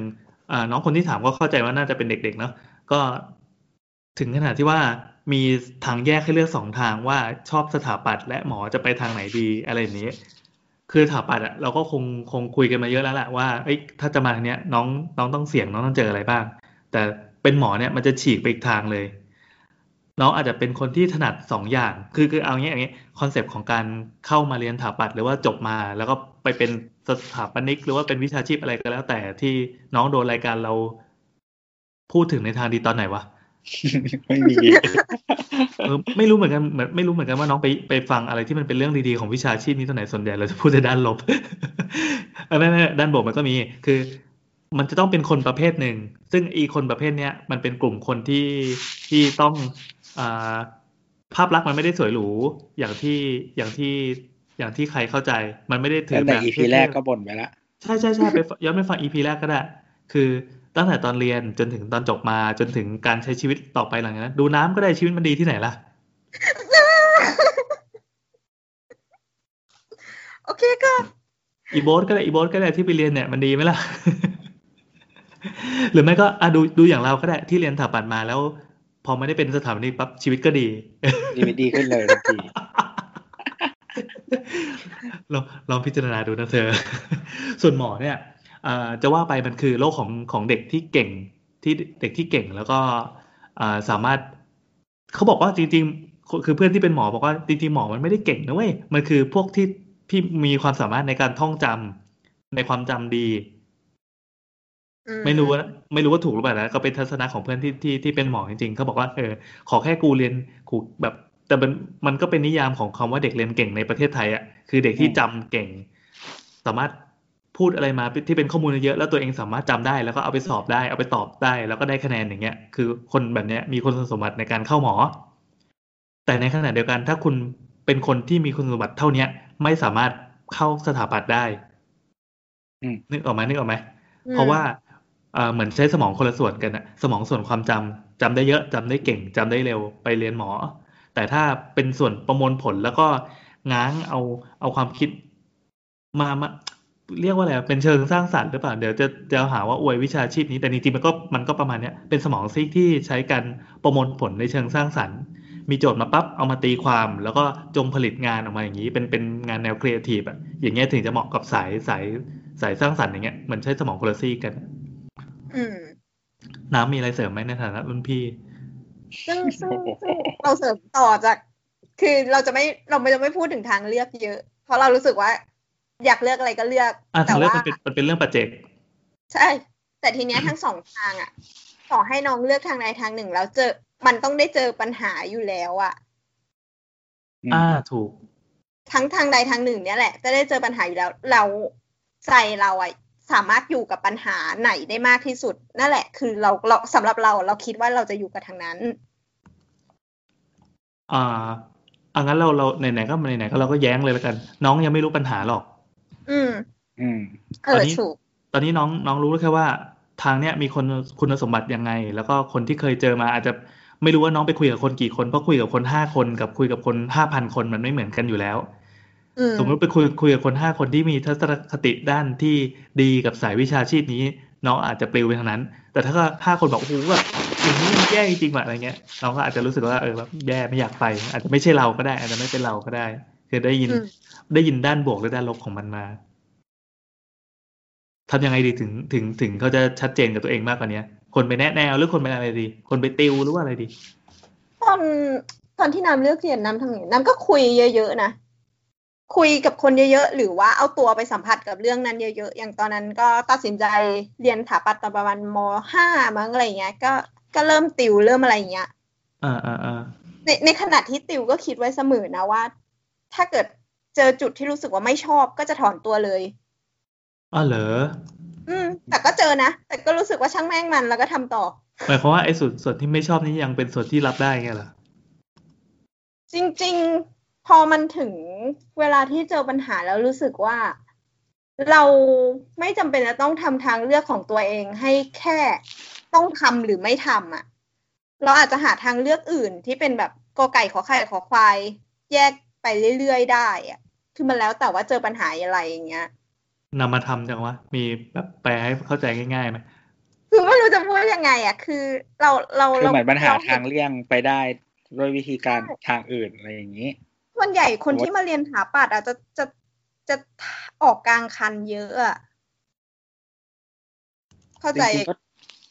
อ่าน้องคนที่ถามก็เข้าใจว่าน่าจะเป็นเด็กๆเนาะก็ถึงขนาดที่ว่ามีทางแยกให้เลือกสองทางว่าชอบสถาปัตย์และหมอจะไปทางไหนดีอะไรอย่างนี้ คือถาปัตย์อะเราก็คงคงคุยกันมาเยอะแล้วแหละว่าเอ้ยถ้าจะมาทางเนี้ยน้องน้องต้องเสี่ยงน้องต้องเจออะไรบ้าง แต่เป็นหมอเนี่ยมันจะฉีกไปอีกทางเลย น้องอาจจะเป็นคนที่ถนัดสองอย่าง คือคือเอางี้อย่างนี้คอนเซปต์ของการเข้ามาเรียนถาปัตย์หรือว่าจบมาแล้วก็ไปเป็นสถาปนิก หรือว่าเป็นวิชาชีพอะไรก็แล้ว แต่ที่น้องโดนรายการเราพูดถึงในทางดีตอนไหนวะ ไม่มีเออไม่รู้เหมือนกันเหมือนไม่รู้เหมือนกันว่าน้องไปไปฟังอะไรที่มันเป็นเรื่องดีๆของวิชาชีพนี้ตอนไหนส่วนใหญ่เราจะพูดแต่ด้านลบเออไม่ไม่ด้านบวกมันก็มี คือ มันจะต้องเป็นคนประเภทหนึ่ง ซึ่งอีคนประเภทเนี้ยมันเป็นกลุ่มคนที่ที่ต้องอ่าภาพลักษณ์มันไม่ได้สวยหรูอย่างที่อย่างที่อย่างที่ใครเข้าใจ มันไม่ได้ถืตั้องแต่แบบอีพีแรกก็บ่นไปแล้วใช่ใช่ใช่ไปฟังย้อนไปฟังอีพีแรกก็ได้ คือ ตั้งแต่ตอนเรียนจนถึงตอนจบมาจนถึงการใช้ชีวิตต่อไปหลังจากนั้นดูน้ำก็ได้ชีวิตมันดีที่ไหนล่ะ โอเคก็ อีโบสก็ได้อีโบสก็ได้ที่ไปเรียนเนี่ยมันดีไหมล่ะ หรือไม่ก็อะดูดูอย่างเราก็ได้ที่เรียนสถาปัตย์มาแล้ว พอไม่ได้เป็นสถาปนิกปั๊บชีวิตก็ดีดีไม่ดีขึ้นเลยทันทีลองลองพิจารณาดูนะเธอ ส่วนหมอเนี่ยอ่า จะว่าไปมันคือโลกของของเด็กที่เก่งที่เด็กที่เก่งแล้วก็อ่าสามารถเขาบอกว่าจริง ๆ คือเพื่อนที่เป็นหมอบอกว่าจริงๆหมอมันไม่ได้เก่งนะเว้ยมันคือพวกที่ที่มีความสามารถในการท่องจำในความจำดีอืไม่รู้ว่าไม่รู้ว่าถูกหรือเปล่านะก็เป็นทัศนะของเพื่อนที่ที่ที่เป็นหมอจริงๆเขาบอกว่าเออขอแค่กูเรียนกูแบบ แต่มันมันก็เป็นนิยามของคำว่าเด็กเรียนเก่งในประเทศไทยอะคือเด็กที่จำเก่ง สามารถ พูดอะไรมาที่เป็นข้อมูลเยอะแล้วตัวเองสามารถจำได้ แล้วก็เอาไปสอบได้เอาไปตอบได้ แล้วก็ได้คะแนนอย่างเงี้ย คือคนแบบเนี้ยมีคุณสมบัติในการเข้าหมอ แต่ในขณะเดียวกันถ้าคุณเป็นคนที่มีคุณสมบัติเท่าเนี้ย ไม่สามารถเข้าสถาปัตย์ได้อืมนึกออกไหมนึกออกไหมอืมเพราะว่าเอ่อเหมือนใช้สมองคนละส่วนกันอะสมองส่วนความจำจำได้เยอะจำได้เก่งจำได้เร็วไปเรียนหมอ แต่ถ้าเป็นส่วนประมวลผลแล้วก็ง้างเอาเอาความคิดมามา เรียกว่าอะไรอะเป็นเชิงสร้างสรรค์หรือเปล่า เดี๋ยวจะจะหาว่าอวยวิชาชีพนี้ แต่จริงๆมันก็มันก็ประมาณเนี้ยเป็นสมองซีกที่ใช้การประมวลผลในเชิงสร้างสรรค์ มีโจทย์มาปั๊บเอามาตีความ แล้วก็จงผลิตงานออกมาอย่างนี้ เป็นเป็นงานแนวครีเอทีฟอะอย่างเงี้ยถึงจะเหมาะกับสายสายสายสร้างสรรค์อย่างเงี้ยเหมือนใช้สมองคนละซีกกัน อืมน้ำมีอะไรเสริมไหมในฐานะรุ่นพี่ซึ่งซึ่งซึ่งเราเสริมต่อจาก คือเราจะไม่เราไม่จะไม่พูดถึงทางเลือกเยอะ เพราะเรารู้สึกว่า อยากเลือกอะไรก็เลือกอะแต่ทางเลือกว่ามันเป็นมันเป็นเรื่องปัจเจกใช่ แต่ทีเนี้ยทั้งสองทางอะต่อให้น้องเลือกทางใดทางหนึ่ง แล้วเจอมันต้องได้เจอปัญหาอยู่แล้วอะอืมอ่าถูก ทั้งทางใดทางหนึ่ง เนี่ยแหละ จะได้เจอปัญหาอยู่แล้ว เราใจเราอะสามารถอยู่กับปัญหาไหนได้มากที่สุด นั่นแหละ คือเราเราสำหรับเราเราคิดว่าเราจะอยู่กับทางนั้น อ่าอังั้นเราเราไหนๆก็ไหนๆก็เราก็แย้งเลยแล้วกัน น้องยังไม่รู้ปัญหาหรอก อืม อืมเอตอนอนี้ถูกตอนนี้น้องน้องรู้แค่ว่า ทางเนี้ยมีคนคุณสมบัติยังไง แล้วก็คนที่เคยเจอมาอาจจะไม่รู้ว่าน้องไปคุยกับคนกี่คนเพราะคุยกับคนห้าคนกับคุยกับคนห้าพันคนมันไม่เหมือนกันอยู่แล้วอืมสมมติไปคุยคุยกับคนห้าคนที่มีทัศนคติด้านที่ดีกับสายวิชาชีพนี้ น้องอาจจะปลิวไปทางนั้น แต่ถ้าห้าคนบอกโอ้โหแบบอย่างนี้มันแย่จริงๆว่ะอะไรเงี้ยน้องก็อาจจะรู้สึกว่าเออแบบแย่ไม่อยากไป อาจจะไม่ใช่เราก็ได้ อาจจะไม่เป็นเราก็ได้คือได้ยินอืม ได้ยินด้านบวกหรือด้านลบของมันมาทำยังไงดีถึงถึงถึงเขาจะชัดเจนกับตัวเองมากกว่านี้คนไปแนะแนวหรือคนไปอะไรดี คนไปติวหรือว่าอะไรดี ตอนตอนที่น้ำเลือกเรียนน้ำทำอย่างนี้น้ำก็คุยเยอะๆนะคุยกับคนเยอะๆ หรือว่าเอาตัวไปสัมผัสกับเรื่องนั้นเยอะๆ อย่างตอนนั้นก็ตัดสินใจเรียนถาปัตย์ตอนประมาณมห้ามั้งอะไรเงี้ย ก็ก็เริ่มติวเริ่มอะไรเงี้ยอ่าอ่าอ่าในในขณะที่ติวก็คิดไว้เสมอนะว่า ถ้าเกิด เจอจุดที่รู้สึกว่าไม่ชอบก็จะถอนตัวเลยอ๋อเหรออืม แต่ก็เจอนะ แต่ก็รู้สึกว่าช่างแม่งมันแล้วก็ทำต่อหมายความว่าไอ้ส่วนส่วนที่ไม่ชอบนี้ยังเป็นส่วนที่รับได้ไงเหรอจริง ๆ พอมันถึงเวลาที่เจอปัญหาแล้วรู้สึกว่า เราไม่จำเป็นจะต้องทำทางเลือกของตัวเองให้แค่ต้องทำหรือไม่ทำอะ เราอาจจะหาทางเลือกอื่นที่เป็นแบบกอไก่ขอไข่ขอควาย แยกไปเรื่อยๆได้อะ คือมันแล้วแต่ว่าเจอปัญหาอะไรอย่างเงี้ยนำมาทำจังวะ มีแบบแปลให้เข้าใจง่ายๆไหมคือไม่รู้จะพูดยังไง อะ คือเราเราคือเหมือนปัญหาเรทางเลี่ยงไปได้ด้วยวิธีการทางอื่นอะไรอย่างนี้ส่วนใหญ่คนผมว่าที่มาเรียนถาปัดอะจะจะจะออกกลางคันเยอะอะเข้าจใจริงๆก็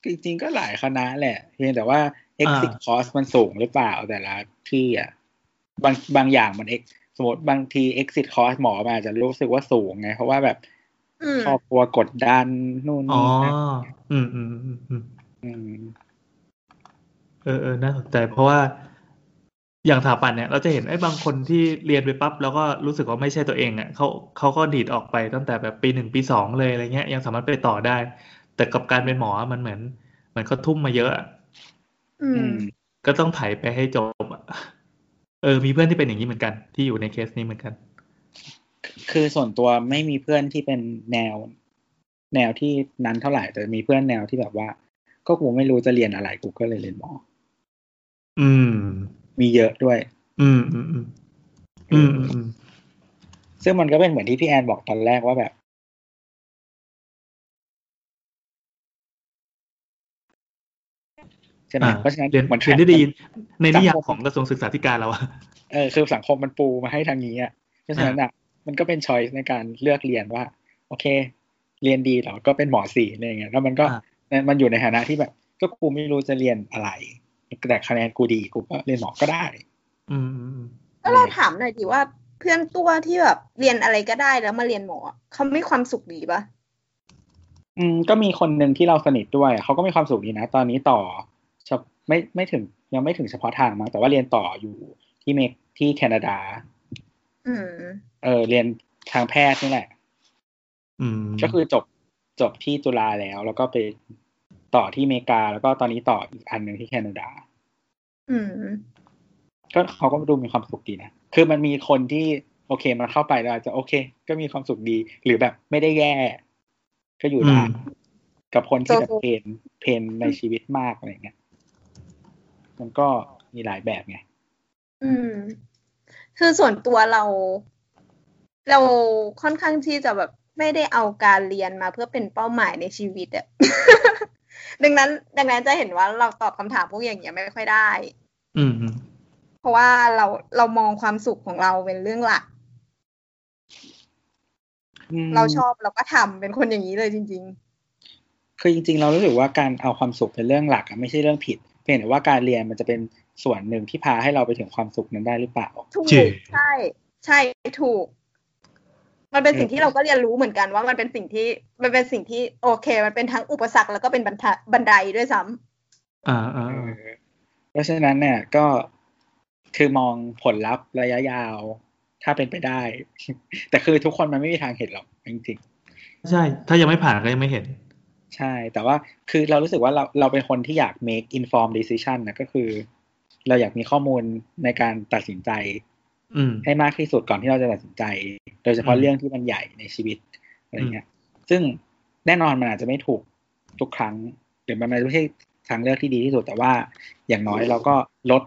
จริงๆก็หลายคณะแหละ เพียงแต่ว่า exit อ่า cost มันสูงหรือเปล่าแต่ละที่อะบางบางอย่างมัน ex สมมติบางที exit cost หมอมาอาจจะรู้สึกว่าสูงไง เพราะว่าแบบอืมครอบครัวกดดันนู่นอ๋อนี่นะอืมอืมอืมอืมอืมเออเออน่าสนใจเพราะว่าอย่างถาปัดเนี่ยเราจะเห็นไอ้บางคนที่เรียนไปปั๊บแล้วก็รู้สึกว่าไม่ใช่ตัวเองอะเขาเขาก็ดีดออกไปตั้งแต่แบบปีหนึ่งปีสองเลยอะไรเงี้ย ยังสามารถไปต่อได้ แต่กับการเป็นหมอมันเหมือน เหมือนเขาทุ่มมาเยอะอะอือืมมก็ต้องไถไปให้จบอะ เออ มีเพื่อนที่เป็นอย่างนี้เหมือนกัน ที่อยู่ในเคสนี้เหมือนกัน คือส่วนตัวไม่มีเพื่อนที่เป็นแนว แนวที่นั้นเท่าไหร่ แต่มีเพื่อนแนวที่แบบว่า ก็กูไม่รู้จะเรียนอะไรกูก็เลยเรียนหมอ อืม มีเยอะด้วย อืมอืมอืมอืมอืมอืมซึ่งมันก็เป็นเหมือนที่พี่แอนบอกตอนแรกว่าแบบ ใช่ไหมอ่าเพราะฉะนั้นเรียนเหมือนเรียนได้ดีมันในนิยามสังคมของกระทรวงศึกษาธิการเราอะเออคือสังคมมันปูมาให้ทางนี้อะเพราะฉะนั้นอะมันก็เป็นช้อยส์ในการเลือกเรียนว่า โอเค เรียนดีเหรอก็เป็นหมอสี่อะไรอย่างเงี้ยแล้วมันก็อ่ามันอยู่ในฐานะที่แบบก็กูไม่รู้จะเรียนอะไร แต่คะแนนกูดีกูก็เรียนหมอก็ได้อืมอืมอืมแล้วเราถามหน่อยดิว่าเพื่อนตัวที่แบบเรียนอะไรก็ได้แล้วมาเรียนหมอเขาไม่ความสุขดีปะอืมก็มีคนหนึ่งที่เราสนิทด้วยเขาก็มีความสุขดีนะ ตอนนี้ต่อเฉพ ไม่ไม่ถึงยังไม่ถึงเฉพาะทางมั้งแต่ว่าเรียนต่ออยู่ที่เมกที่แคนาดาอืมเออเรียนทางแพทย์นี่แหละอืมก็คือจบจบที่จุฬาแล้ว แล้วก็ไปต่อที่อเมริกา แล้วก็ตอนนี้ต่ออีกอันหนึ่งที่แคนาดาอืมก็เขาก็ดูมีความสุขดีนะ คือมันมีคนที่โอเคมันเข้าไปแล้วอาจจะโอเค ก็มีความสุขดี หรือแบบไม่ได้แย่ ก็อยู่ได้อืมกับคนที่แบบ so so pain pain ในชีวิตมากอะไรเงี้ย มันก็มีหลายแบบไง อืม คือส่วนตัวเรา เราค่อนข้างที่จะแบบไม่ได้เอาการเรียนมาเพื่อเป็นเป้าหมายในชีวิตอะดังนั้น ดังนั้นจะเห็นว่าเราตอบคำถามพวกอย่างเงี้ยไม่ค่อยได้อืมอืม เพราะว่าเราเรามองความสุขของเราเป็นเรื่องหลัก เราชอบเราก็ทำเป็นคนอย่างนี้เลยจริงคือจริง ๆ เรารู้สึกว่าการเอาความสุขเป็นเรื่องหลักอะไม่ใช่เรื่องผิดเพียงแต่ว่าการเรียนมันจะเป็นส่วนหนึ่งที่พาให้เราไปถึงความสุขนั้นได้หรือเปล่าๆถูกจริงใช่ ใช่ถูก มันเป็นสิ่งเออที่เราก็เรียนรู้เหมือนกันว่ามันเป็นสิ่งที่มันเป็นสิ่งที่โอเค มันเป็นทั้งอุปสรรคแล้วก็เป็นบันทะบันไดด้วยซ้ำอ่าอ่าเออ่าอเพราะฉะนั้นเนี่ยก็คือมองผลลัพธ์ระยะยาว ถ้าเป็นไปได้ แต่คือทุกคนมันไม่มีทางเห็นหรอกจริงใช่ ถ้ายังไม่ผ่านก็ยังไม่เห็นๆ ใช่ แต่ว่าคือเรารู้สึกว่าเราเราเป็นคนที่อยาก make informed decision นะก็คือ เราอยากมีข้อมูลในการตัดสินใจอืมให้มากที่สุดก่อนที่เราจะตัดสินใจ โดยเฉพาะอืมเรื่องที่มันใหญ่ในชีวิตอะไรเงี้ย ซึ่งแน่นอนมันอาจจะไม่ถูกทุกครั้งหรือมันไม่ใช่ทางเลือกที่ดีที่สุด แต่ว่าอย่างน้อยเราก็ลด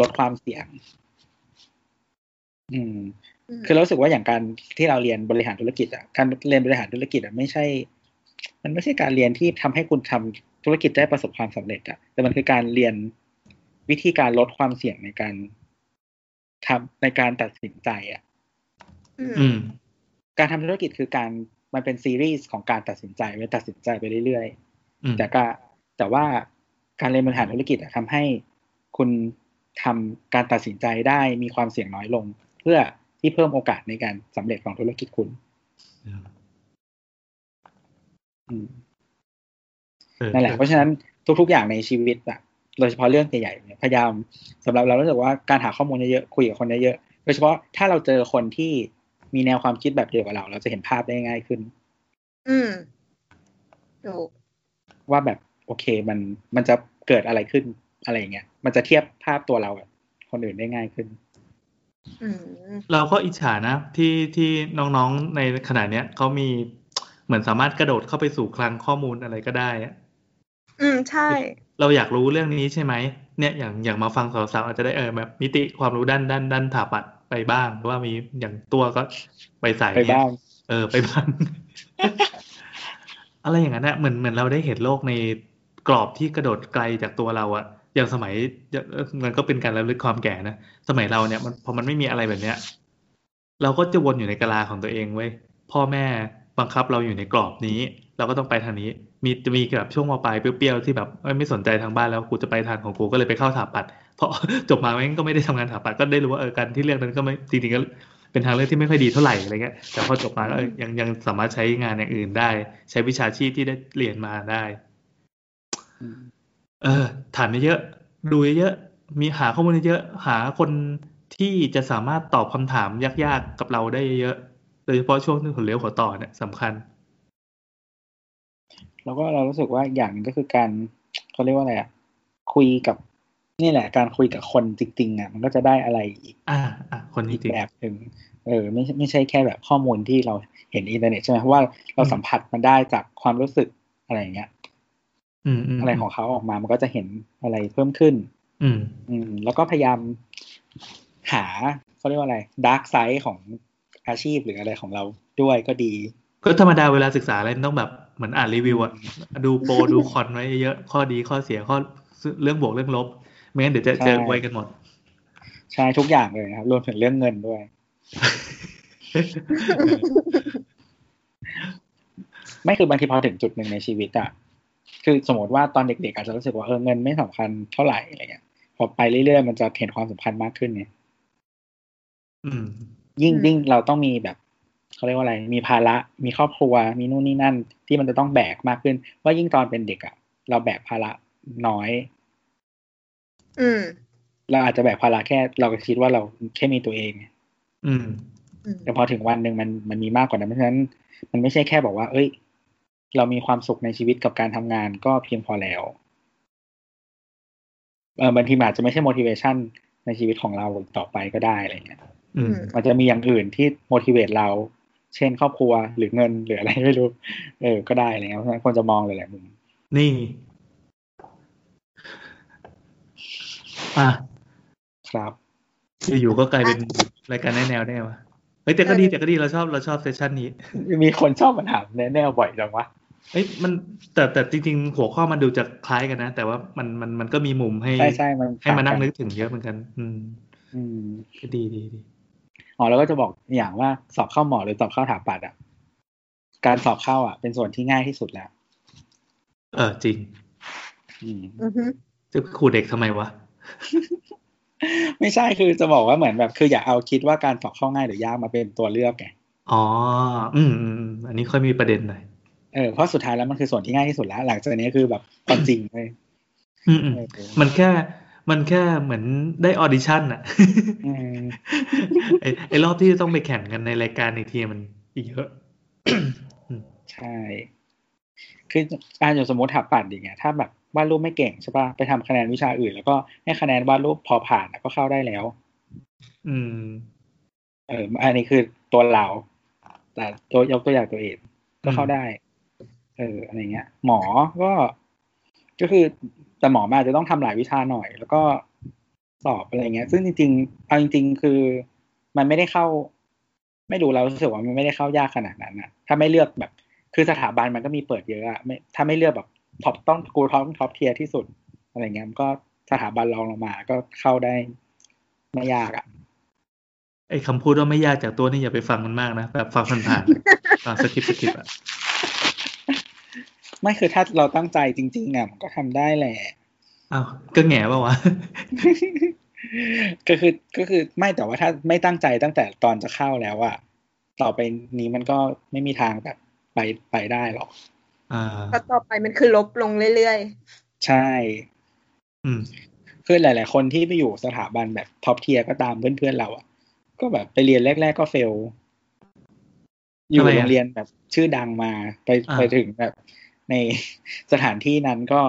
ลดความเสี่ยง อืมอืมคือเรารู้สึกว่าอย่างการที่เราเรียนบริหารธุรกิจอะ การเรียนบริหารธุรกิจอะไม่ใช่ มันไม่ใช่การเรียนที่ทำให้คุณทำธุรกิจได้ประสบความสำเร็จอะแต่มันคือการเรียนวิธีการลดความเสี่ยงในการทำในการตัดสินใจอะอืมอืม การทำธุรกิจคือการมันเป็นซีรีส์ของการตัดสินใจไปตัดสินใจไปเรื่อยอืมๆแต่ก็แต่ว่าการเรียนบริหารธุรกิจอะทำให้คุณทำการตัดสินใจได้มีความเสี่ยงน้อยลง เพื่อที่เพิ่มโอกาสในการสำเร็จของธุรกิจคุณอืมเออ นั่นแหละ เพราะฉะนั้นทุก ๆ อย่างในชีวิตอะโดยเฉพาะเรื่องใหญ่ๆเนี่ยพยายามสำหรับเรารู้สึกว่าการหาข้อมูลเยอะๆคุยกับคนเยอะๆโดยเฉพาะถ้าเราเจอคนที่มีแนวความคิดแบบเดียวกับเรา เราจะเห็นภาพได้ง่ายขึ้น อืมถูกว่าแบบโอเคมันมันจะเกิดอะไรขึ้นอะไรอย่างเงี้ยมันจะเทียบภาพตัวเรากับคนอื่นได้ง่ายขึ้นอืมเราก็อิจฉานะ ที่ที่น้องๆในขณะเนี้ยเขามี เหมือนสามารถกระโดดเข้าไปสู่คลังข้อมูลอะไรก็ได้อะอืมใช่ เราอยากรู้เรื่องนี้ใช่ไหมเนี่ยอย่างอย่างมาฟังสาวๆอาจจะได้เออแบบมิติความรู้ด้านด้านด้านถาปัดไปบ้างหรือว่ามีอย่างตัวก็ไปใส่ไปบ้างเออไปบ้างอะไรอย่างนั้นอะเหมือนเหมือนเราได้เห็นโลกในกรอบที่กระโดดไกลจากตัวเราอะอย่างสมัยเอ่อมันก็เป็นการระลึกความแก่นะสมัยเราเนี่ยมันพอมันไม่มีอะไรแบบเนี้ย เราก็จะวนอยู่ในกะลาของตัวเองเว้ยพ่อแม่ บังคับเราอยู่ในกรอบนี้ เราก็ต้องไปทางนี้ มีจะมีแบบช่วงมปลายเปรี้ยวๆที่แบบเอ้ยไม่สนใจทางบ้านแล้วกูจะไปทางของกูก็เลยไปเข้าถาปัดเพราะจบมาแม่งก็ไม่ได้ทำงานถาปัดก็ได้รู้ว่าเออการที่เลือกนั้นก็ไม่จริงๆก็เป็นทางเลือกที่ไม่ค่อยดีเท่าไหร่อะไรเงี้ยแต่พอจบมาก็เออยังยังสามารถใช้งานอย่างอื่นได้ ใช้วิชาชีพที่ได้เรียนมาได้เออถามเยอะๆดูเยอะๆมีหาข้อมูลเยอะๆหาคนที่จะสามารถตอบคำถามยากๆกับเราได้เยอะๆ โดยเฉพาะช่วงที่หัวเลี้ยวหัวต่อเนี่ยสำคัญ แล้วก็เรารู้สึกว่าอย่างหนึงก็คือการเขาเรียกว่าอะไรอะคุยกับ นี่แหละ การคุยกับคนจริงๆอะมันก็จะได้อะไรอีก อ่าอะคนอีนี้กจริงแบบหนึ่งเออไม่ใช่ไม่ใช่แค่แบบข้อมูลที่เราเห็นในอินเทอร์เน็ตใช่ไหมเพราะว่าเราสัมผัสมันได้จากความรู้สึกอะไรอย่างเงี้ยอืมอืมอะไรของเขาออกมามันก็จะเห็นอะไรเพิ่มขึ้น อืม อืม แล้วก็พยายามหาเขาเรียกว่าอะไร dark side ของ อาชีพหรืออะไรของเราด้วยก็ดี ก็ธรรมดาเวลาศึกษาอะไรมันต้องแบบเหมือนอ่านรีวิวอะดู pro ดู con ไว้เยอะข้อดีข้อเสียข้อเรื่องบวกเรื่องลบไม่งั้นเดี๋ยวจะใช่เจอไว้กันหมด ใช่ทุกอย่างเลยนะครับรวมถึงเรื่องเงินด้วย ไม่คือบางทีพอถึงจุดหนึ่งในชีวิตอะคือสมมติว่าตอนเด็กๆอาจจะรู้สึกว่าเออเงินไม่สำคัญเท่าไหร่อะไรเงี้ยพอไปเรื่อยๆมันจะเห็นความสำคัญมากขึ้นเนี่ย อืม ยิ่งอืมยิ่งเราต้องมีแบบเขาเรียกว่าอะไร มีภาระมีครอบครัว มีนู่นนี่นั่น ที่มันจะต้องแบกมากขึ้น ว่ายิ่งตอนเป็นเด็กอะเราแบกภาระน้อย อืม เราอาจจะแบกภาระแค่ เราก็คิดว่าเราแค่มีตัวเองอืมอืมแต่พอถึงวันหนึ่งมันมันมีมากกว่านั้นเพราะฉะนั้น มันไม่ใช่แค่บอกว่า เอ้ย เรามีความสุขในชีวิตกับการทำงานก็เพียงพอแล้วเออบางทีมันอาจจะไม่ใช่ motivation ในชีวิตของเราต่อไปก็ได้อะไรเงี้ยอื มมันจะมีอย่างอื่นที่ motivate เรา เช่นครอบครัวหรือเงินหรืออะไรไม่รู้ เออ ก็ได้อะไรเงี้ยเพราะฉะนั้นควรจะมองเลยแหละมุม นี่ อะ ครับ อยู่ๆก็กลายเป็นรายการแนแนวได้ไงวะเฮ้ยแต่ก็ดีแต่ก็ดีเราชอบเราชอบเซสชันนี้ มีคนชอบมาถามแน่ๆบ่อยจังวะเอ้ยมันแต่แต่จริง ๆ หัวข้อมันดูจะคล้ายกันนะ แต่ว่ามันมันมันก็มีมุมให้ใช่ใช่มันให้มานั่งต่นึกักถึงเยอะเหมือนกัน อืม อืมก็ดีดีดี อ๋อแล้วก็จะบอกอย่างว่าสอบเข้าหมอหรือสอบเข้าถาปัดอะการสอบเข้าอะ เป็นส่วนที่ง่ายที่สุดแล้ว เออจริง อืมอือฮึจะขู่เด็กทำไมวะ ไม่ใช่คือจะบอกว่าเหมือนแบบ คืออย่าเอาคิดว่าการสอบเข้าง่ายหรือยากมาเป็นตัวเลือกไงอ๋ออืมอืมอืมอันนี้ค่อยมีประเด็นหน่อยเออเพราะสุดท้ายแล้วมันคือส่วนที่ง่ายที่สุดแล้ว หลังจากนี้คือแบบความจริงเลยอืมอืมเออมันแค่ มันแค่เหมือนได้ audition อะอืมไอไอรอบที่จะต้องไปแข่งกันในรายการอีกทีมันอีกเยอะ ใช่ คืออ่าอย่างสมมติถาปัดอย่างเงี้ยถ้าแบบวาดรูปไม่เก่งใช่ป่ะไปทำคะแนนวิชาอื่น แล้วก็ให้คะแนนวาดรูปพอผ่านอะก็เข้าได้แล้ว อืม เอออันนี้คือตัวเรา แต่ตัวยกตัวอย่างตัวเองก็เข้าได้ เอออะไรเงี้ย หมอก็ก็คือ แต่หมอมันอาจะต้องทำหลายวิชาหน่อย แล้วก็สอบอะไรเงี้ย ซึ่งจริงๆเอาจริง ๆ คือ มันไม่ได้เข้า ไม่รู้เรารู้สึกว่ามันไม่ได้เข้ายากขนาดนั้นอะถ้าไม่เลือกแบบ คือสถาบันมันก็มีเปิดเยอะอะไม่ถ้าไม่เลือกแบบ top ต้องกู top top tier ที่สุดอะไรเงี้ยมันก็สถาบันรองลงมา ก็เข้าได้ไม่ยากอะไอ้คำพูดว่าไม่ยากจากตัวนี่อย่าไปฟังมันมากนะแบบฟังผ่านๆฟัง skip skip อะ ไม่คือถ้าเราตั้งใจจริงๆอะมันก็ทำได้แหละอ้าวก็แหงป่าวะก็คือก็คือไม่แต่ว่าถ้าไม่ตั้งใจตั้งแต่ตอนจะเข้าแล้วอะต่อไปนี้มันก็ไม่มีทางแบบไปไปได้หรอกอ่าก็ต่อไปมันคือลบลงเรื่อยใช่ อืมคือหลาย ๆ คนที่ไปอยู่สถาบันแบบ top tier ก็ตามเพื่อน ๆ เราอะก็แบบไปเรียนแรก ๆ ก็ fail อยู่ทำไมอะโรงเรียนแบบชื่อดังมาไปอ่าไปถึงแบบ ในสถานที่นั้นก็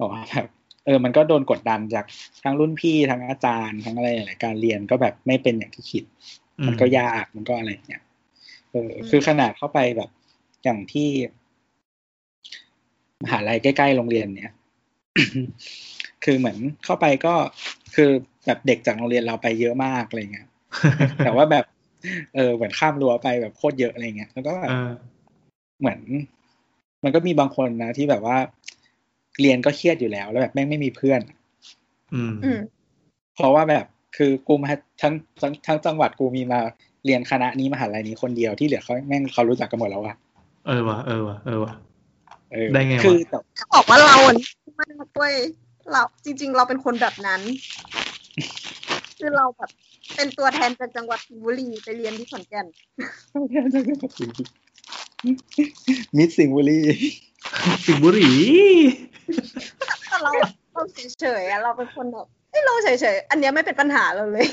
บอกว่าแบบเออ มันก็โดนกดดันจากทั้งรุ่นพี่ทั้งอาจารย์ทั้งอะไรหลายๆการเรียนก็แบบไม่เป็นอย่างที่คิดอืมันก็ยากมันก็อะไรอย่างเงี้ยเออคือขนาดเข้าไปแบบอย่างที่มหาลัยใกล้ๆโรงเรียนเนี้ยคือเหมือนเข้าไปก็คือแบบเด็กจากโรงเรียนเราไปเยอะมากอะไรเงี้ยแต่ว่าแบบ เออเหมือนข้ามรั้วไปแบบโคตรเยอะอะไรเงี้ยแล้วก็แบบเออเหมือน มันก็มีบางคนนะที่แบบว่า เรียนก็เครียดอยู่แล้ว แล้วแบบแม่งไม่มีเพื่อนอืมอืมเพราะว่าแบบคือกูมาทั้งทั้งทั้งจังหวัดกูมีมาเรียนคณะนี้มหาลัยนี้คนเดียวที่เหลือเขาแม่งเขารู้จักกันหมดแล้วอะเออว่ะเออว่ะเออว่ะเออได้ไงวะคือแต่จะบอกว่าเราอะมากเว้ยเราจริง ๆ เราเป็นคนแบบนั้น คือเราแบบเป็นตัวแทนจากจังหวัดสิงห์บุรีไปเรียนที่ขอนแก่น มิดสิงห์บุรี สิงห์บุรีแต่เราเราเฉยๆอะเราเป็นคนแบบเอ้ยเราเฉยๆอันเนี้ยไม่เป็นปัญหาเราเลย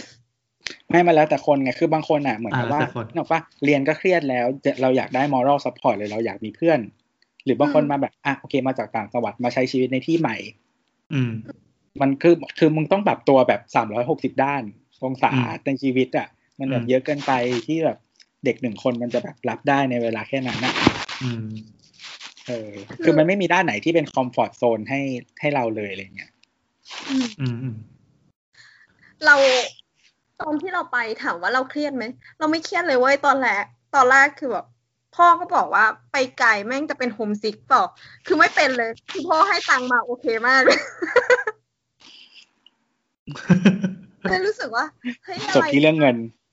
ไม่มาแล้วแต่คนไงคือบางคนอะเหมือนกับอ่าว่าแล้วแต่คนนกออกปะเรียนก็เครียดแล้วจะเราอยากได้ moral support เลยเราอยากมีเพื่อน หรือบางคนอืมมาแบบอะโอเคมาจากต่างจังหวัดมาใช้ชีวิตในที่ใหม่ อืม มันคือคือมึงต้องปรับตัวแบบสามร้อยหกสิบด้านองศาอืมในชีวิตอะ มันแบอืบมเยอะเกินไปที่แบบ เด็กหนึ่งคนมันจะแบบรับได้ในเวลาแค่นั้นนะอืมเออ คือมันไม่มีด้านไหนที่เป็นคอมฟอร์ z โซนให้ให้เราเลยอะไรเงี้ยอืมอืมอืมเราตอนที่เราไปถามว่าเราเครียดไหม เราไม่เครียดเลยเว้ยตอนแรก ตอนแรกคือแบบพ่อก็บอกว่าไปไกลแม่งจะเป็นโฮมซิกเปล่าคือไม่เป็นเลยคือพ่อให้ตังค์มาโอเคมากเลยเลยรู้สึกว่าเฮ้ยอะจบไรที่เรื่องเงินอืม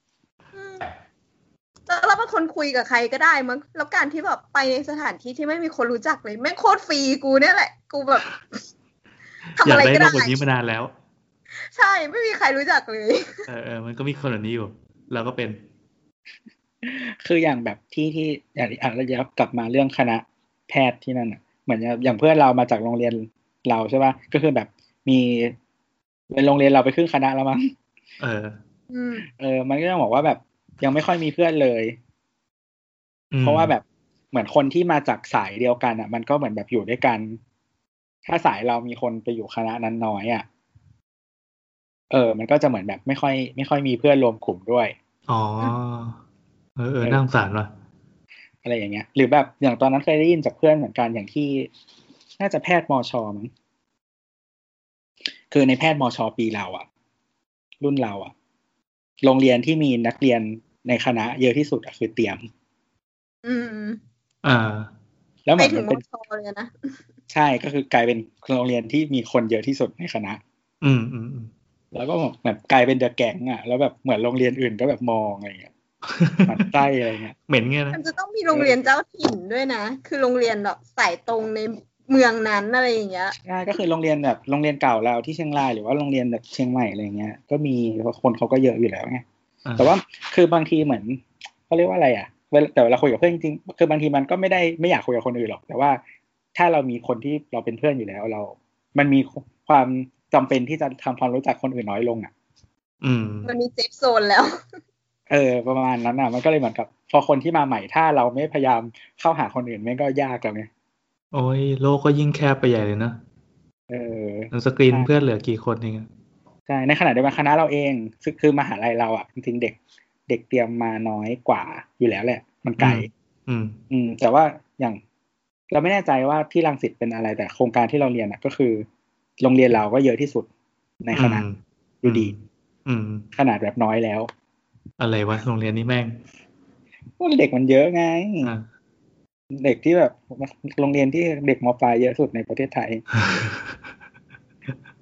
แล้วเราเป็นคนคุยกับใครก็ได้มั้งแล้วการที่แบบไปในสถานที่ที่ไม่มีคนรู้จักเลยแม่งโคตรฟรีกูเนี่ยแหละ กูแบบทำอยากอะไรได้ก็โลได้กแบบนี้มานานแล้ว ใช่ไม่มีใครรู้จักเลย เออเออมันก็มีคนแบบนี้อยู่เราก็เป็น คืออย่างแบบที่ที่อย่างอะเราจะกลับมาเรื่องคณะแพทย์ที่นั่นอะเหมือนอย่างเพื่อนเรามาจากโรงเรียนเราใช่ป่ะก็คือแบบมีเป็นโรงเรียนเราไปครึ่งคณะแล้วมั้งเอออืมเออ มันก็ต้องบอกว่าแบบ ยังไม่ค่อยมีเพื่อนเลยอืมเพราะว่าแบบเหมือนคนที่มาจากสายเดียวกันอะ มันก็เหมือนแบบอยู่ด้วยกัน ถ้าสายเรามีคนไปอยู่คณะนั้นน้อยอะ เออ มันก็จะเหมือนแบบไม่ค่อย ไม่ค่อยมีเพื่อนรวมกลุ่มด้วย อ๋อ เออเออน่าสงสารว่ะอะไรอย่างเงี้ย หรือแบบอย่างตอนนั้นเคยได้ยินจากเพื่อนเหมือนกันอย่างที่ น่าจะแพทย์มอชอมั้งคือในแพทย์มอชอปีเราอะรุ่นเราอะ โรงเรียนที่มีนักเรียนในคณะเยอะที่สุดอะคือเตรียม อืม อ่า แล้วเหไปมือนถึมังนมเป็นชเลยนะใช่ก็คือกลายเป็นโรงเรียนที่มีคนเยอะที่สุดในคณะ อืมอืมอืมแล้วก็แบบกลายเป็นเดอะแก๊งอะแล้วแบบเหมือนโรงเรียนอื่นก็แบบมองอะไรเงี้ยหมันไส้อะไรเงี้ยเหม็นเงี้ยนะมันจะต้องมีโรงเรียนเจ้าถิ่นด้วยนะ คือโรงเรียนแบบสายตรงใน เมืองนั้นอะไรอย่างเงี้ยใช่ก็คือโรงเรียนแบบโรงเรียนเก่าเราที่เชียงรายหรือว่าโรงเรียนแบบเชียงใหม่อะไรเงี้ย ก็มีคนเขาก็เยอะอยู่แล้วไงอ่าแต่ว่าคือบางทีเหมือนเขาเรียกว่าอะไรอะเวลาแต่เวลาคุยกับเพื่อนจริงๆคือบางทีมันก็ไม่ได้ไม่อยากคุยกับคนอื่นหรอก แต่ว่าถ้าเรามีคนที่เราเป็นเพื่อนอยู่แล้วเรา มันมีความจำเป็นที่จะทำความรู้จักคนอื่นน้อยลงอะ อืม มันมี safe zone แล้ว เออ ประมาณนั้นอะ มันก็เลยเหมือนกับ พอคนที่มาใหม่ถ้าเราไม่พยายามเข้าหาคนอื่นมันก็ยากแล้วไง โอ้ยโลกก็ยิ่งแคบไปใหญ่เลยเนอะเออมันสกรีนเพื่อนเหลือกี่คนเองอะใช่ในขณะเดียวกันคณะเราเองคือคือมหาลัยเราอะจริงๆเด็ก เด็กเตรียมมาน้อยกว่าอยู่แล้วแหละ มันไกลอืม อืม แต่ว่าอย่างเราไม่แน่ใจว่าที่รังสิตเป็นอะไรแต่โครงการที่เราเรียนอะ ก็คือ โรงเรียนเราก็เยอะที่สุดในคณะอืมอยู่ดีอืมขนาดแบบน้อยแล้ว อะไรวะโรงเรียนนี้แม่งเพราะเด็กมันเยอะไงอ่า เด็กที่แบบโรงเรียนที่เด็กมปลายเยอะสุดในประเทศไทย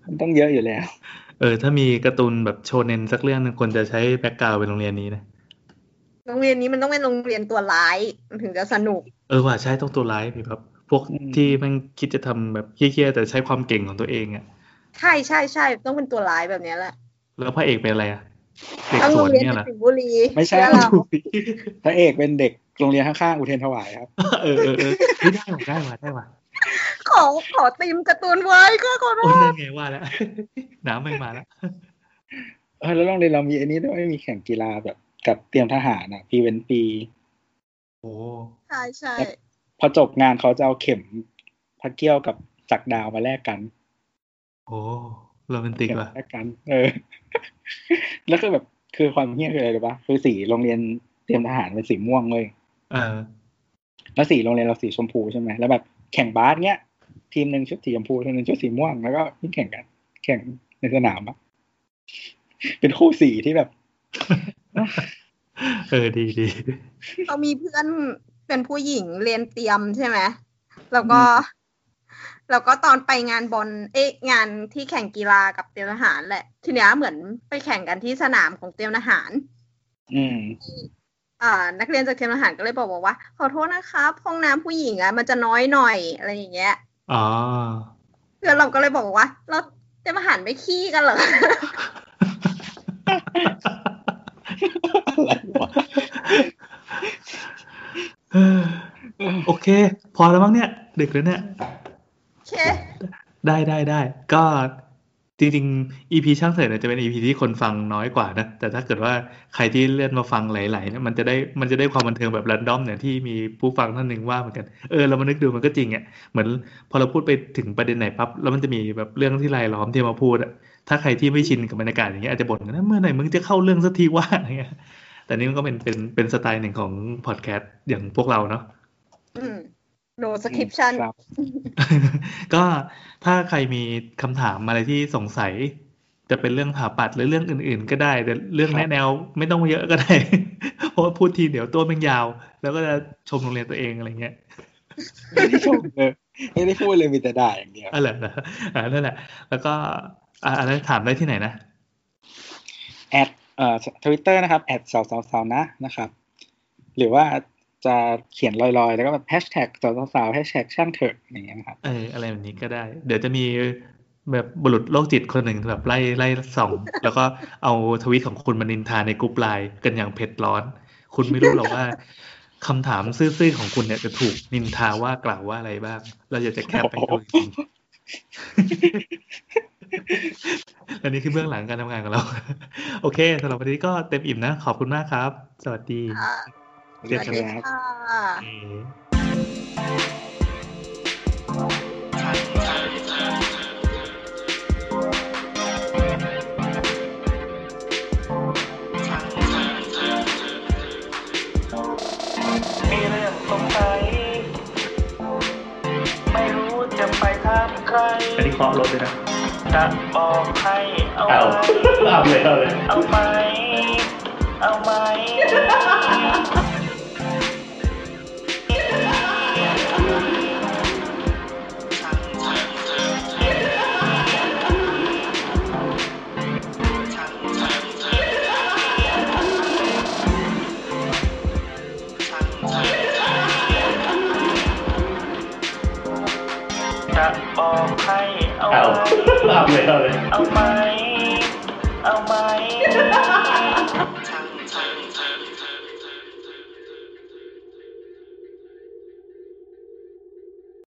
มันต้องเยอะอยู่แล้ว เออ ถ้ามีการ์ตูนแบบโชเนนสักเรื่องหนึงคนจะใช้แบ็กกราวด์เป็นโรงเรียนนี้นะโรงเรียนนี้มันต้องเป็นโรงเรียนตัวร้ายมันถึงจะสนุก เออว่าใช้ต้องตัวร้ายพี่ครับ พวกอืมที่แมันคิดจะทำแบบเคี้ยๆแต่ใช้ความเก่งของตัวเองอะใช่ใช่ใช่ต้องเป็นตัวร้ายแบบเนี้ยแหละแล้วพระเอกเป็นอะไรอะ เด็กต้องสโรวนงเรียนเนี่ยเหรอสิงห์บุรีไม่ใช่เชื่อเราพระเอกเป็นเด็กโรงเรียนข้างๆอุเทรนถวายครับ เออเออเออเฮ้ยได้ว่ะได้ว่ะได้ว่ะขอขอตีมการ์ตูนไว้ก็ขอโทโอ้ยษนั่นไงว่าแล้วน้ำไม่มาแล้วเออแล้วโรงเรียนเรามีอันนี้ด้วยมีแข่งกีฬาแบบ กับเตรียมทหารอะปีเว้นปีโอ้ใช่ใช่พอจบงานเขาจะเอาเข็มพระเกี้ยวกับจักรดาวมาแลกกัน โอ้ โรแมนติกเข็มว่ะแลกกันเออ แล้วก็แบบคือความเฮี้ยคืออะไรรู้ปะคือสีโรงเรียนเตรียมทหารเป็นสีม่วงเลยเออแล้วสีโรงเรียนเราสีชมพูใช่ไหมแล้วแบบแข่งบาสเนี้ยทีมหนึ่งชุดสีชมพูทีมหนึ่งชุดสีม่วงแล้วก็วิ่งแข่งกัน แข่งในสนามอะเป็นคู่สีที่แบบ เออดีดีเรามีเพื่อนเป็นผู้หญิงเรียนเตรียมใช่ไหมแล้วก็ แล้วก็ตอนไปงานบอลเอ๊ะงานที่แข่งกีฬากับเตรียมทหารแหละ ทีเนี้ยเหมือนไปแข่งกันที่สนามของเตรียมทหาร อืมอ่านักเรียนจากเตรียมทหารก็เลยบอกบอกว่า ขอโทษนะครับ ห้องน้ำผู้หญิงอะมันจะน้อยหน่อยอะไรอย่างเงี้ยอ๋อเพื่อนเราก็เลยบอกว่า เราเตรียมทหารไม่ขี้กันเหรออะไรวะเออโอเค พอแล้วมั้งเนี่ย ดึกแล้วเนี่ยโอ เค ได้ได้ได้ ก็จริงๆ EP ช่างเสร็จเนี่ยจะเป็น EP ที่คนฟังน้อยกว่านะ แต่ถ้าเกิดว่าใครที่เลื่อนมาฟังหลายๆเนี่ยมันจะได้มันจะได้ความบันเทิงแบบรันดอมเนี่ยที่มีผู้ฟังท่านหนึ่งว่าเหมือนกัน เออเรามานึกดูมันก็จริงอะเหมือนพอเราพูดไปถึงประเด็นไหนปั๊บแล้วมันจะมีแบบเรื่องที่รายล้อมที่มาพูดอะถ้าใครที่ไม่ชินกับบรรยากาศอย่างเงี้ยอาจจะบ่นกันนะเมื่อไหร่มึงจะเข้าเรื่องสักทีว่าอะไรเงี้ยแต่นี่มันก็เป็นเป็นเป็นสไตล์หนึ่งของพอดแคสต์อย่างพวกเราเนาะอืม no description ครับก็ถ้าใครมีคำถามอะไรที่สงสัย จะเป็นเรื่องผ่าปัดหรือเรื่องอื่น ๆ ก็ได้ แต่เรื่องครับแนะแนวไม่ต้องเยอะก็ได้ เพราะว่าพูดทีเดี๋ยวตัวมันยาว แล้วก็จะชมโรงเรียนตัวเองอะไรเงี้ยไม่ได้ชมเลยไม่ได้พูดเลยมีแต่ด่าอย่างเดียวอะเหรอเหรออ่านั่นแหละ แล้วก็อ่าอะไรถามได้ที่ไหนนะ at เอ่อทวิตเตอร์นะครับ at เสาเสาเสานะนะครับ หรือว่า จะเขียนลอยๆ แล้วก็แบบแฮชแท็กสาเสาวแฮชแท็กช่างเถอะอย่างเงี้ยนะครับเอออะไรแบบนี้ก็ได้ เดี๋ยวจะมีแบบบุรุษโรคจิตคนหนึ่งแบบไล่ไล่ส่อง แล้วก็เอาทวิตของคุณมานินทาในกลุ่มไลน์กันอย่างเผ็ดร้อน คุณไม่รู้หรอกว่าคำถามซื่อๆของคุณเนี่ยจะถูกนินทาว่ากล่าวว่าอะไรบ้าง เราอยากจะแคปไปดูจริงๆอันนี้คือเบื้องหลังการทำงานของเรา โอเคสำหรับวันนี้ก็เต็มอิ่มนะ ขอบคุณมากครับ สวัสดีค่ะเจอ สกัวันสดีค่ะเออมีเรื่องสงสัยไม่รู้จะไปถามใครอันนี้เคาะรถเลยนะจะบอกให้เอาเอาไหมเอาเลยเอาเลยเอาไหมเอาไหม เอาเอาเลยเอาเลย เอาไหมเอาไหม